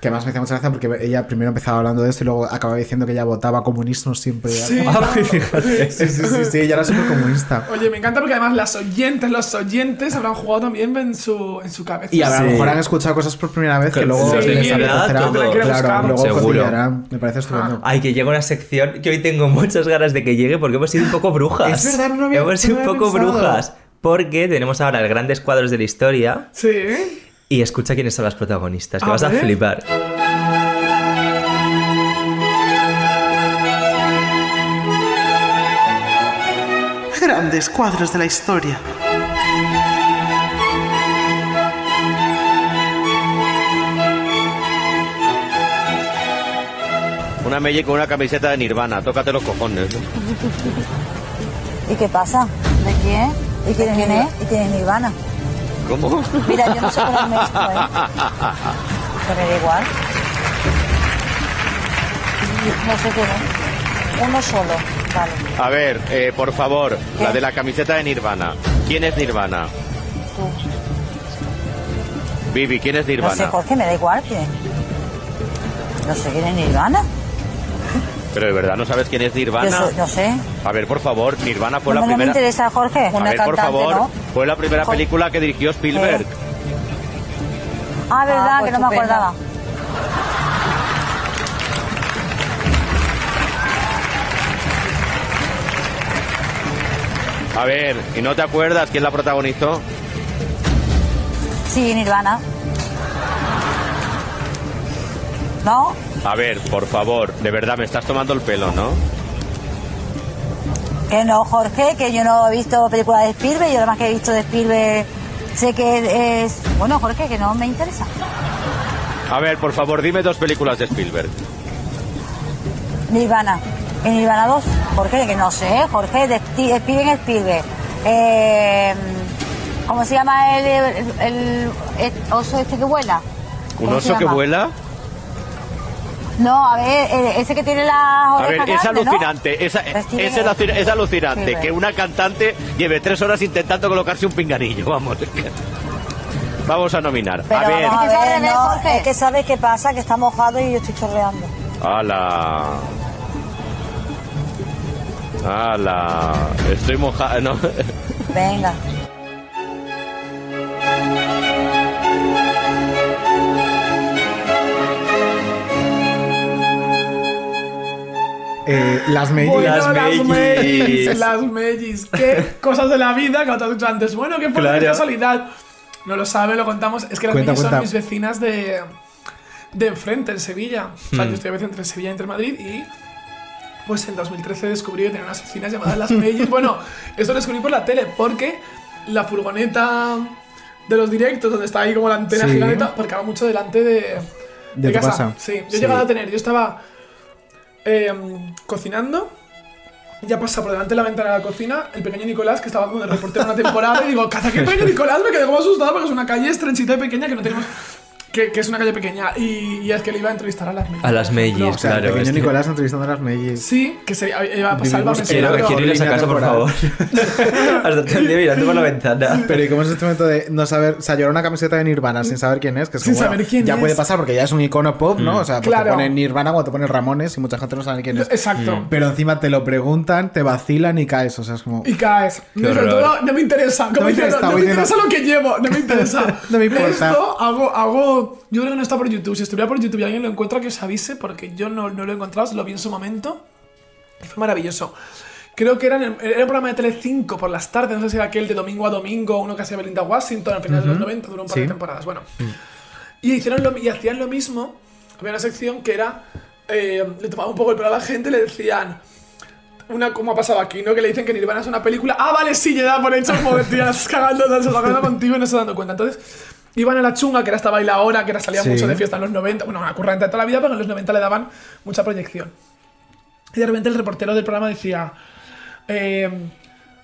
Que además me hacía mucha gracia porque ella primero empezaba hablando de esto y luego acababa diciendo que ella votaba comunismo siempre. Sí, sí, sí, sí, sí, ella era súper comunista. Oye, me encanta porque además las oyentes, los oyentes habrán jugado también en su, en su cabeza. Y a lo mejor han escuchado cosas por primera vez que luego les apetecerá. Claro, luego. Me parece estupendo. Ay, que llega una sección que hoy tengo muchas ganas de que llegue porque hemos sido un poco brujas. Es verdad, no Hemos sido no un poco pensado. brujas. Porque tenemos ahora el grandes cuadros de la historia Sí. Y escucha quiénes son las protagonistas, que A vas a flipar. Grandes cuadros de la historia. Una Melle con una camiseta de Nirvana, tócate los cojones. ¿Y qué pasa? ¿De quién? ¿Y quién, es? ¿Y quién es Nirvana? ¿Cómo? Mira, yo no sé ponerme esto, ¿eh? Pero da igual. No sé quién es. Uno solo, vale. A ver, eh, por favor, la de la camiseta de Nirvana. ¿Quién es Nirvana? Tú. Vivi, ¿quién es No sé, Nirvana? Jorge, me da igual quién. No sé quién es Nirvana. Pero de verdad no sabes quién es Yo Nirvana. soy- no sé. A ver, por favor, Nirvana fue No, la me- no me primera. interesa, Jorge. A Una ver, por cantante, favor, ¿no? fue la primera película que dirigió Spielberg. Ah, verdad, Ah, pues que no me acordaba. A ver, ¿y no te acuerdas quién la protagonizó? Sí, Nirvana. ¿No? A ver, por favor, de verdad me estás tomando el pelo, ¿no? Que no, Jorge, que yo no he visto películas de Spielberg, yo lo más que he visto de Spielberg sé que es... Bueno, Jorge, que no me interesa. A ver, por favor, dime dos películas de Spielberg. Nirvana. ¿En Nirvana 2? ¿Por qué? Que no sé, Jorge, de Sti- Steven Spielberg. Eh, ¿Cómo se llama el, el- el- el oso este que vuela? ¿Un ¿Cómo se oso que vuela? No, a ver, eh, ese que tiene las A orejas ver, es grandes, ¿no? alucinante, es, Steven es, alucin- es alucinante que una cantante lleve tres horas intentando colocarse un pinganillo, vamos. Vamos a nominar. Pero a ver, a ver, no, es que sabes qué pasa, que está mojado y yo estoy chorreando. ¡Hala! ¡Hala! Estoy mojado, ¿no? Venga. Eh, las Mellis. Bueno, Las las Mellis. Las Mellis. Qué cosas de la vida que has dicho antes. Bueno, qué Claro. casualidad. No lo sabe, lo contamos. Es que las Cuenta, Mellis son mis vecinas de, de enfrente, en Sevilla. O sea, Hmm. yo estoy a veces entre Sevilla y entre Madrid y. Pues en 2013 descubrí que tenía unas vecinas llamadas Las Mellis. bueno, esto lo descubrí por la tele, porque la furgoneta de los directos, donde está ahí como la antena Sí. gigante, aparcaba mucho delante de, De tu casa. casa. Sí, yo he Sí. llegado a tener, yo estaba eh, cocinando. Ya pasa por delante de la ventana de la cocina el pequeño Nicolás, que estaba como de reportero una temporada, y digo, caza, qué pequeño Nicolás, me quedé como asustado porque es una calle estrechita y pequeña que no tenemos. Que, que es una calle pequeña. Y, y es que le iba a entrevistar a las Mellis. A las Mellis, O sea, el claro. pequeño que- Nicolás entrevistando a las Mellis. Sí, que se iba a pasar Vivimos Quiero, Pero- quiero ir a esa casa, por favor. Hasta todo el día mirando por la ventana. Pero ¿y cómo es este momento de no saber, o sea, llevar una camiseta de Nirvana sin saber quién es? Que es Sin como, bueno, saber quién ya es. puede pasar porque ya es un icono pop, ¿no? O sea, pues Claro. te ponen Nirvana cuando te ponen Ramones y mucha gente no sabe quién es. Exacto. Mm. Pero encima te lo preguntan, te vacilan y caes, o sea, es como... Y caes. Sobre todo, no me interesa. Como No me interesa, no me lo que llevo, no me interesa. No me importa. Esto hago, Yo creo que no está por YouTube. Si estuviera por YouTube y alguien lo encuentra, que os avise, porque yo no, no lo he encontrado, lo vi en su momento. Y fue maravilloso. Creo que era, en el- era un programa de Tele5 por las tardes, no sé si era aquel de domingo a domingo, uno que hacía Belinda Washington al final de los Ujú. 90, duró un par Sí. de temporadas. Bueno. Y, hicieron lo, y hacían lo mismo. Había una sección que era. eh, le tomaban un poco el pelo a la gente y le decían. Una, como ha pasado aquí, ¿no? Que le dicen que Nirvana es una película. Ah, vale, sí, ya da por hecho, como tía, estás cagando, se cagando contigo y no se dando cuenta. Entonces, iban a la chunga, que era esta bailadora, que era salía Sí. mucho de fiesta en los 90. Bueno, una currante de toda la vida, pero en los 90 le daban mucha proyección. Y de repente el reportero del programa decía. eh,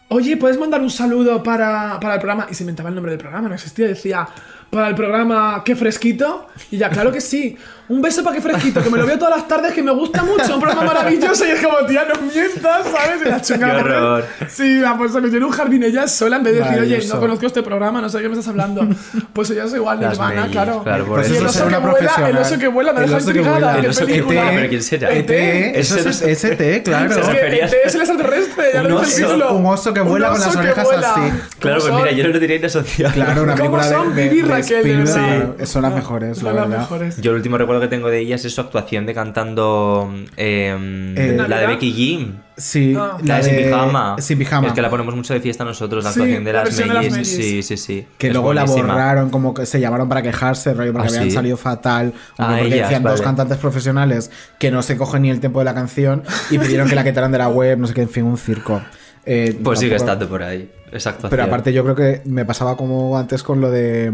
Oye, ¿puedes mandar un saludo para, para el programa? Y se inventaba el nombre del programa, no existía. Decía, para el programa Qué Fresquito. Y ya, claro que sí. Un beso para Qué Fresquito, que me lo veo todas las tardes, que me gusta mucho. Un programa maravilloso. Y es como, tía, no mientas, ¿sabes? Y la chunga. Qué horror. Sí, la pues se metió en un jardín ella sola en vez de decir, oye, no conozco este programa, no sé de qué me estás hablando. Pues ella es igual, Las Nirvana, claro. claro, por Pues eso el es oso, que una vuela, el profesional. oso que vuela me deja intrigada. vuela. ¿Qué El oso que vuela, pero ¿quién será? ET. Eso es ST, claro. Es que ET es el extraterrestre, ya Un lo dice el oso. título. Un oso que vuela con las orejas así. Claro, pues ¿Cómo mira, yo no lo ni asociado. Claro, una ¿Cómo película de, son Spielberg. las mejores, la verdad. mejores. Yo el último recuerdo que tengo de ellas es su actuación de cantando eh, Eh, la de. Becky Jim. Sí, Ah. La de Sin Pijama. Sin pijama. Es que la ponemos mucho de fiesta nosotros, la Sí, actuación de la las versión de las Mellis. Sí, sí, sí. Que Es luego la borraron, como que se llamaron para quejarse, rollo, porque ¿Ah, habían sí? salido fatal. Ah, porque ellas, decían dos cantantes profesionales que no se cogen ni el tiempo de la canción y pidieron que la quitaran de la web, no sé qué, en fin, un circo. Eh, Pues sigue estando por ahí. Actuación. Pero aparte yo creo que me pasaba como antes con lo de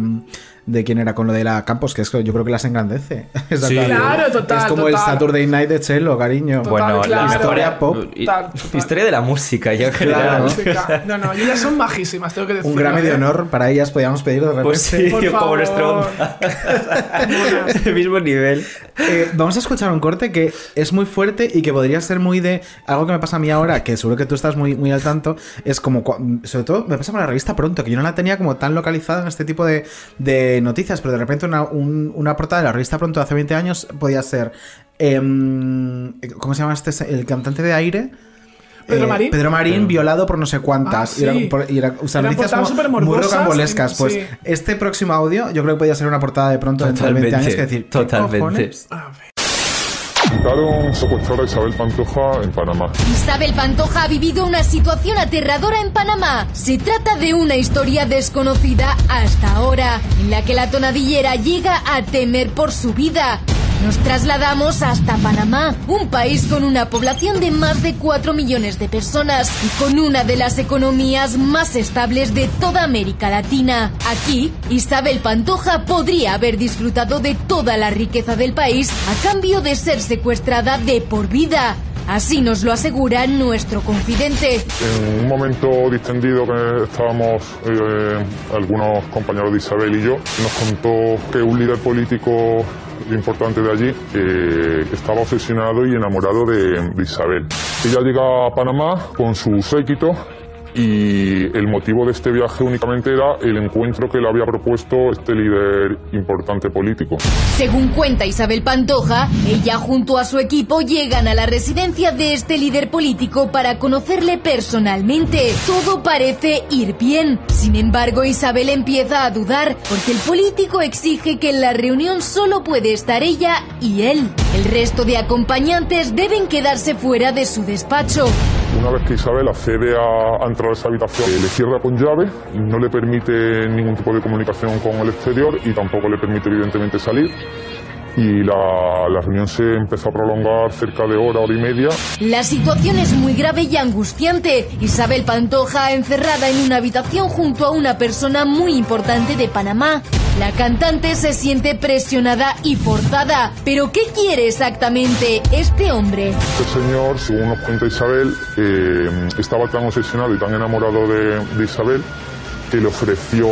de quién era con lo de la Campos, que es que yo creo que las engrandece. Sí. canción. Claro, total, Es como el total. Saturday Night de Chelo, cariño. Total, bueno, claro. la Historia pop. i- Total, total. Historia de la música, ya en general. Claro. No, no, ellas son majísimas, tengo que decir. Un Grammy de honor para ellas podíamos pedir de repente. Pues sí, Por como favor. El mismo nivel. Eh, vamos a escuchar un corte que es muy fuerte y que podría ser muy de algo que me pasa a mí ahora, que seguro que tú estás muy, muy al tanto, es como, sobre todo me pasa con la revista Pronto, que yo no la tenía como tan localizada en este tipo de, de noticias, pero de repente una, un- una portada de la revista Pronto de hace 20 años podía ser, em, ¿cómo se llama este? El cantante de aire. Pedro Marín. Pedro Marín violado por no sé cuántas. Ah, Y era- y era- o sea, como muy rocambolescas. Pues sí. este próximo audio yo creo que podría ser una portada de pronto dentro de 20 años que decir, ¿qué totalmente. Secuestrar a Isabel Pantoja en Panamá. Isabel Pantoja ha vivido una situación aterradora en Panamá. Se trata de una historia desconocida hasta ahora, en la que la tonadillera llega a temer por su vida. Nos trasladamos hasta Panamá, un país con una población de más de 4 millones de personas y con una de las economías más estables de toda América Latina. Aquí, Isabel Pantoja podría haber disfrutado de toda la riqueza del país a cambio de ser secuestrada de por vida. Así nos lo asegura nuestro confidente. En un momento distendido que estábamos eh, algunos compañeros de Isabel y yo, nos contó que un líder político importante de allí eh, estaba obsesionado y enamorado de, de Isabel. Ella llega a Panamá con su séquito y el motivo de este viaje únicamente era el encuentro que le había propuesto este líder importante político. Según cuenta Isabel Pantoja, ella junto a su equipo llegan a la residencia de este líder político para conocerle personalmente. Todo parece ir bien. Sin embargo, Isabel empieza a dudar porque el político exige que en la reunión solo puede estar ella y él. El resto de acompañantes deben quedarse fuera de su despacho. Una vez que Isabel accede a, entrar a esa habitación, eh, le cierra con llave, no le permite ningún tipo de comunicación con el exterior y tampoco le permite evidentemente salir. Y la, la reunión se empezó a prolongar cerca de hora, hora y media. La situación es muy grave y angustiante. Isabel Pantoja encerrada en una habitación junto a una persona muy importante de Panamá. La cantante se siente presionada y forzada. ¿Pero qué quiere exactamente este hombre? Este señor, según nos cuenta Isabel, eh, estaba tan obsesionado y tan enamorado de, de Isabel que le ofreció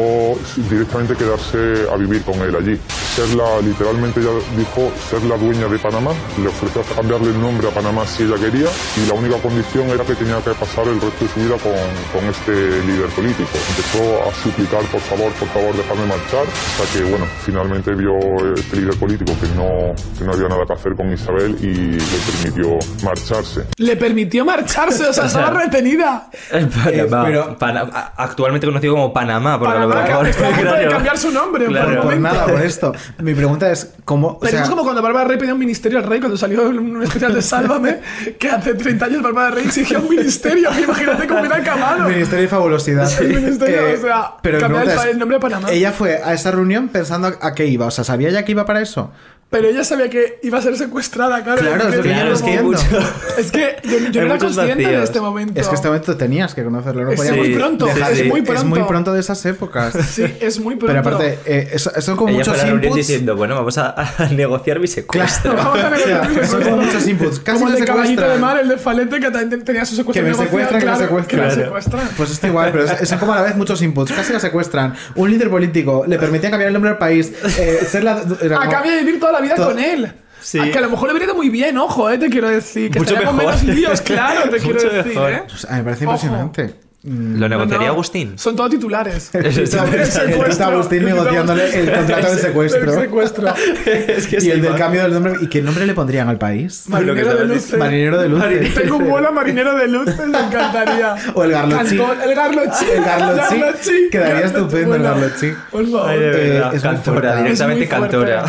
directamente quedarse a vivir con él allí. Ser la, literalmente ella dijo, ser la dueña de Panamá, le ofreció hasta cambiarle el nombre a Panamá si ella quería y la única condición era que tenía que pasar el resto de su vida con, con este líder político. Empezó a suplicar, por favor, por favor, dejarme marchar, hasta que, bueno, finalmente vio este líder político que no, que no había nada que hacer con Isabel y le permitió marcharse. Le permitió marcharse, o sea, estaba retenida. Panamá, pero- Pana- a- actualmente conocido como Panamá, porque Panamá, lo acabo- está a punto de claro. cambiar su nombre Claro. Por momento. nada, por esto. Mi pregunta es, ¿cómo...? o Pero sea, es como cuando Bárbara Rey pedía un ministerio al rey, cuando salió un especial de Sálvame, que hace 30 años Bárbara Rey exigía un ministerio. Imagínate cómo hubiera acabado. Ministerio de Fabulosidad. El ministerio, Eh, o sea, pero cambiar el, el nombre a Panamá. Ella fue a esa reunión pensando a, a qué iba. O sea, ¿sabía ya que iba para eso? Pero ella sabía que iba a ser secuestrada, claro. Claro, es que Claro, yo es no que. Es que yo, yo no era consciente de este momento. Es que este momento tenías que conocerlo. No Es podíamos muy pronto, dejar es de- muy Es pronto. muy pronto de esas épocas. Sí, es muy pronto. Pero aparte, eh, eso- son como Ella muchos inputs. diciendo, bueno, vamos a, a negociar mi secuestro. Vamos a O sea, son como muchos inputs. Casi Como el de caballito de secuestran. mar, el de Falete, que también tenía su secuestro Que me secuestran, que me claro, secuestran. que me Claro. secuestran. Pues esto igual, pero es- son como a la vez muchos inputs. Casi la secuestran. Un líder político le permitían cambiar el nombre del país. eh, ser la. era A como- cambio de vivir toda la vida To- con él. Sí. A que a lo mejor le hubiera ido muy bien, ojo, eh, te quiero decir. Que Mucho estaría con mejor. menos líos, claro, te quiero Mucho decir, mejor. ¿eh? Pues, a mí me parece Ojo. impresionante. Mm. ¿Lo negociaría No, no, Agustín? Son todos titulares. Secuestro. Agustín negociándole el contrato del secuestro. El secuestro. es que y el del cambio del nombre. ¿Y qué nombre le pondrían al país? Marinero de luces. Marinero de luces. Tengo un vuelo a marinero de luces, me encantaría. O el Garlochi. El Garlochi. El Garlochi. Garlochi. Quedaría estupendo el Garlochi. Por favor. De Eh, es cantora, directamente cantora.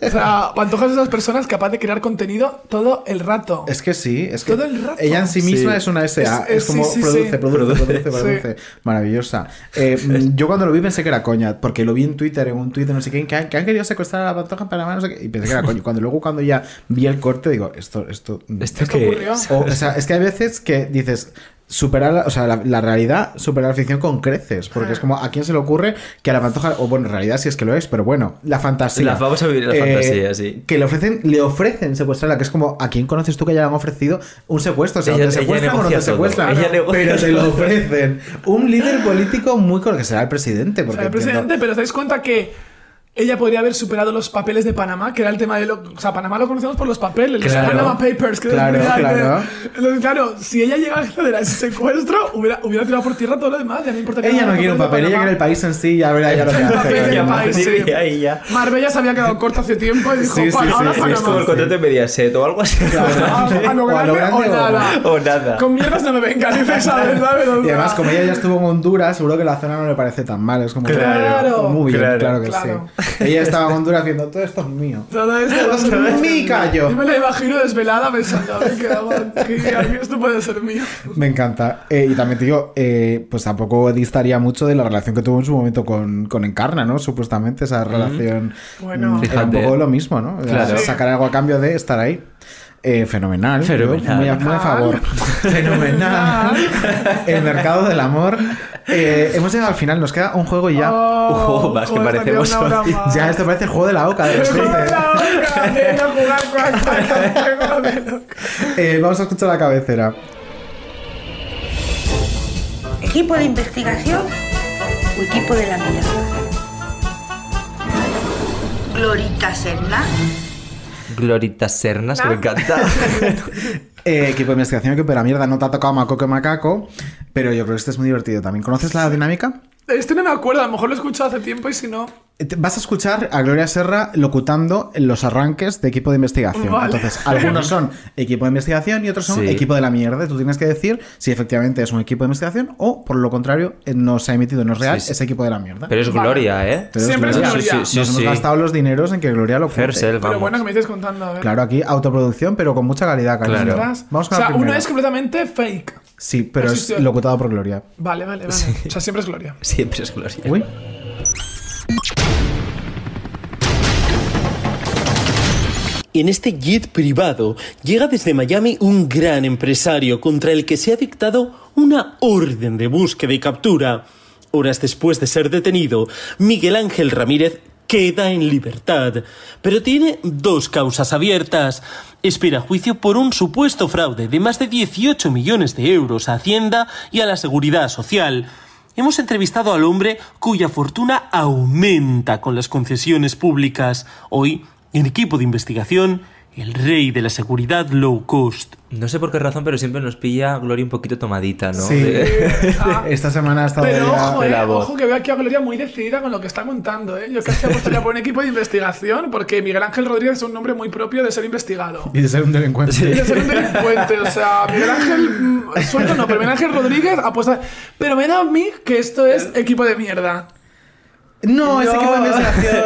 O sea, Pantoja es de esas personas capaz de crear contenido todo el rato. Es que sí, es que Todo el rato. ella en sí misma Sí. es una SA, Es- como produce. Produce, Produce. produce, produce, Maravillosa. Eh, mm, yo cuando lo vi pensé que era coña, porque lo vi en Twitter, en un Twitter, no sé quién, que han, que han querido secuestrar a la Pantoja en Panamá, no sé qué, y pensé que era coña. Cuando luego cuando ya vi el corte, digo, esto, esto, mm, ¿Esto qué ocurrió? es? o, o sea, es que hay veces que dices, superar, la, o sea, la, la realidad supera la ficción con creces, porque es como, ¿a quién se le ocurre que a la Pantoja, o bueno, en realidad sí es que lo es, pero bueno, la fantasía. La- vamos a vivir la Eh, fantasía, sí. Que le ofrecen, le ofrecen secuestrarla, que es como, ¿a quién conoces tú que ya le han ofrecido un secuestro? O sea, Ella- ¿te secuestran o no te secuestran? Pero te lo ofrecen. Un líder político muy con que será el presidente, porque sea, el entiendo- presidente, pero ¿te dais cuenta que ella podría haber superado los papeles de Panamá, que era el tema de lo, o sea, Panamá lo conocemos por los papeles, los Claro. Panama Papers, que Claro, claro. Entonces, claro, si ella llega a acceder a ese secuestro, hubiera, hubiera tirado por tierra todo lo demás, ya no importaría Ella no los quiere un papel, ella quiere el país en sí, ya verá ya lo que El hace. Marbella se había quedado corta hace tiempo y dijo, Sí, sí, "Pa- sí, ahora sí, Panamá". Es como el contrato de Mediaset o algo así. A, a lo O a grande lo o grande o- nada. O nada. Con mierdas no me vengan, dice Isabel, ¿sabes? Y además, como ella ya estuvo en Honduras, seguro que la zona no le parece tan mal. Es como Claro. muy bien, claro, que sí. Ella estaba en Honduras haciendo todo esto es mío. Todo esto Todo es mío. mi callo. Yo me la imagino desvelada pensando, a ver, que aquí esto puede ser mío. Me encanta. Eh, y también te digo, eh, pues tampoco distaría mucho de la relación que tuvo en su momento con, con Encarna, ¿no? Supuestamente esa relación Bueno. mm, era un poco lo mismo, ¿no? Claro. Sacar algo a cambio de estar ahí. Eh, fenomenal. Fenomenal. Muy a, muy a favor. fenomenal. El mercado del amor. Eh, hemos llegado al final, nos queda un juego y ya. Oh, Uh, más que parecemos. Ya esto parece el juego de la oca de cuac. Eh, vamos a escuchar la cabecera. ¿Equipo de investigación o equipo de la mierda? Glorita Serna. Glorita Sernas, que me encanta. Eh, equipo de investigación, equipo de la mierda. No te ha tocado Macoco Macaco, pero yo creo que este es muy divertido también. ¿Conoces la dinámica? Este no me acuerdo, a lo mejor lo he escuchado hace tiempo y si no. Eh, Vas a escuchar a Gloria Serra locutando en los arranques de equipo de investigación. Vale. Entonces, algunos son equipo de investigación y otros son Sí. equipo de la mierda. Tú tienes que decir si efectivamente es un equipo de investigación o, por lo contrario, eh, no se ha emitido, no es real, Sí, sí. es equipo de la mierda. Pero es Gloria, ¿eh? Siempre es Gloria. Sí, sí, sí, Nos hemos gastado los dineros en que Gloria lo cuente. Pero vamos. bueno, que me estés contando, a ver. Claro, aquí autoproducción, pero con mucha calidad, cariño. Claro. ¿Verdad? Vamos con o sea, la uno primera. es completamente fake. Sí, pero es locutado por Gloria. Vale, vale, vale. O sea, siempre es Gloria. Siempre es Gloria. Uy. En este jet privado llega desde Miami un gran empresario contra el que se ha dictado una orden de búsqueda y captura. Horas después de ser detenido, Miguel Ángel Ramírez queda en libertad, pero tiene dos causas abiertas. Espera juicio por un supuesto fraude de más de 18 millones de euros a Hacienda y a la Seguridad Social. Hemos entrevistado al hombre cuya fortuna aumenta con las concesiones públicas. Hoy, en equipo de investigación, el rey de la seguridad low cost. No sé por qué razón, pero siempre nos pilla Gloria un poquito tomadita, ¿no? Sí. De- Esta semana ha estado Pero ojo, de eh, la voz. ojo que veo aquí a Gloria muy decidida con lo que está contando. Eh. Yo casi apostaría por un equipo de investigación porque Miguel Ángel Rodríguez es un nombre muy propio de ser investigado. Y de ser un delincuente. Y de ser un delincuente. O sea, Miguel Ángel, mm, suelto no, pero Miguel Ángel Rodríguez apuesta. Pero me da a mí que esto es equipo de mierda. No, es equipo de investigación.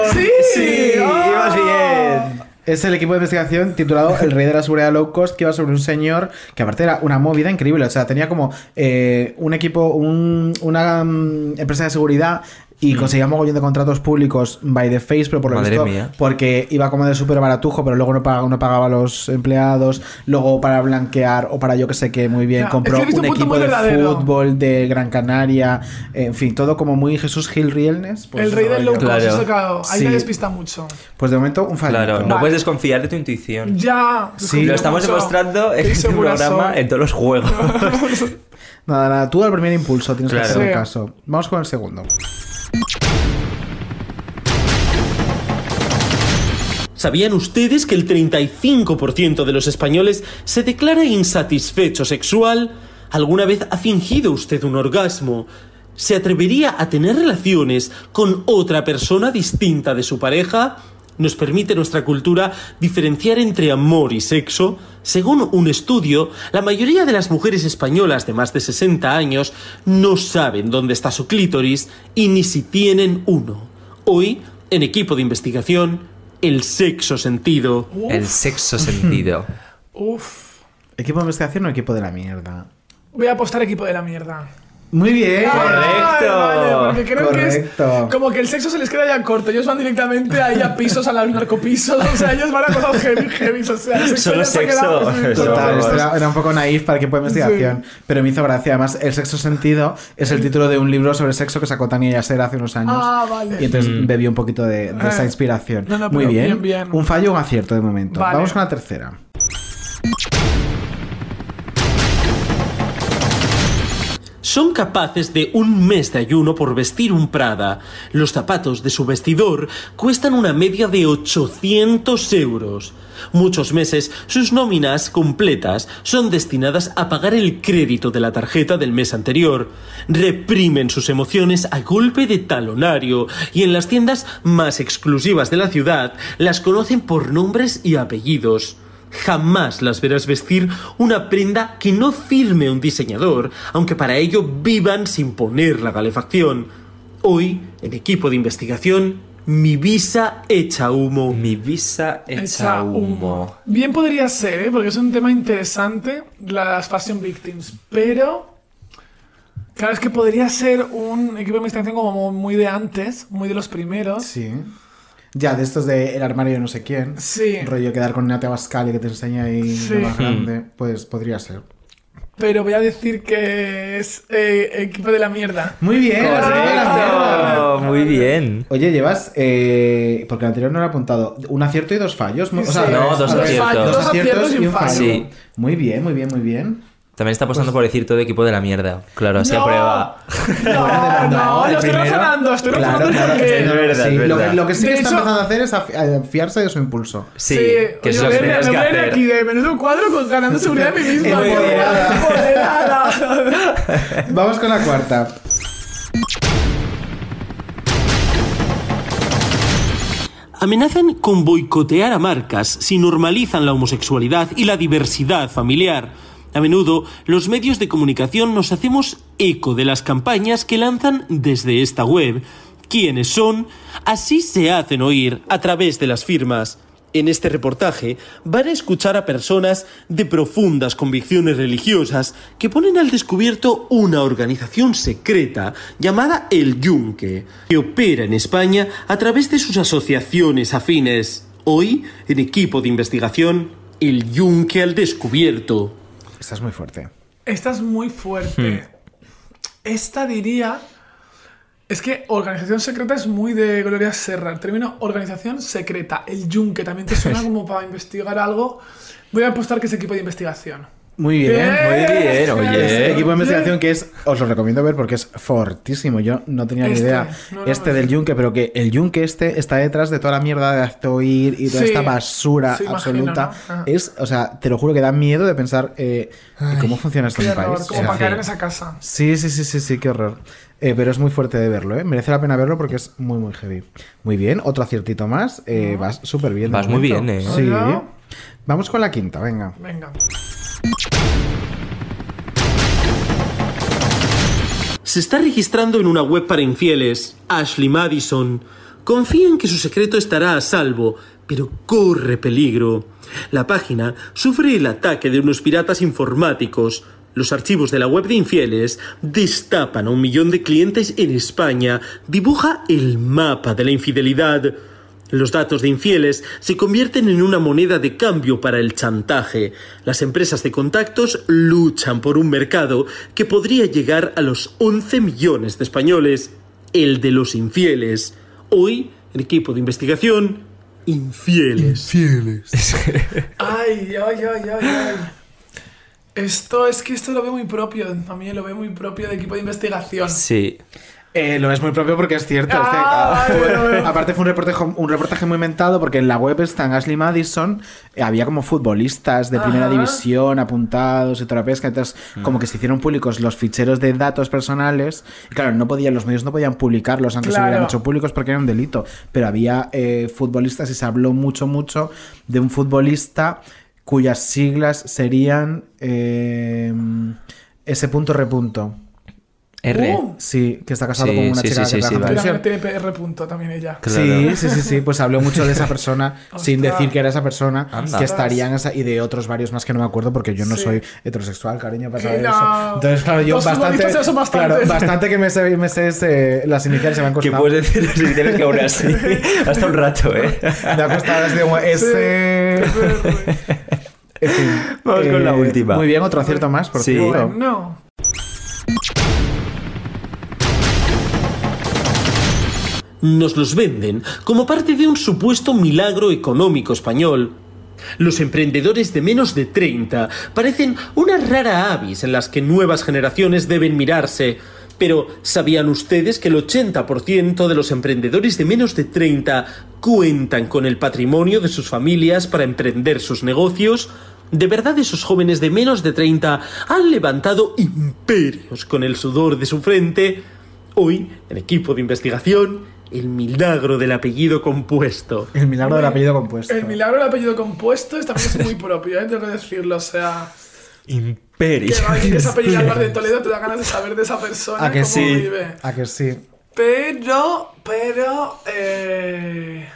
Es el equipo de investigación titulado El Rey de la Seguridad Low Cost, que iba sobre un señor que aparte era una movida increíble. O sea, tenía como eh, un equipo, un- una mm, empresa de seguridad y conseguía mogollón de contratos públicos by the face, pero por lo Madre visto, mía. porque iba como de súper baratujo, pero luego no pagaba, no pagaba a los empleados, luego para blanquear o para yo que sé qué, muy bien, Ya, compró un un equipo de fútbol de Gran Canaria, en fin, todo como muy Jesús Gil Rielnes. pues el rey del low cost, ahí Sí. me despista mucho. Pues de momento un fallito. Claro, no Vale. puedes desconfiar de tu intuición. Ya. Sí, Lo estamos mucho. demostrando en este programa, en todos los juegos. Nada, nada, tú al primer impulso tienes Claro. que hacer Sí. caso. Vamos con el segundo. ¿Sabían ustedes que el 35% de los españoles se declara insatisfecho sexual? ¿Alguna vez ha fingido usted un orgasmo? ¿Se atrevería a tener relaciones con otra persona distinta de su pareja? ¿Nos permite nuestra cultura diferenciar entre amor y sexo? Según un estudio, la mayoría de las mujeres españolas de más de 60 años no saben dónde está su clítoris y ni si tienen uno. Hoy, en equipo de investigación, el sexo sentido. El sexo sentido. Uf. ¿Equipo de investigación o equipo de la mierda? Voy a apostar equipo de la mierda. Muy bien. Vale, vale, porque creo que es Correcto. como que el sexo se les queda ya corto. Ellos van directamente ahí a pisos, a los narcopisos. O sea, ellos van a cosas heavy, heavy. O sea, el sexo Solo se sexo. Total, esto era, era un poco naif para equipo de investigación, pero me hizo gracia. Además, El sexo sentido es el título de un libro sobre sexo que sacó Tania Yasser hace unos años. Ah, vale. Y entonces bebió un poquito de, de esa Eh. inspiración. No, no, Muy bien. bien, bien. Un fallo o un acierto de momento. Vale. Vamos con la tercera. Son capaces de un mes de ayuno por vestir un Prada. Los zapatos de su vestidor cuestan una media de 800 euros. Muchos meses sus nóminas completas son destinadas a pagar el crédito de la tarjeta del mes anterior. Reprimen sus emociones a golpe de talonario y en las tiendas más exclusivas de la ciudad las conocen por nombres y apellidos. Jamás las verás vestir una prenda que no firme un diseñador, aunque para ello vivan sin poner la calefacción. Hoy, en equipo de investigación, mi visa echa humo. Mi visa Echa humo. Bien podría ser, ¿eh? porque es un tema interesante, las fashion victims, pero claro, es que podría ser un equipo de investigación como muy de antes, muy de los primeros. Sí. Ya, de estos de El armario de no sé quién. Sí. Rollo quedar con Nate Abascal y que te enseña ahí Sí. lo más grande. Pues podría ser. Pero voy a decir que es eh, equipo de la mierda. Muy bien. Correcto, muy bien. Oye, llevas, eh, porque el anterior no lo he apuntado, un acierto y dos fallos. O sea, Sí. No, dos aciertos. Dos Dos aciertos y un fallo. Sí. Muy bien, muy bien, muy bien. También está apostando por decir todo equipo de la mierda. Claro, así No. aprueba. No, no, el yo estoy razonando, estoy Claro, razonando claro, porque- es Es verdad, sí, es lo, que, lo que sí De que está empezando a hacer es a fiarse de su impulso. Sí, Sí, que es yo lo que a- tienes me que a hacer. aquí de menudo cuadro con ganando seguridad de mí misma. Vamos con la cuarta. Amenazan con boicotear a marcas si normalizan la homosexualidad y la diversidad familiar. A menudo, los medios de comunicación nos hacemos eco de las campañas que lanzan desde esta web. ¿Quiénes son? Así se hacen oír a través de las firmas. En este reportaje van a escuchar a personas de profundas convicciones religiosas que ponen al descubierto una organización secreta llamada El Yunque, que opera en España a través de sus asociaciones afines. Hoy, en equipo de investigación, El Yunque al descubierto. Esta es muy fuerte. Esta es muy fuerte. Esta diría. Es que organización secreta es muy de Gloria Serra. El término organización secreta, el yunque, también te suena como para investigar algo. Voy a apostar que es equipo de investigación. Muy bien, Bien, muy bien. oye. Este equipo de investigación que es, os lo recomiendo ver porque es fortísimo. Yo no tenía ni Este, idea no, no, este no. del yunque, pero que el yunque este está detrás de toda la mierda de hazte oír y toda Sí, esta basura sí, imagino, absoluta. ¿no? Es, o sea, te lo juro que da miedo de pensar eh, ¿cómo funciona esto en mi país. como O sea, para caer en esa casa. Sí, sí, sí, sí, sí, qué horror. Eh, pero es muy fuerte de verlo, ¿eh? Merece la pena verlo porque es muy, muy heavy. Muy bien, otro aciertito más. Eh, vas súper bien. Vas muy bien, ¿eh? Sí. Vamos con la quinta, venga. Venga. Se está registrando en una web para infieles, Ashley Madison. Confía en que su secreto estará a salvo, pero corre peligro. La página sufre el ataque de unos piratas informáticos. Los archivos de la web de infieles destapan a un millón de clientes en España. Dibuja el mapa de la infidelidad. Los datos de infieles se convierten en una moneda de cambio para el chantaje. Las empresas de contactos luchan por un mercado que podría llegar a los 11 millones de españoles, el de los infieles. Hoy, el equipo de investigación, infieles. Infieles. Ay, ay, ay, ay, ay. Esto es que esto lo veo muy propio. También lo veo muy propio de equipo de investigación. Sí. Eh, lo es muy propio porque es cierto. es que, Ah, fue- bueno. aparte fue un reportaje, un reportaje muy inventado porque en la web está en Ashley Madison eh, había como futbolistas de primera Ajá. división apuntados y toda la pesca. Entonces como que se hicieron públicos los ficheros de datos personales. Y claro, no podían, los medios no podían publicarlos aunque se Claro. hubieran hecho públicos porque era un delito. Pero había eh, futbolistas y se habló mucho, mucho de un futbolista cuyas siglas serían eh, S. R. R. Uh. Sí, que está casado Sí, con una sí, chica sí, que sí, trabaja en. También tiene PR punto también ella. Sí, sí, sí, sí, pues habló mucho de esa persona sin decir que era esa persona Anda. que estaría en esa y de otros varios más que no me acuerdo porque yo no Sí. soy heterosexual, cariño, para Que saber no. eso. Entonces, claro, yo Los bastante, bastantes. claro, bastante que me sé, me sé ese- las iniciales se me han Que costado. puedes decir si tienes que aún así. Hasta un rato, ¿eh? Me ha costado desde un ese. En fin, Vamos con la última. Muy bien, otro acierto más, por Sí. cierto. No. Nos los venden como parte de un supuesto milagro económico español. Los emprendedores de menos de 30 parecen una rara avis en las que nuevas generaciones deben mirarse. Pero ¿sabían ustedes que el 80% de los emprendedores de menos de 30 cuentan con el patrimonio de sus familias para emprender sus negocios? ¿De verdad esos jóvenes de menos de 30 han levantado imperios con el sudor de su frente? Hoy, en equipo de investigación, el milagro del apellido compuesto. El milagro del apellido compuesto. El milagro del apellido compuesto esta es muy propio, ¿eh? tengo que decirlo. O sea, Imperio. que va, esa apellido Álvarez de Toledo te da ganas de saber de esa persona ¿A que cómo sí? vive. ¿A que sí? Pero, pero, eh...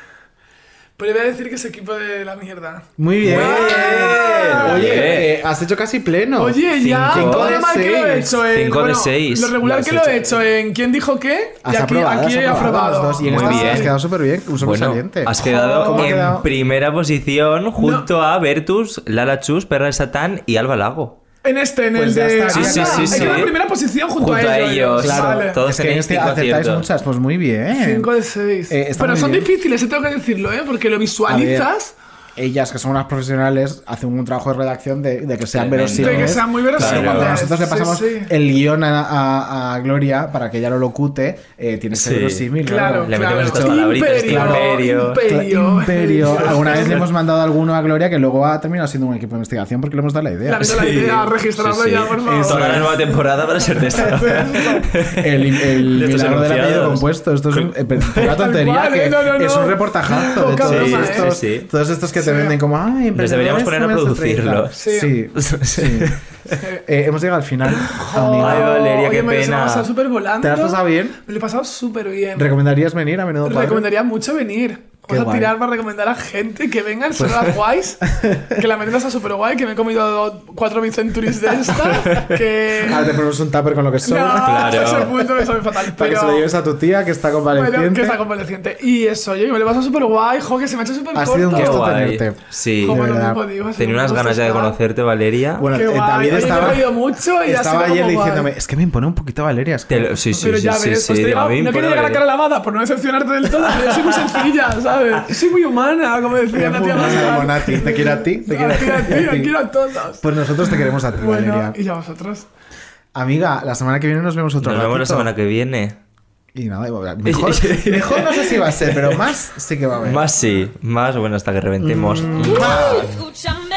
Pero voy a decir que es equipo de la mierda. Muy bien. Bien. Oye, eh, has hecho casi pleno. Oye, ya, Cinco todo de lo mal que lo he hecho en. Cinco de seis. Lo regular Lo que lo he hecho. en ¿Quién dijo qué? Has y aquí, aprobado, aquí has he aprobado aprobado. los dos. Y en Muy esta bien. has quedado súper bien, Bueno, saliente. has quedado ¿Cómo ha en quedado? primera posición junto a Bertus, Lala Chus, Perra de Satán y Alba Lago. En este, en Pues el de. Sí, sí, sí, sí. en primera posición junto, Junto a a ellos. ellos. Claro, Vale. Todos es que este cinco acertáis aciertos. muchas, pues muy bien. 5 de 6. Eh, Pero son bien. difíciles, eh, tengo que decirlo, ¿eh? Porque lo visualizas. Ellas, que son unas profesionales, hacen un trabajo de redacción de, de que sean verosímiles. De que sean muy verosímiles. Cuando nosotros le Sí, pasamos sí. el guion a, a- a Gloria para que ella lo locute, eh, tiene que ser Sí. verosímil. Claro, Le claro. metemos estas palabritas, Imperio, imperio. imperio. Imperio. Alguna vez le hemos mandado alguno a Gloria que luego ha terminado siendo un equipo de investigación porque le hemos dado la idea. La verdad, la idea, registrarlo Sí, sí. ya, por favor. Toda la nueva temporada para ser de esto. El, el milagro del apellido compuesto. Esto es un- eh, una tontería cual, que eh, no, no, es un reportajazo de todos estos, Sí, sí. todos estos que te venden como ay, Les deberíamos poner a de menos de 30". producirlo. Sí, sí. Eh, hemos llegado al final. amiga. Ay, Valeria, Oye, qué me lo he pena. pasado súper volando. ¿Te has pasado bien? Me lo he pasado súper bien. ¿Recomendarías venir a menudo padre? Recomendaría mucho venir. Qué Vamos a tirar para recomendar a gente que vengan, son las guays. que la merienda está súper guay, que me he comido cuatro bicenturies de esta. Que. Ahora te ponemos un tupper con lo que No, sobra. hasta ese punto sabe fatal. Para que se lo Pero. lleves a tu tía que está convaleciente. Bueno, que está convaleciente. Y eso, que me lo he pasado súper guay, jo, que se me ha hecho súper Ha corto. sido un gusto tenerte. Sí. Como de lo verdad. mismo digo, ha sido Tenía un unas ganas ya de conocerte, Valeria. Bueno, Qué eh, guay. David estaba, he mucho y ha estaba sido ayer como guay. diciéndome, es que me impone un poquito Valeria. es que- Te lo- sí, sí, Pero sí, ya sí, ves, sí, pues te digo, no quería llegar a cara lavada por no decepcionarte del todo, pero yo soy muy sencilla, ¿sabes? Yo soy muy humana, como decía la tía Nati. Te quiere a ti, te. Quiero a ti, ti. quiero a todos. Pues nosotros te queremos a ti, Bueno, Valeria. y a vosotros. Amiga, la semana que viene nos vemos otro Nos vemos la ratito. semana que viene. Y nada, mejor, mejor no sé si va a ser, pero más sí que va a haber. Más sí, más bueno hasta que reventemos. Escúchame.